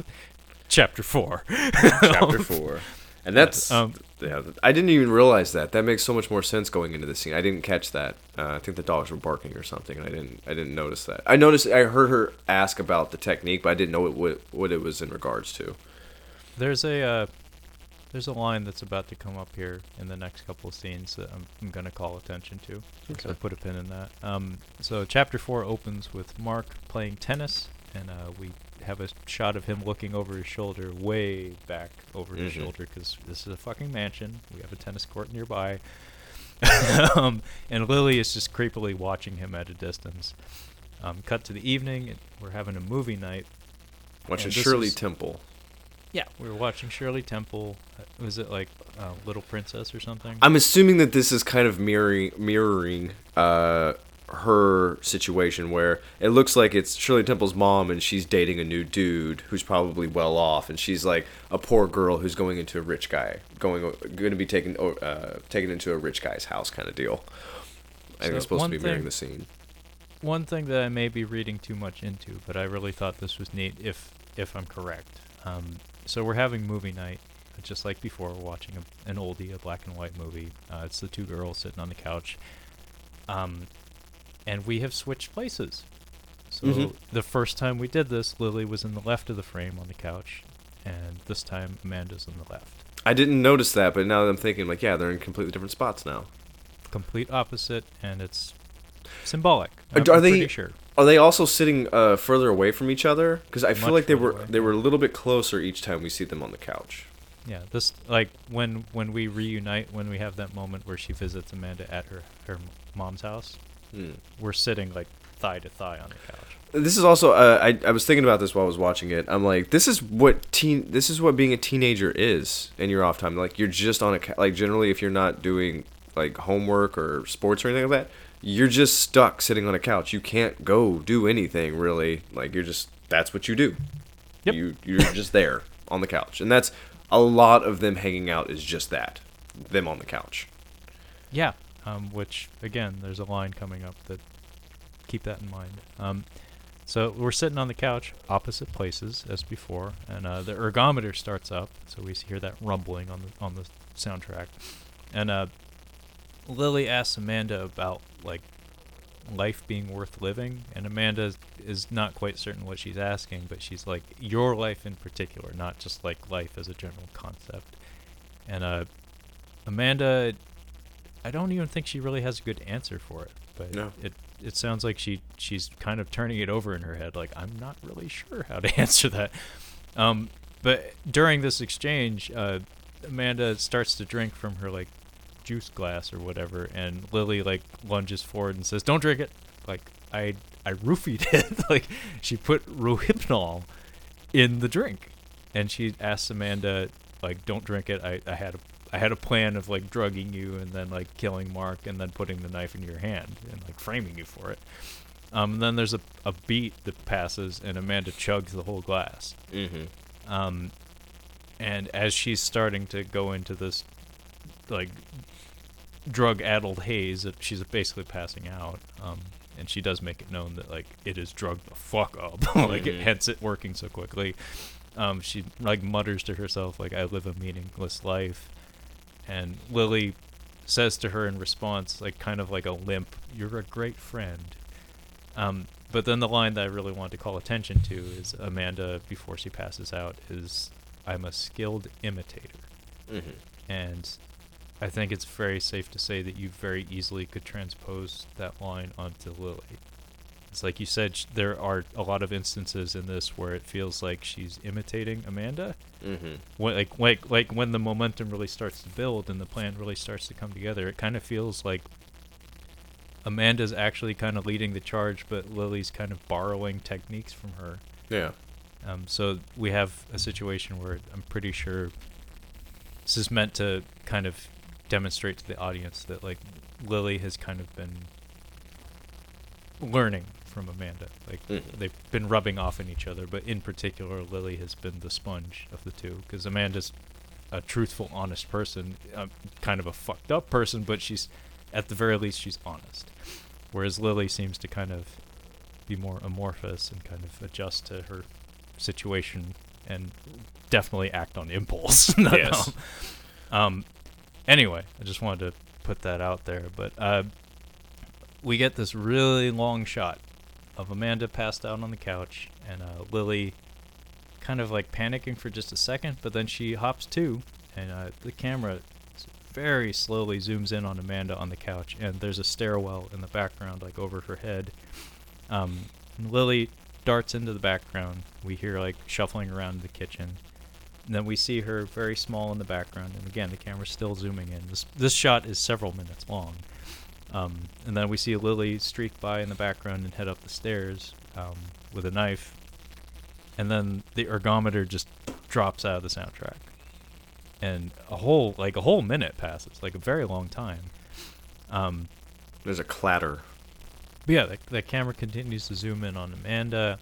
Chapter four. Chapter four. And that's Um, yeah. I didn't even realize that. That makes so much more sense going into the scene. I didn't catch that. Uh, I think the dogs were barking or something, and I didn't. I didn't notice that. I noticed. I heard her ask about the technique, but I didn't know what what, what it was in regards to. There's a uh, there's a line that's about to come up here in the next couple of scenes that I'm, I'm gonna call attention to. So Okay. put a pin in that. Um, so chapter four opens with Mark playing tennis, and uh, we have a shot of him looking over his shoulder, way back over his Mhm. shoulder, because this is a fucking mansion. We have a tennis court nearby. um, and Lily is just creepily watching him at a distance. Um, cut to the evening. We're having a movie night. Watching Shirley Temple. Yeah, we were watching Shirley Temple. Uh, Was it like uh, Little Princess or something? I'm assuming that this is kind of mirroring mirroring uh, her situation where it looks like it's Shirley Temple's mom and she's dating a new dude who's probably well off and she's like a poor girl who's going into a rich guy going going to be taken uh, taken into a rich guy's house kind of deal. I think So it's supposed to be mirroring thing- the scene. One thing that I may be reading too much into, but I really thought this was neat if if I'm correct. Um, so we're having movie night, just like before. We're watching a, an oldie, a black and white movie. Uh, it's the two girls sitting on the couch, um, and we have switched places. So Mhm. the first time we did this, Lily was in the left of the frame on the couch, and this time Amanda's in the left. I didn't notice that, but now that I'm thinking, like, yeah, they're in completely different spots now. complete opposite, and it's symbolic. I'm are they- pretty sure. Are they also sitting uh, further away from each other? Because I feel Much like they further were away, they were a little bit closer each time we see them on the couch. Yeah, this like when when we reunite, when we have that moment where she visits Amanda at her her mom's house, Hmm. we're sitting like thigh to thigh on the couch. This is also uh, I I was thinking about this while I was watching it. I'm like, this is what teen this is what being a teenager is in your off time. Like you're just on a ca- like generally if you're not doing like homework or sports or anything like that, you're just stuck sitting on a couch. You can't go do anything really. Like you're just that's what you do. Yep. You you're just there on the couch, and that's a lot of them hanging out is just that, them on the couch. Yeah, um, which again, there's a line coming up that keep that in mind. Um, so we're sitting on the couch, opposite places as before, and uh, the ergometer starts up, so we hear that rumbling on the on the soundtrack, and uh, Lily asks Amanda about like life being worth living, and Amanda is- not quite certain what she's asking, but she's like your life in particular, not just like life as a general concept, and uh, Amanda I don't even think she really has a good answer for it. But No. it it sounds like she she's kind of turning it over in her head, like I'm not really sure how to answer that. Um, but during this exchange, uh, Amanda starts to drink from her like juice glass or whatever, and Lily like lunges forward and says, "Don't drink it." Like I I roofied it. like she put Rohypnol in the drink, and she asks Amanda like, "Don't drink it." I I had a I had a plan of like drugging you and then like killing Mark and then putting the knife in your hand and like framing you for it. Um, and then there's a, a beat that passes and Amanda chugs the whole glass. Mm-hmm. Um, and as she's starting to go into this like drug-addled haze that she's basically passing out. Um, and she does make it known that like it is drugged the fuck up, like it Mhm. hence it working so quickly. Um, she like mutters to herself like I live a meaningless life, and Lily says to her in response like kind of like a limp, "You're a great friend." Um, but then the line that I really want to call attention to is Amanda before she passes out is I'm a skilled imitator. Mm-hmm. And I think it's very safe to say that you very easily could transpose that line onto Lily. It's like you said, sh- there are a lot of instances in this where it feels like she's imitating Amanda. Mm-hmm. When, like, like, like when the momentum really starts to build and the plan really starts to come together, it kind of feels like Amanda's actually kind of leading the charge, but Lily's kind of borrowing techniques from her. Yeah. Um, so we have a situation where I'm pretty sure this is meant to kind of demonstrate to the audience that like Lily has kind of been learning from Amanda. Like Mhm. they've been rubbing off on each other, but in particular, Lily has been the sponge of the two because Amanda's a truthful, honest person, um, kind of a fucked up person, but she's at the very least she's honest. Whereas Lily seems to kind of be more amorphous and kind of adjust to her situation and definitely act on impulse. Yes. Um. Anyway, I just wanted to put that out there, but uh, we get this really long shot of Amanda passed out on the couch and uh, Lily kind of like panicking for just a second, but then she hops to, and uh, the camera very slowly zooms in on Amanda on the couch, and there's a stairwell in the background, like over her head. Um, Lily darts into the background. We hear like shuffling around the kitchen. And then we see her very small in the background, and again the camera's still zooming in. This this shot is several minutes long. Um, and then we see Lily streak by in the background and head up the stairs um, with a knife. And then the ergometer just drops out of the soundtrack. And a whole like a whole minute passes, like a very long time. Um, There's a clatter. but yeah, the, the camera continues to zoom in on Amanda,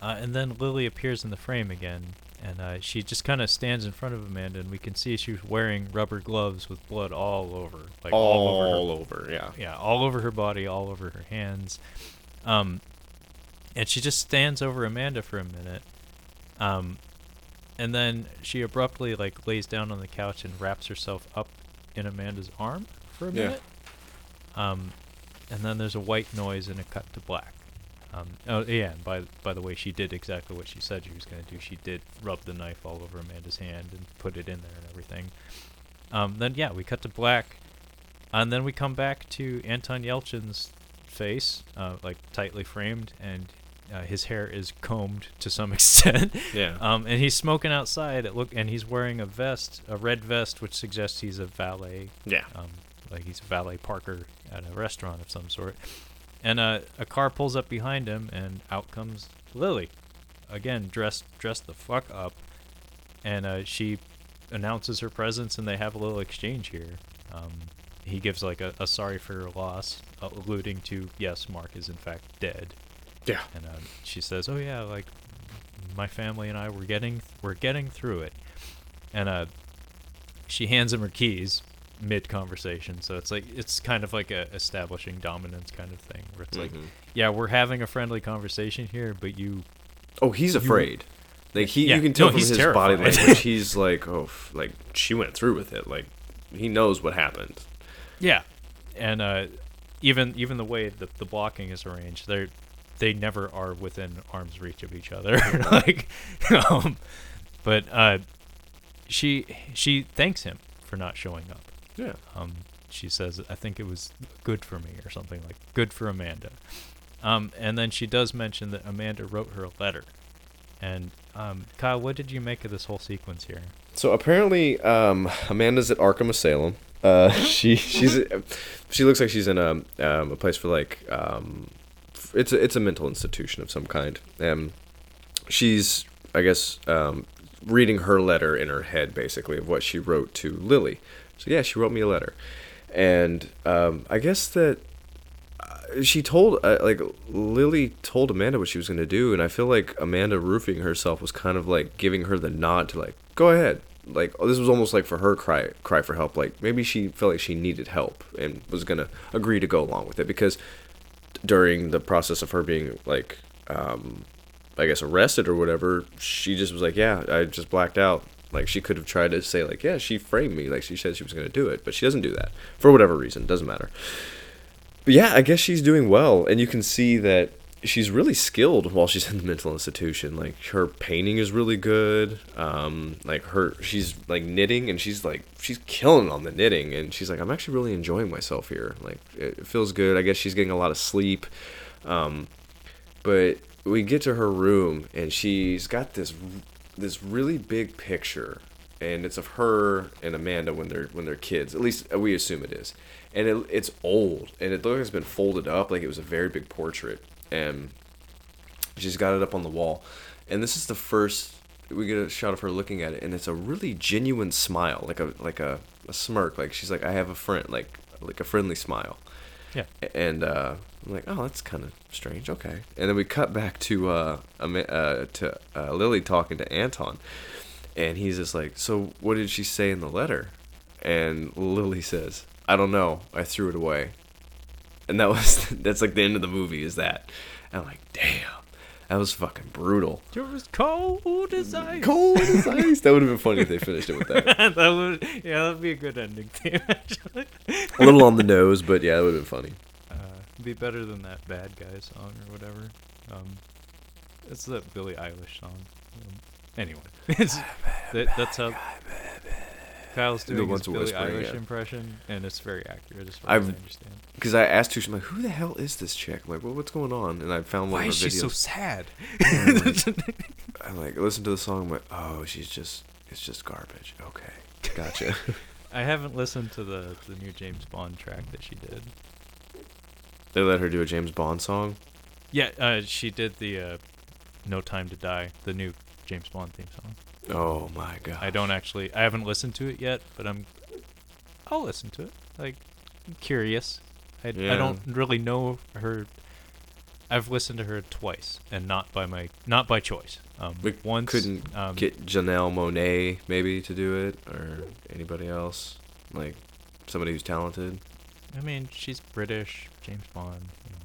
uh, and then Lily appears in the frame again, and uh, she just kind of stands in front of Amanda, and we can see she's wearing rubber gloves with blood all over, like all, all, over her over, yeah. yeah, all over her body, all over her hands. Um, and she just stands over Amanda for a minute. Um, and then she abruptly like lays down on the couch and wraps herself up in Amanda's arm for a Yeah. minute. Um, and then there's a white noise and a cut to black. Um, oh yeah, and by by the way, she did exactly what she said she was going to do. She did rub the knife all over Amanda's hand and put it in there and everything. Um, then yeah, we cut to black, and then we come back to Anton Yelchin's face, uh, like tightly framed, and uh, his hair is combed to some extent. Yeah. Um, and he's smoking outside. It look, and he's wearing a vest, a red vest, which suggests he's a valet. yeah. Um, like he's a valet parker at a restaurant of some sort. And uh, a car pulls up behind him, and out comes Lily, again dressed dressed the fuck up, and uh, she announces her presence, and they have a little exchange here. Um, he gives like a, a sorry for your loss, uh, alluding to yes, Mark is in fact dead. Yeah. And uh, she says, "Oh yeah, like my family and I were getting we're getting through it." And uh, she hands him her keys mid conversation, so it's like it's kind of like a establishing dominance kind of thing, where it's like, Mhm. yeah, we're having a friendly conversation here, but you, Oh, he's afraid. Like he, Yeah, you can tell no, from he's his body language. He's like, oh, f- like she went through with it. Like he knows what happened. yeah, and uh, even even the way that the blocking is arranged, they're they never are within arm's reach of each other, like, um, but uh, she she thanks him for not showing up. Yeah. Um, she says, I think it was good for me or something like good for Amanda. Um, and then she does mention that Amanda wrote her a letter. And um, Kyle, what did you make of this whole sequence here? So apparently, um, Amanda's at Arkham Asylum. Uh, she she's she looks like she's in a um, a place for like um, it's a, it's a mental institution of some kind. Um, she's I guess um, reading her letter in her head basically of what she wrote to Lily. So yeah, she wrote me a letter, and um, I guess that uh, she told uh, like Lily told Amanda what she was going to do, and I feel like Amanda roofing herself was kind of like giving her the nod to like go ahead, like this was almost like for her cry cry for help. Like maybe she felt like she needed help and was gonna agree to go along with it because during the process of her being like, um, I guess arrested or whatever, she just was like, yeah, I just blacked out. Like she could have tried to say like, yeah, she framed me. Like she said she was gonna do it, but she doesn't do that for whatever reason. Doesn't matter. But yeah, I guess she's doing well, and you can see that she's really skilled while she's in the mental institution. Like her painting is really good. Um, like her, she's like knitting, and she's like she's killing on the knitting, and she's like, I'm actually really enjoying myself here. Like it feels good. I guess she's getting a lot of sleep. Um, but we get to her room, and she's got this this really big picture and it's of her and Amanda when they're when they're kids. At least we assume it is, and it, it's old and it looks like it's been folded up like it was a very big portrait and she's got it up on the wall. And this is the first we get a shot of her looking at it, and it's a really genuine smile, like a like a, a smirk, like she's like, "I have a friend," like like a friendly smile. Yeah. And uh, I'm like, "Oh, that's kind of strange." Okay. And then we cut back to uh, uh to uh, Lily talking to Anton, and he's just like, "So what did she say in the letter?" And Lily says, "I don't know. I threw it away." and that was that's like the end of the movie is that and i'm like damn that was fucking brutal you're as cold as ice cold as ice that would have been funny if they finished it with that that would yeah that'd be a good ending theme actually a little on the nose but yeah it would have been funny be better than that bad guy song or whatever um it's that billie eilish song um, anyway that, that's how Kyle's doing his Billie Eilish impression, and it's very accurate as far I've, as I understand. Because I asked her, she's like, "Who the hell is this chick? I'm like, well, what's going on?" And I found one Why of her is she so sad? I'm like, I'm like, listen to the song. I'm like, oh, she's just, it's just garbage. Okay, gotcha. I haven't listened to the the new James Bond track that she did. They let her do a James Bond song. Yeah, uh, she did the uh, "No Time to Die," the new James Bond theme song. Oh my god. I don't actually. I haven't listened to it yet, but I'm. I'll listen to it. Like, I'm curious. I, yeah. I don't really know her. I've listened to her twice, and not by my not by choice. Um, we once couldn't um, get Janelle Monáe maybe to do it, or anybody else, like somebody who's talented. I mean, she's British, James Bond. You know.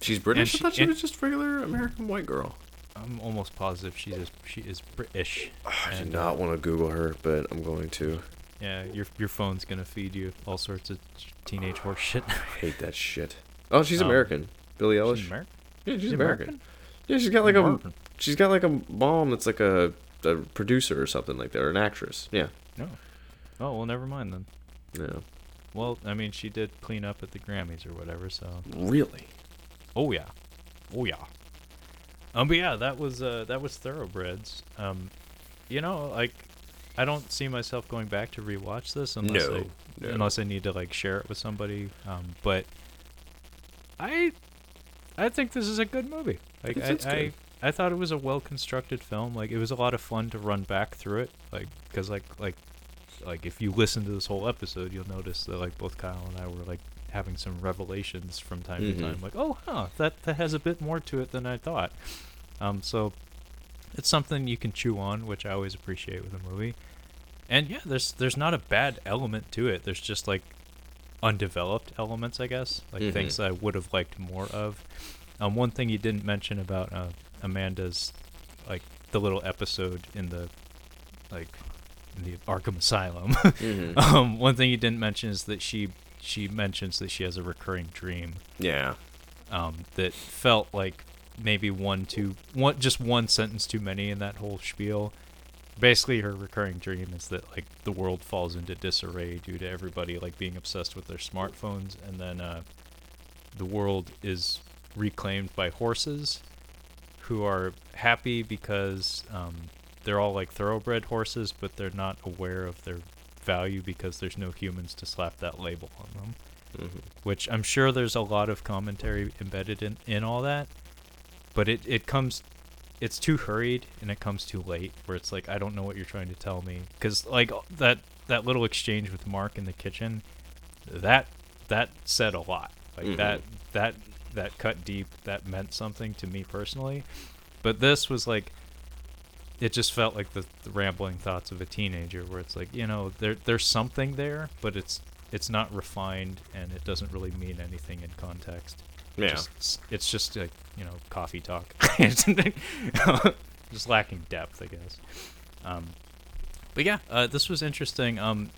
She's British. She, I thought she was just regular American white girl. I'm almost positive she is she is British. I do not uh, want to Google her, but I'm going to. Yeah, your your phone's gonna feed you all sorts of teenage horse shit. I hate that shit. Oh, she's um, American. Billie Eilish. She's American. Yeah, she's, she's American. American. Yeah, she's got like American. a she's got like a mom that's like a, a producer or something like that, or an actress. Yeah. No. Oh. oh well, never mind then. Yeah. Well, I mean, she did clean up at the Grammys or whatever, so. Really? Oh yeah. Oh yeah. Um, but yeah, that was uh, that was Thoroughbreds. Um, you know, like I don't see myself going back to rewatch this unless no, I, no. unless I need to like share it with somebody. Um, but I I think this is a good movie. Like I I, I, I thought it was a well constructed film. Like it was a lot of fun to run back through it. Like because like like like if you listen to this whole episode, you'll notice that like both Kyle and I were like having some revelations from time mm-hmm. to time. Like, oh, huh, that that has a bit more to it than I thought. Um, so it's something you can chew on, which I always appreciate with a movie. And yeah, there's there's not a bad element to it. There's just like undeveloped elements, I guess, like mm-hmm. things I would have liked more of. Um, one thing you didn't mention about uh, Amanda's, like the little episode in the, like, the Arkham Asylum. mm-hmm. um, one thing you didn't mention is that she she mentions that she has a recurring dream. Yeah. Um, that felt like maybe one too one just one sentence too many in that whole spiel. Basically, her recurring dream is that like the world falls into disarray due to everybody like being obsessed with their smartphones, and then uh, the world is reclaimed by horses, who are happy because um, they're all like thoroughbred horses, but they're not aware of their value because there's no humans to slap that label on them. Mm-hmm. Which I'm sure there's a lot of commentary embedded in, in all that, but it, it comes, it's too hurried and it comes too late. Where it's like I don't know what you're trying to tell me because like that that little exchange with Mark in the kitchen, that that said a lot. Like mm-hmm. that that that cut deep. That meant something to me personally. But this was like it just felt like the, the rambling thoughts of a teenager, where it's like you know there there's something there, but it's it's not refined and it doesn't really mean anything in context. Yeah. Just, it's just like you know coffee talk, just lacking depth, I guess. Um, but yeah, uh, this was interesting. Um,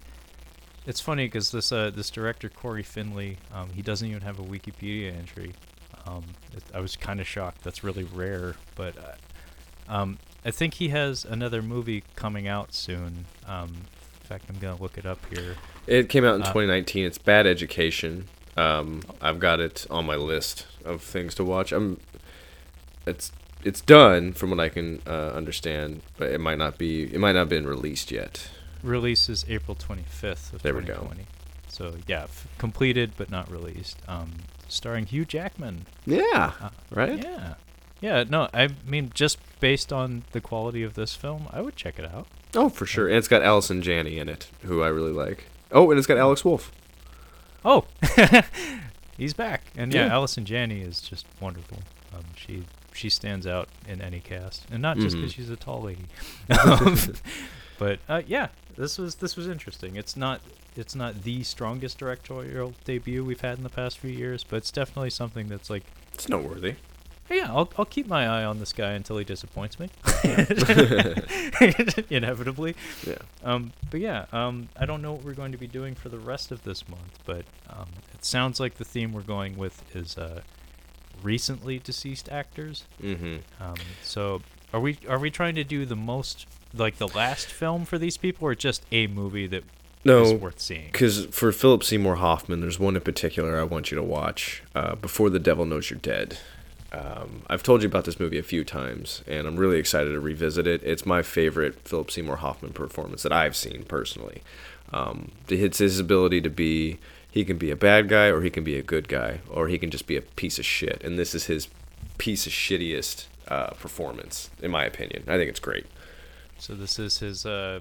it's funny because this uh, this director Cory Finley, um, he doesn't even have a Wikipedia entry. Um, it, I was kind of shocked. That's really rare, but uh, um, I think he has another movie coming out soon. Um, in fact, I'm gonna look it up here. It came out in Uh, 2019. It's Bad Education. Um, I've got it on my list of things to watch. I'm. It's it's done from what I can uh, understand, but it might not be. It might not have been released yet. Release is April 25th of There we go. 2020. So yeah, f- completed but not released. Um, starring Hugh Jackman. Yeah. Uh, right. Yeah. Yeah, no, I mean, just based on the quality of this film, I would check it out. Oh, for sure. And it's got Allison Janney in it, who I really like. Oh, and it's got Alex Wolff. Oh, he's back, and yeah, Yeah. Allison Janney is just wonderful. Um, she she stands out in any cast, and not just because Mhm. she's a tall lady. um, but uh, yeah, this was this was interesting. It's not it's not the strongest directorial debut we've had in the past few years, but it's definitely something that's like, It's noteworthy. Yeah, I'll I'll keep my eye on this guy until he disappoints me. Inevitably. Yeah. Um, but yeah, um, I don't know what we're going to be doing for the rest of this month, but um, it sounds like the theme we're going with is uh, recently deceased actors. Mm-hmm. Um, so are we are we trying to do the most like the last film for these people, or just a movie that is No, worth seeing? because for Philip Seymour Hoffman, there's one in particular I want you to watch. Uh, Before the Devil Knows You're Dead. Um, I've told you about this movie a few times, and I'm really excited to revisit it. It's my favorite Philip Seymour Hoffman performance that I've seen personally. Um, it's his ability to be, he can be a bad guy, or he can be a good guy, or he can just be a piece of shit. And this is his piece of shittiest uh, performance, in my opinion. I think it's great. So this is his uh,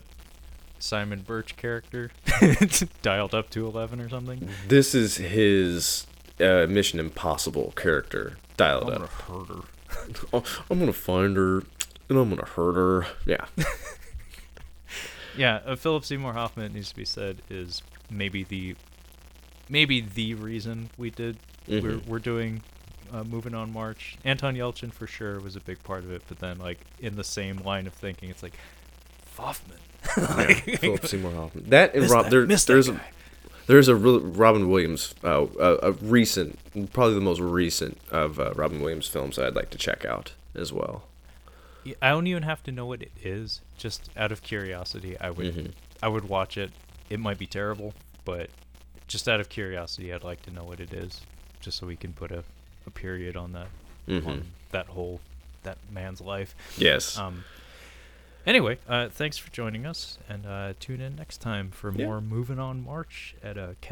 Simon Birch character, dialed up to eleven or something. This is his uh, Mission Impossible character dialed up. hurt her. Oh, I'm gonna find her and I'm gonna hurt her. Yeah. Yeah, uh, Philip Seymour Hoffman it needs to be said is maybe the maybe the reason we did we're Mhm. we're doing uh, moving on March. Anton Yelchin for sure was a big part of it, but then like in the same line of thinking, it's like Hoffman. Yeah, Philip Seymour Hoffman. That and Rob, that- there, miss that there's a. there's a real, Robin Williams, uh, a, a recent, probably the most recent of uh, Robin Williams films that I'd like to check out as well. Yeah, I don't even have to know what it is. Just out of curiosity, I would Mhm. I would watch it. It might be terrible, but just out of curiosity, I'd like to know what it is, just so we can put a, a period on that Mhm. on that whole that man's life. Yes. Um. Anyway, uh, thanks for joining us, and uh, tune in next time for Yeah. more moving on March at uh, Catch